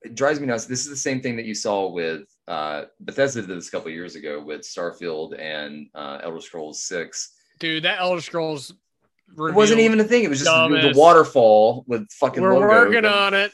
it drives me nuts. This is the same thing that you saw with uh, Bethesda did this a couple years ago with Starfield and uh, Elder Scrolls Six. Dude, that Elder Scrolls It wasn't even a thing. It was just the, the waterfall with fucking. We're logo. working on it.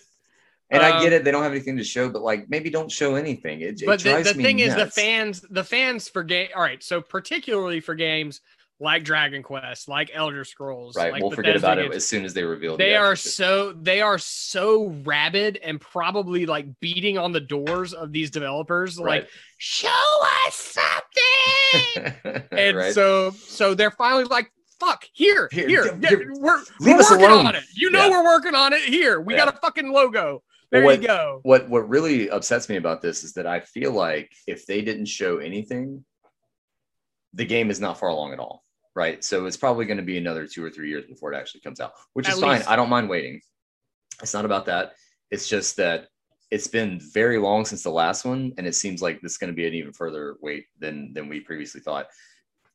And I um, get it; they don't have anything to show, but like maybe don't show anything. It, it But the, drives the me thing is, the fans, the fans for game. All right, so particularly for games like Dragon Quest, like Elder Scrolls, right? like we'll forget Bethesda about it as soon as they reveal. the They actual are so they are so rabid and probably like beating on the doors of these developers, like show us something. and right. so so they're finally like fuck here Here, here, yeah, we're, we're working alone. on it you know Yeah. we're working on it here we Yeah. got a fucking logo there Well, you go what what really upsets me about this is that I feel like if they didn't show anything, the game is not far along at all. Right. So it's probably going to be another two or three years before it actually comes out, which At is fine. I don't mind waiting. It's not about that. It's just that it's been very long since the last one, and it seems like this is going to be an even further wait than than we previously thought.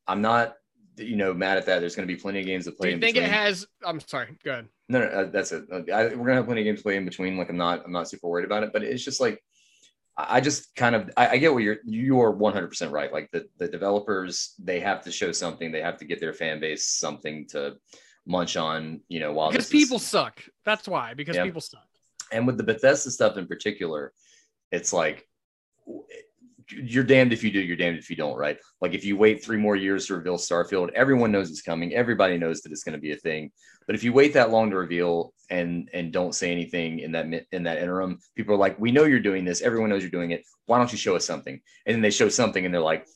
I'm not, you know, mad at that. There's going to be plenty of games to play. do you in think it has i'm sorry go ahead No, no, uh, that's it. Uh, I, we're gonna have plenty of games to play in between. Like I'm not, I'm not super worried about it. But it's just like, I just kind of, I, I get what you're, you are 100 percent right. Like the the developers, they have to show something. They have to get their fan base something to munch on. You know, while because this is- people suck that's why because Yeah. people suck and with the Bethesda stuff in particular, it's like you're damned if you do, you're damned if you don't, right? Like if you wait three more years to reveal Starfield, everyone knows it's coming. Everybody knows that it's going to be a thing. But if you wait that long to reveal and and don't say anything in that in that interim, people are like, "We know you're doing this. Everyone knows you're doing it. Why don't you show us something?" And then they show something, and they're like,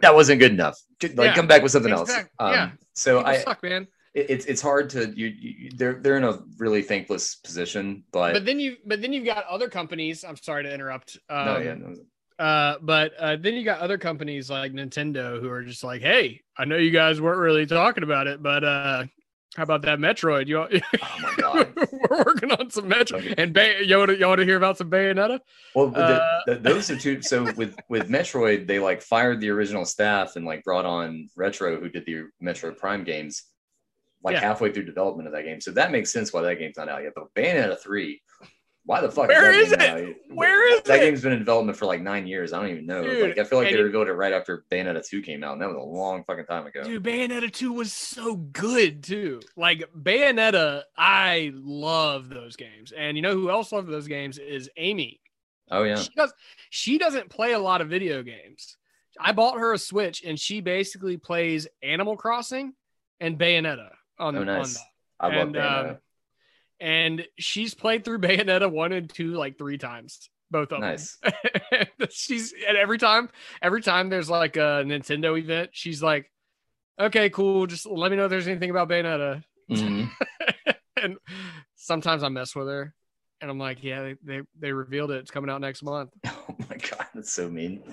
"That wasn't good enough. Like, Yeah, come back with something else." Um, yeah. So people I, suck man it's it's hard to you, you. They're they're in a really thankless position, but, but then you but then you've got other companies i'm sorry to interrupt um, no, yeah, no, Uh, but uh, then you got other companies like Nintendo who are just like, "Hey, I know you guys weren't really talking about it, but uh, how about that Metroid? You, oh my god. we're working on some Metroid, and Bay- you want to you want to hear about some Bayonetta? Well, the, Uh, the, those are two. So with with Metroid, they like fired the original staff and like brought on Retro, who did the Metroid Prime games, like Yeah. halfway through development of that game. So that makes sense why that game's not out yet. But Bayonetta three, why the fuck? Where is, is that it? not out yet? Where is that it? game's been in development for like nine years. I don't even know. Dude, like I feel like they revealed it right after Bayonetta two came out, and that was a long fucking time ago. Dude, Bayonetta 2 was so good too. Like Bayonetta, I love those games. And you know who else loved those games is Amy. oh yeah, She does she doesn't play a lot of video games. I bought her a Switch and she basically plays Animal Crossing and Bayonetta on, oh on that. I love and, Bayonetta. um, And she's played through Bayonetta 1 and 2 like 3 times. Both of nice. them. she's and every time every time there's like a Nintendo event, she's like, "Okay, cool, just let me know if there's anything about Bayonetta." Mhm. and sometimes I mess with her, and I'm like, "Yeah, they they, they revealed it. It's coming out next month." Oh my god, that's so mean.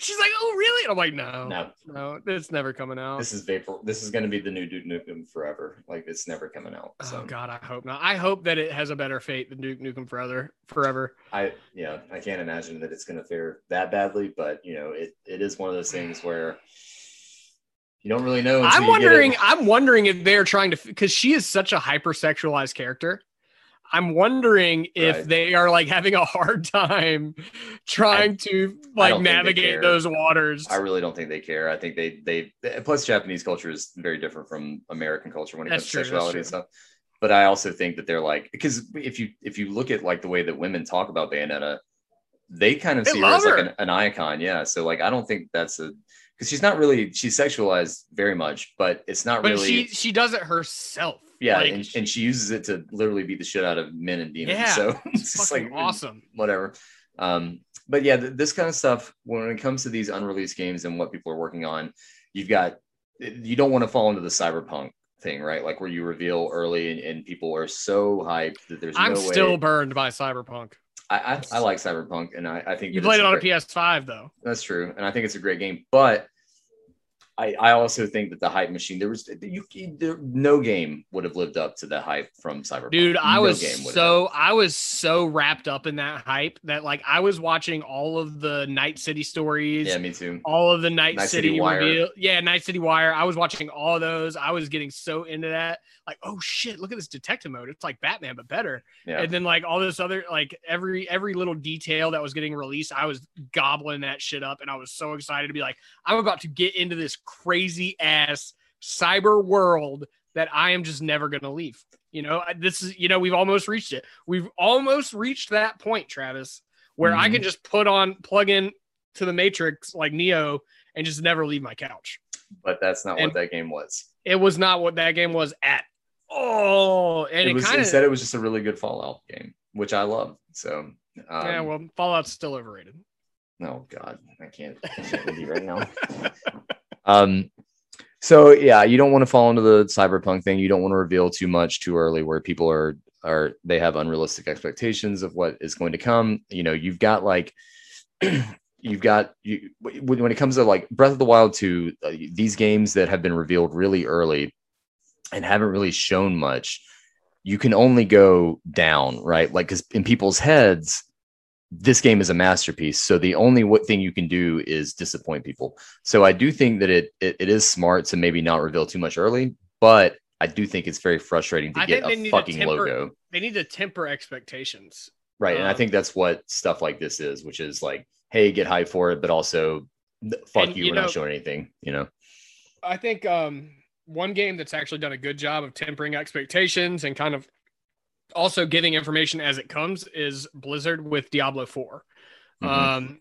She's like, "Oh, really?" And I'm like, "No, no, No, it's never coming out." this is vapor. This is going to be the new Duke Nukem forever. Like it's never coming out. oh God, I hope not. I hope that it has a better fate than Duke Nukem Forever. Forever. I yeah, I can't imagine that it's going to fare that badly. But you know, it it is one of those things where you don't really know. I'm wondering. I'm wondering if they're trying to because she is such a hypersexualized character. I'm wondering if Right. they are like having a hard time trying to like don't think they navigate those waters. I really don't think they care. I think they they plus Japanese culture is very different from American culture when it That's comes to true, that's sexuality and stuff. but I also think that they're like because if you if you look at like the way that women talk about Bayonetta, they kind of They see her as like her. an, an icon. Yeah. So like I don't think that's a because she's not really she's sexualized very much, but it's not But really she she does it herself. Yeah, Like, and, and she uses it to literally beat the shit out of men and demons. Yeah, so it's it's fucking like awesome. whatever. Um, but yeah, th- this kind of stuff when it comes to these unreleased games and what people are working on, you've got you don't want to fall into the cyberpunk thing, right? Like where you reveal early and, and people are so hyped that there's I'm no still way. burned by Cyberpunk. I, I, I like cyberpunk, and I, I think You played it on a PS5 though. That's true, and I think it's a great game. But I, I also think that the hype machine there was you there, no game would have lived up to the hype from Cyberpunk. Dude, I No was game would have. so I was so wrapped up in that hype that like I was watching all of the Night City stories, yeah, me too. all of the Night, Night City, City Wire. reveal. Yeah, Night City Wire. I was watching all of those. I was getting so into that. Like, oh shit, look at this detective mode. It's like Batman, but better. Yeah, And then like all this other like every every little detail that was getting released, I was gobbling that shit up, and I was so excited to be like, I'm about to get into this crazy ass cyber world that I am just never gonna leave. You know, this is you know we've almost reached it. We've almost reached that point, Travis, where I Mhm. can just put on plug in to the Matrix like Neo and just never leave my couch. but that's not and- what that game was. It was not what that game was at all, and it it, was kind of instead it was just a really good Fallout game, which I love. So um, yeah. Well, Fallout's still overrated. oh god, I can't, I can't with you right now. um, so yeah, you don't want to fall into the cyberpunk thing. You don't want to reveal too much too early, where people are are they have unrealistic expectations of what is going to come. You know, you've got like. You've got you when it comes to like Breath of the Wild 2, uh, these games that have been revealed really early and haven't really shown much, you can only go down, right? Like, because in people's heads, this game is a masterpiece. So the only what thing you can do is disappoint people. So I do think that it it, it is smart to maybe not reveal too much early, but I do think it's very frustrating to I get a fucking temper- logo. They need to temper expectations. Right. and I um, think that's what stuff like this is, which is like, hey, get hype for it, but also fuck And, you, you we're not showing anything, you know? I think um, one game that's actually done a good job of tempering expectations and kind of also giving information as it comes is Blizzard with Diablo 4. Mhm. Um,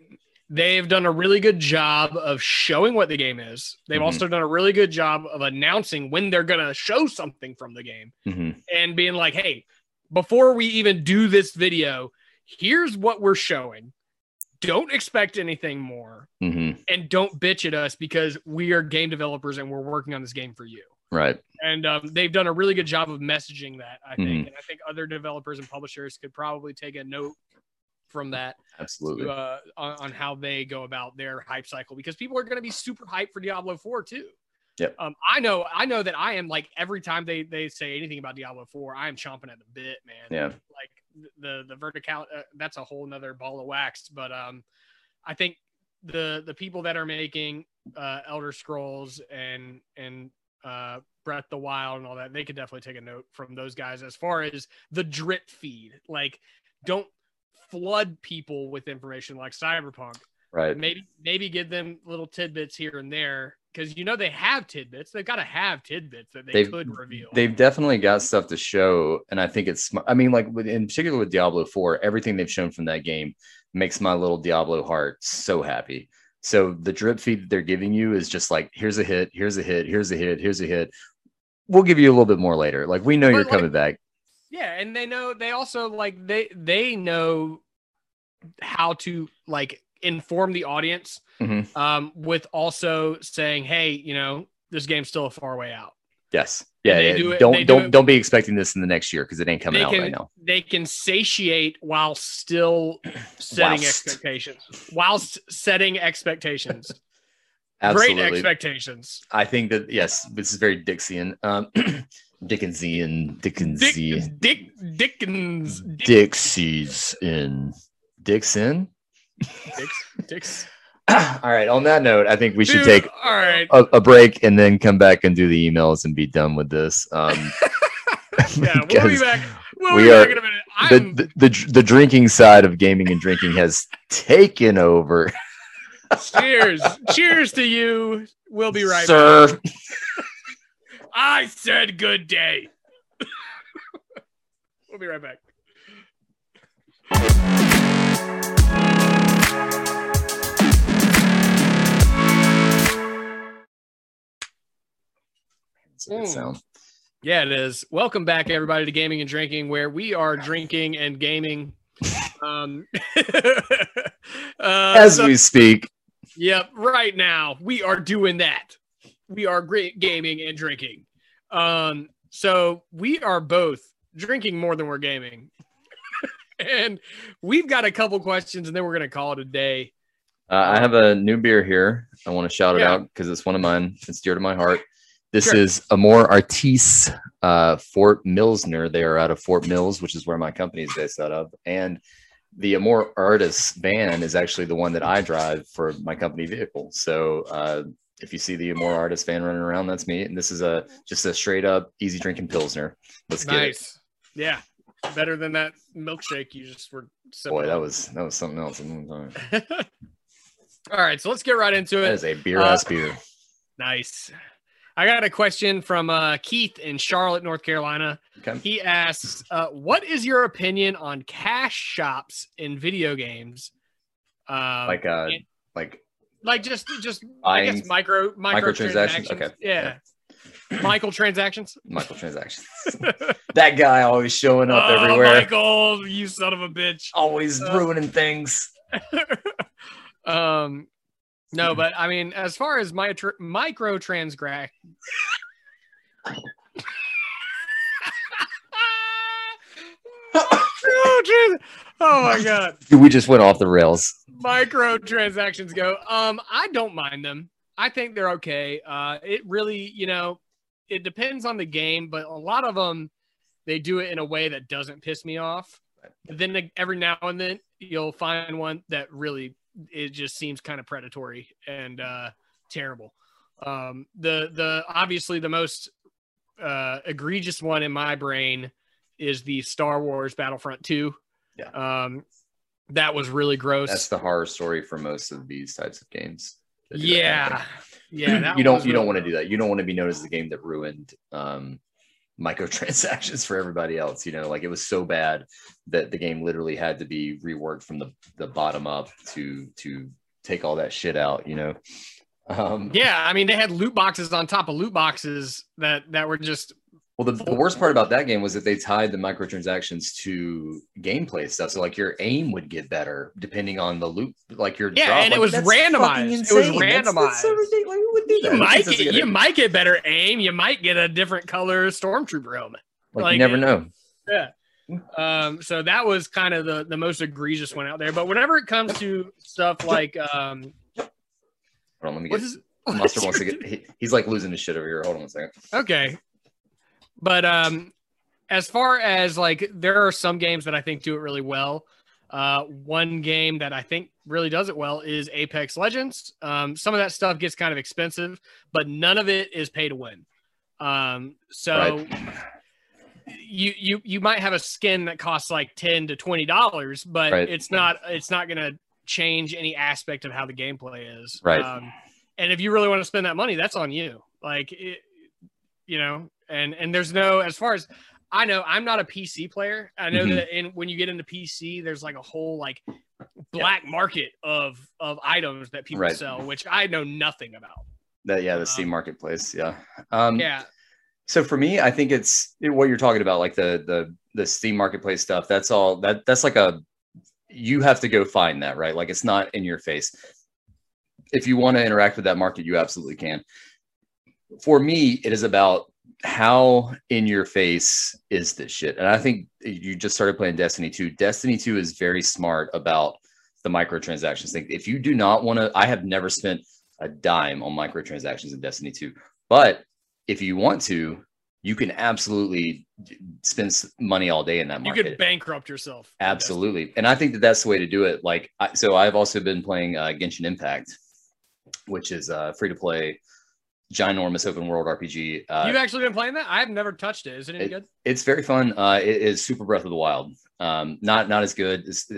they've done a really good job of showing what the game is. They've Mhm. also done a really good job of announcing when they're going to show something from the game Mhm. and being like, hey, before we even do this video, here's what we're showing. Don't expect anything more Mhm. and don't bitch at us because we are game developers and we're working on this game for you. Right. And um, they've done a really good job of messaging that, I think. Mhm. And I think other developers and publishers could probably take a note from that Absolutely. to, uh, on, on how they go about their hype cycle because people are going to be super hyped for Diablo 4 too. Yep. Um, I know, I know that I am like every time they they say anything about Diablo 4, I am chomping at the bit, man. Yeah. Like the the vertical, uh, that's a whole nother ball of wax. But um, I think the the people that are making uh, Elder Scrolls and and uh, Breath of the Wild and all that, they could definitely take a note from those guys as far as the drip feed. Like, don't flood people with information like Cyberpunk. Right. Maybe maybe give them little tidbits here and there because you know they have tidbits. They've got to have tidbits that they They've- could reveal. They've definitely got stuff to show, and I think it's. I mean, like with, in particular with Diablo Four, everything they've shown from that game makes my little Diablo heart so happy. So the drip feed that they're giving you is just like, here's a hit, here's a hit, here's a hit, here's a hit. We'll give you a little bit more later. Like we know But, you're like, coming back. Yeah, and they know they also like they they know how to like inform the audience Mhm. um with also saying, hey, you know, this game's still a far way out. Yes. Yeah. yeah. do it- don't do don't it- don't be expecting this in the next year because it ain't coming They out can right now. they can satiate while still setting Whilst. expectations. Whilst setting expectations. Absolutely. Great expectations. I think that yes, this is very Dixian. Um, Dickensian, Dick, Dickensian, Dick Dickens Dick, Dixie's in Dixon. Dicks, Dicks. All right. On that note, I think we should Dude, take all right. a, a break and then come back and do the emails and be done with this. Um, Yeah, we'll be back. We'll we be are- back in a minute. the, I'm the, the the drinking side of gaming and drinking has taken over. cheers. cheers to you. We'll be right back. Sir. I said good day. We'll be right back. It's a good Mm. sound. Yeah, it is. Welcome back, everybody, to Gaming and Drinking, where we are drinking and gaming. Um, uh, As so- we speak, Yep, right now we are doing that. We are great gaming and drinking. Um, so we are both drinking more than we're gaming. and we've got a couple questions and then we're gonna call it a day. uh, I have a new beer here. I want to shout it out because it's one of mine. It's dear to my heart. This Sure. is Amor Artis uh, Fort Millsner. They are out of Fort Mills, which is where my company is based out of. And the Amor Artis van is actually the one that I drive for my company vehicle. So uh, if you see the Amor Artis van running around, that's me. And this is a just a straight up easy drinking pilsner. Let's get it. Nice. Yeah. Better than that milkshake you just were Boy, that was that was something else. All right, so let's get right into That it. is a beer Uh, beer. Nice. I got a question from uh, Keith in Charlotte, North Carolina. Okay. He asks, uh, "What is your opinion on cash shops in video games? Um, Like uh and- like like just just I guess micro micro transactions. Okay. Yeah. Michael transactions. Michael microtransactions. that guy always showing up oh, everywhere. Michael, you son of a bitch. Always Uh, ruining things. um, no, but I mean, as far as my tr- micro transgra- oh, oh my god, Dude, we just went off the rails. microtransactions go. Um, I don't mind them. I think they're okay. Uh, it really, you know, it depends on the game, but a lot of them they do it in a way that doesn't piss me off. But then every now and then you'll find one that really it just seems kind of predatory and uh, terrible. Um, the the obviously the most uh, egregious one in my brain is the Star Wars Battlefront 2. Yeah. Um, that was really gross. That's the horror story for most of these types of games. that do that kind of yeah. Yeah. that you don't you don't want to do that. You don't want to be known as the game that ruined um microtransactions for everybody else. You know, like it was so bad that the game literally had to be reworked from the, the bottom up to to take all that shit out, you know. Um Yeah, I mean they had loot boxes on top of loot boxes that that were just Well, the, the worst part about that game was that they tied the microtransactions to gameplay stuff. So like your aim would get better depending on the loop, like your Yeah, drop. and it was randomized. It was insane. That's- that's so randomized. ridiculous. Who would do that? you might thinks that's a get, you idea? might get better aim. You might get a different color stormtrooper helmet. like, like you never it- know. Yeah. Um, so that was kind of the the most egregious one out there. But whenever it comes to stuff like um, Hold on, let me get. is Monster wants to get. He, he's like losing his shit over here. Hold on a second. Okay. But um as far as like there are some games that I think do it really well. Uh one game that I think really does it well is Apex Legends. Um some of that stuff gets kind of expensive, but none of it is pay to win. Um so you you you might have a skin that costs like 10 to 20 dollars, but Right. it's not it's not going to change any aspect of how the gameplay is. Right. Um, and if you really want to spend that money, that's on you. Like, it, you know, and and there's no as far as I know, I'm not a PC player. I know Mhm. that in when you get into PC, there's like a whole like black market of of items that people Right. sell, which I know nothing about. That yeah, the Steam Um, Marketplace. Yeah. Um, Yeah, So for me, I think it's what you're talking about, like the the the Steam Marketplace stuff. That's all. That that's like a you have to go find that, right? Like it's not in your face. If you want to interact with that market, you absolutely can. For me, it is about how in your face is this shit. And I think you just started playing Destiny 2. Destiny 2 is very smart about the microtransactions thing. If you do not want to, I have never spent a dime on microtransactions in Destiny 2. But if you want to, you can absolutely spend money all day in that market. you could bankrupt yourself. Absolutely. And I think that that's the way to do it. Like, I, so I've also been playing uh, Genshin Impact, which is uh, free to play, ginormous open world RPG. Uh, You've actually been playing that? I've never touched it. Is it any it- good? it's very fun. Uh, it is super Breath of the Wild. Um, not not as good. It's,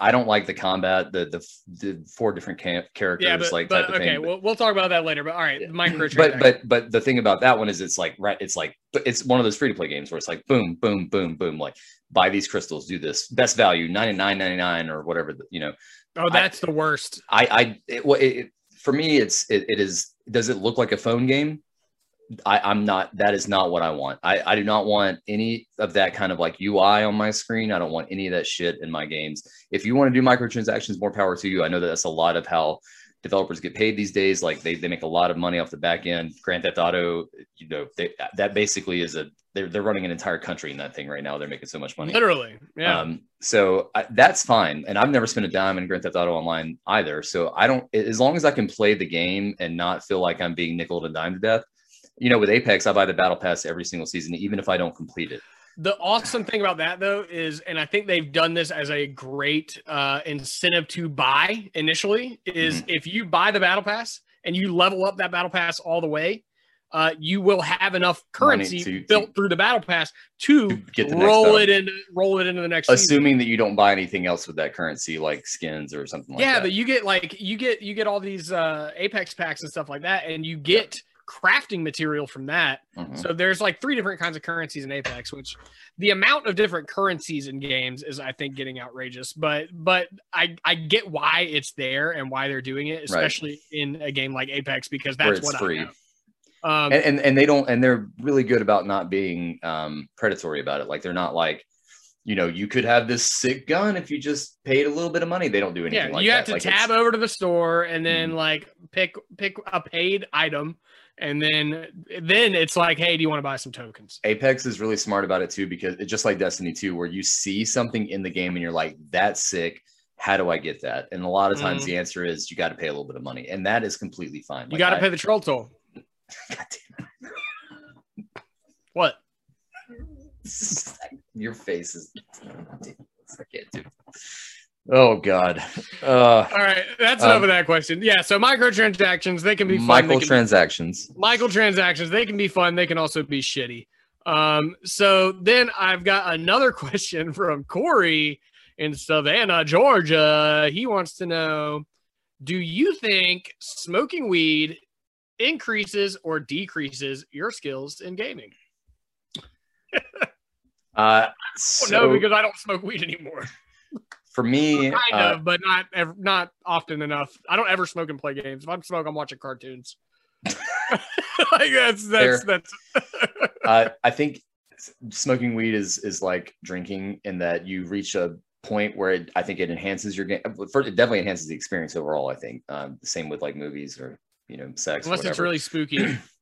I don't like the combat, the the, the four different cam- characters, Yeah, but, like but type of okay, thing. we'll, we'll talk about that later. But all right, microtransactions. but but but the thing about that one is it's like right it's like it's one of those free to play games where it's like boom boom boom boom like buy these crystals do this best value 99.99 or whatever the- you know oh, that's the worst. i i it, well, it- for me it's it, it is does it look like a phone game I, I'm not. That is not what I want. I, I do not want any of that kind of like UI on my screen. I don't want any of that shit in my games. If you want to do microtransactions, more power to you. I know that that's a lot of how developers get paid these days. Like they, they make a lot of money off the back end. Grand Theft Auto, you know, they, that basically is a they're they're running an entire country in that thing right now. They're making so much money. Literally, yeah. Um, so I, that's fine. And I've never spent a dime in Grand Theft Auto Online either. So I don't, as long as I can play the game and not feel like I'm being nickel and dime to death. You know, with Apex, I buy the battle pass every single season, even if I don't complete it. The awesome thing about that though is, and I think they've done this as a great uh, incentive to buy initially, is Mm-hmm. if you buy the battle pass and you level up that battle pass all the way, uh, you will have enough currency to- built to- through the battle pass to, to get the roll it into roll it into the next. season. Assuming that you don't buy anything else with that currency, like skins or something like that. yeah, that. but you get like you get you get all these uh, Apex packs and stuff like that, and you get crafting material from that. Mhm. So there's like three different kinds of currencies in Apex, which the amount of different currencies in games is I think getting outrageous. But but I I get why it's there and why they're doing it, especially in a game like Apex because that's what free. I know. Um, and, and and they don't and they're really good about not being um predatory about it like they're not like you know you could have this sick gun if you just paid a little bit of money they don't do anything yeah, like you that. have to Like, tab it's- over to the store and then Mhm. like pick pick a paid item, and then then it's like, hey, do you want to buy some tokens? apex is really smart about it too because it's just like destiny 2 where you see something in the game and you're like that's sick how do i get that and a lot of times Mhm. the answer is you got to pay a little bit of money and that is completely fine You Like, got to pay the troll toll. God damn What? your face is I can't do oh god. Uh All right, that's Um, enough of that question. Yeah, so microtransactions they can be fun. they can be- microtransactions microtransactions they can be fun they can also be shitty. Um so then i've got another question from corey in savannah georgia. He wants to know do you think smoking weed increases or decreases your skills in gaming? Uh so no because i don't smoke weed anymore for me kind uh, of but not not often enough i don't ever smoke and play games if i'm smoking i'm watching cartoons like that's that's that's uh, I think smoking weed is is like drinking in that you reach a point where it, I think it enhances your game. First, it definitely enhances the experience overall. I think um, same with like movies or you know sex. unless it's really spooky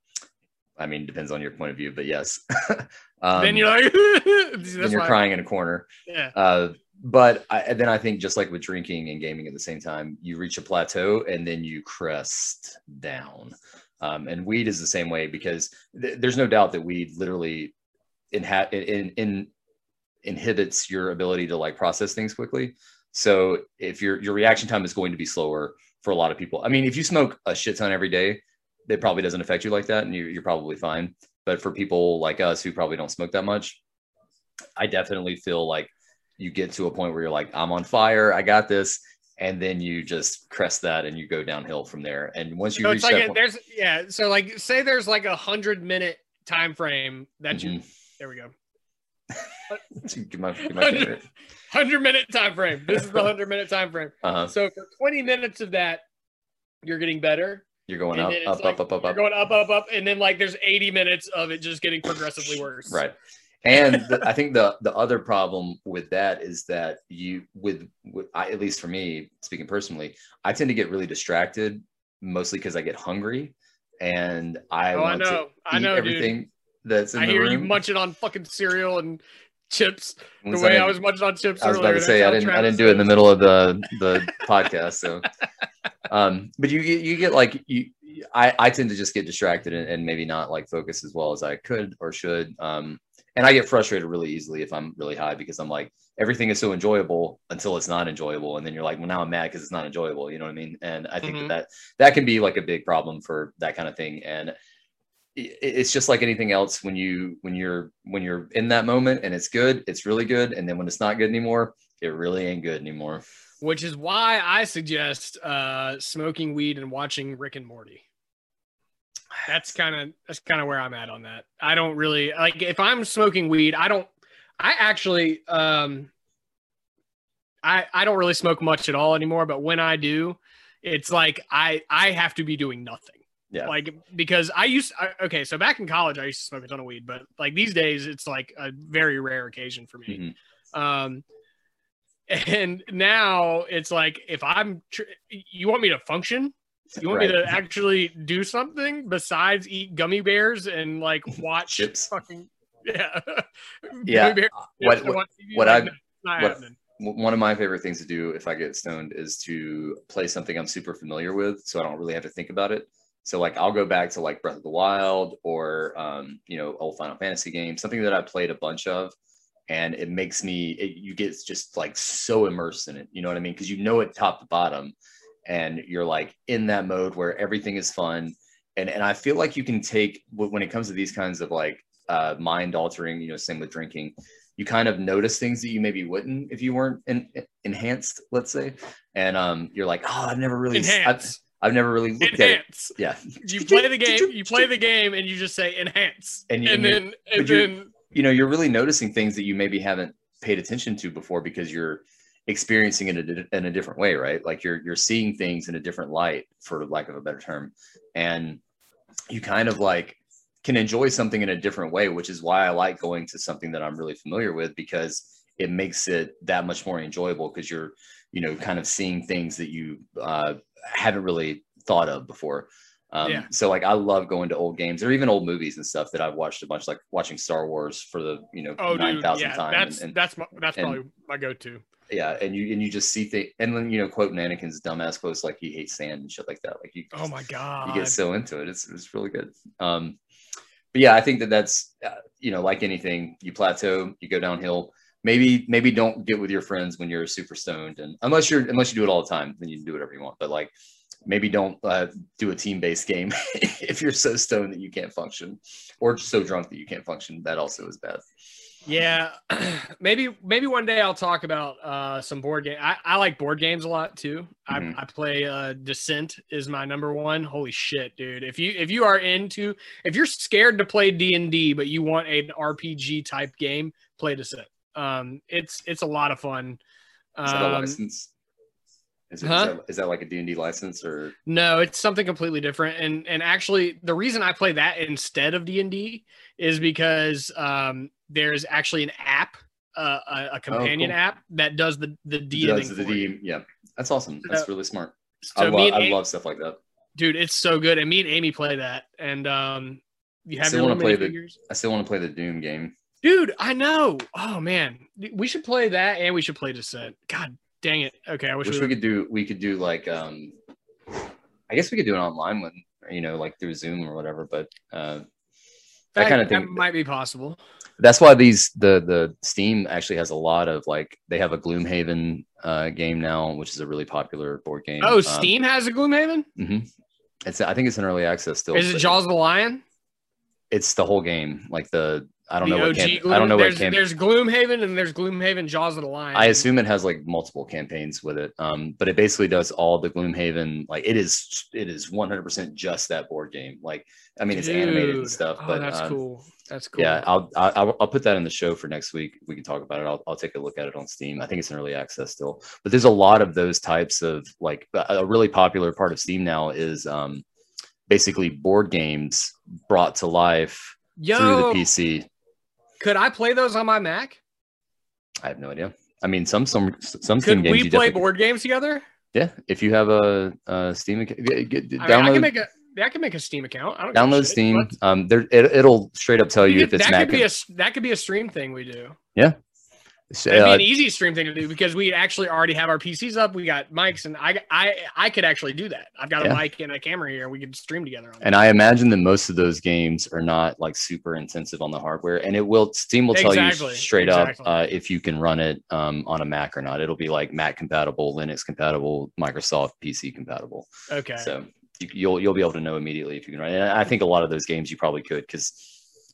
I mean, depends on your point of view, but yes. um, then you're like, then you're crying in a corner. Yeah. Uh, but I, then I think just like with drinking and gaming at the same time, you reach a plateau and then you crest down. Um, and weed is the same way because th- there's no doubt that weed literally inha- in, in, inhibits your ability to like process things quickly. So if your your reaction time is going to be slower for a lot of people. I mean, if you smoke a shit ton every day, it probably doesn't affect you like that, and you, you're probably fine. But for people like us who probably don't smoke that much, I definitely feel like you get to a point where you're like, I'm on fire, I got this, and then you just crest that and you go downhill from there. And once you So reach it's like that a, point, there's yeah. So like say there's like a hundred minute time frame that you. Mhm. There we go. My- my favorite. Hundred minute time frame. This is the hundred minute time frame. Uh-huh. So for twenty minutes of that, you're getting better. You're going up, up, like up, up, up, You're going up, up, up, and then like there's eighty minutes of it just getting progressively worse. Right. And the, I think the the other problem with that is that you with, with I, at least for me speaking personally, I tend to get really distracted mostly because I get hungry and I Oh, I want know. to I eat know, dude. everything that's in I the hear room. you munching on fucking cereal and chips the Once way I I- was munching on chips I was about earlier. to say I didn't I didn't do it in the middle of the the podcast. So, um, but you get you get like you I I tend to just get distracted and, and maybe not like focus as well as I could or should. Um, and I get frustrated really easily if I'm really high because I'm like everything is so enjoyable until it's not enjoyable, and then you're like, well, now I'm mad because it's not enjoyable. You know what I mean? And I think Mhm. that, that that can be like a big problem for that kind of thing. And it- it's just like anything else when you when you're when you're in that moment and it's good it's really good and then when it's not good anymore it really ain't good anymore Which is why I suggest uh, smoking weed and watching Rick and Morty. That's kind of that's kind of where I'm at on that. I don't really like if I'm smoking weed. I don't. I actually um. I I don't really smoke much at all anymore. But when I do, it's like I I have to be doing nothing. Yeah. Like because I used I, okay, so back in college I used to smoke a ton of weed, but like these days it's like a very rare occasion for me. Mhm. Um, and now it's like if I'm, tr- you want me to function, you want me to actually do something besides eat gummy bears and like watch Chips. fucking yeah, Yeah. Gummy bear what what, what I- no, it's not what- one of my favorite things to do if I get stoned is to play something I'm super familiar with, so I don't really have to think about it. So like I'll go back to like Breath of the Wild or um, you know old Final Fantasy games, something that I played a bunch of, and it makes me it, you get just like so immersed in it. You know what I mean? Because you know it top to bottom, and you're like in that mode where everything is fun. And and I feel like you can take when it comes to these kinds of like uh, mind altering, you know, same with drinking you kind of notice things that you maybe wouldn't if you weren't in, enhanced, let's say. And um, you're like, oh, I've never really, I've, I've never really looked at it. Yeah, You play the game, you play the game, and you just say enhance, And and, you- then and then you know, you're really noticing things that you maybe haven't paid attention to before because you're experiencing it in a, in a different way, right? Like you're you're seeing things in a different light, for lack of a better term, and you kind of like can enjoy something in a different way, which is why I like going to something that I'm really familiar with because it makes it that much more enjoyable because you're you know kind of seeing things that you uh, haven't really thought of before. Um, Yeah. So like I love going to old games or even old movies and stuff that I've watched a bunch, like watching Star Wars for the you know oh, nine thousand yeah, times. that's and, that's my, that's and- probably my go-to. Yeah, and you and you just see things, and then you know quoting Anakin's dumbass quotes like he hates sand and shit like that. Like you, Oh my god, you get so into it. It's it's really good. Um, but yeah, I think that that's uh, you know like anything, you plateau, you go downhill. Maybe maybe don't get with your friends when you're super stoned, and unless you're unless you do it all the time, then you can do whatever you want. But like maybe don't uh, do a team based game if you're so stoned that you can't function, or so drunk that you can't function. That also is bad. Yeah, maybe maybe one day I'll talk about uh, some board game. I, I like board games a lot too. Mhm. I, I play uh, Descent is my number one. Holy shit, dude! If you if you are into if you're scared to play D and D but you want an RPG type game, play Descent. Um, it's it's a lot of fun. Is that a Um, license? Is, it, huh? is, that, is that like a D&D license or No, it's something completely different. And and actually, the reason I play that instead of D and D is because um, there's actually an app, uh, a, a companion cool. app that does the the D does the D? Yeah, that's awesome. That's So- really smart. So I, lo- I Amy- love stuff like that. dude, it's so good. And me and Amy play that. And um, you have Still wanna little play the- minifigures? I still want to play the Doom game. dude. I know. Oh man, we should play that, and we should play Descent. God dang it. Okay, I wish, Wish we we could do. We could do like. um I guess we could do an online one, you know, like through Zoom or whatever. But uh, that kind of thing. might be possible. That's why these the the Steam actually has a lot of like they have a Gloomhaven uh, game now, which is a really popular board game. Oh, Um, Steam has a Gloomhaven. Mm-hmm. It's I think it's in early access still. Is it Jaws of the Lion? It's the whole game, like the I don't The know what OG Gloom- I don't know there's, what camp- There's Gloomhaven and there's Gloomhaven Jaws of the Lion. I assume it has like multiple campaigns with it, um, but it basically does all the Gloomhaven. Like it is, it is one hundred percent just that board game. Like I mean, it's animated and Dude. stuff, Oh, but that's um, cool. That's cool. yeah, I'll, I'll I'll put that in the show for next week. We can talk about it. I'll I'll take a look at it on Steam. I think it's in early access still, but there's a lot of those types of like a a really popular part of Steam now is um, basically board games brought to life Yo, through the PC. Could I play those on my Mac? I have no idea. I mean, some some some Steam Could we play board games together? Yeah, if you have a, a Steam account, get- I, mean, I can make a. I can make a Steam account. I don't download. Steam. Um, there it, it'll straight up tell you could- if it's that Mac. could be a that could be a stream thing we do. And- That'd be uh, an easy stream thing to do because we actually already have our PCs up. We got mics, and I I I could actually do that. I've got a mic and a camera here. We could stream together on. and I imagine that most of those games are not like super intensive on the hardware, and it will Steam will tell Exactly, you straight exactly. up uh, if you can run it um, on a Mac or not. It'll be like Mac compatible, Linux compatible, Microsoft PC compatible. Okay. So you, you'll you'll be able to know immediately if you can run. it. And I think a lot of those games you probably could because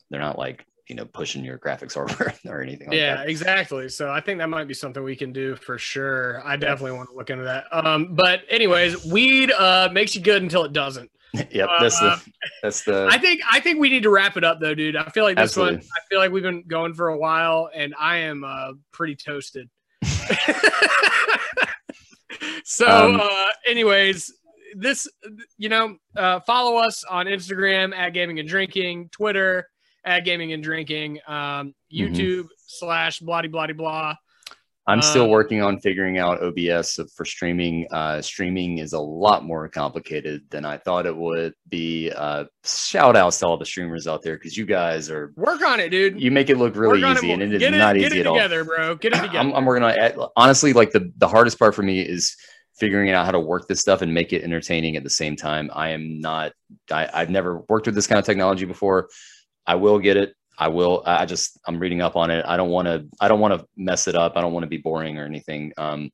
they're not like you know pushing your graphics hardware or anything. Like yeah, that. exactly. So I think that might be something we can do for sure. I definitely want to look into that. Um, but anyways, weed uh makes you good until it doesn't. yep. That's Uh, the that's the I think I think we need to wrap it up though, dude. I feel like this one. I feel like we've been going for a while, and I am uh, pretty toasted. so, Um, uh, anyways, this you know, uh, follow us on Instagram at Gaming and Drinking, Twitter at Gaming and Drinking, um, Mhm. YouTube slash bloody bloody blah. I'm still Um, working on figuring out OBS for streaming. Uh, streaming is a lot more complicated than I thought it would be. Uh, shout outs to all the streamers out there because you guys are Work on it, dude. you make it look really easy, it. and it is get not it, easy get it at all. together, bro. Get it together. I'm, I'm working on it. Honestly, like the the hardest part for me is figuring out how to work this stuff and make it entertaining at the same time. I am not. I, I've never worked with this kind of technology before. I will get it. I will. I just I'm reading up on it. I don't want to. I don't want to mess it up. I don't want to be boring or anything. Um.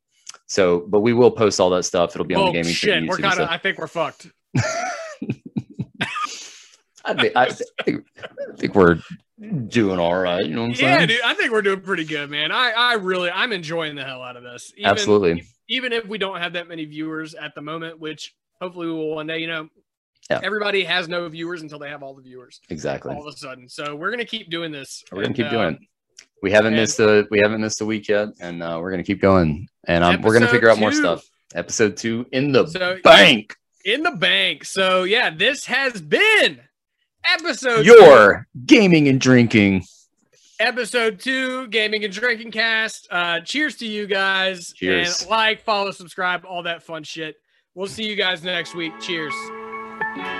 So, but we will post all that stuff. It'll be on oh the gaming shit, we're kind of. I think we're fucked. I think, I, think, I think we're doing all right. You know what I'm Yeah, saying? Yeah, dude, I think we're doing pretty good, man. I, I really, I'm enjoying the hell out of this. Even, Absolutely. Even if we don't have that many viewers at the moment, which hopefully we will one day. You know, Yeah. everybody has no viewers until they have all the viewers Exactly. all of a sudden. So we're gonna keep doing this. We're gonna And, keep doing it. We haven't and- missed a we haven't missed a week yet, and uh, we're gonna keep going. And um, we're gonna figure out more stuff. Episode two in the So bank. in the bank. So yeah, this has been episode Your gaming and drinking. episode two gaming and drinking cast uh cheers to you guys Cheers. and like follow subscribe all that fun shit we'll see you guys next week cheers Thank you.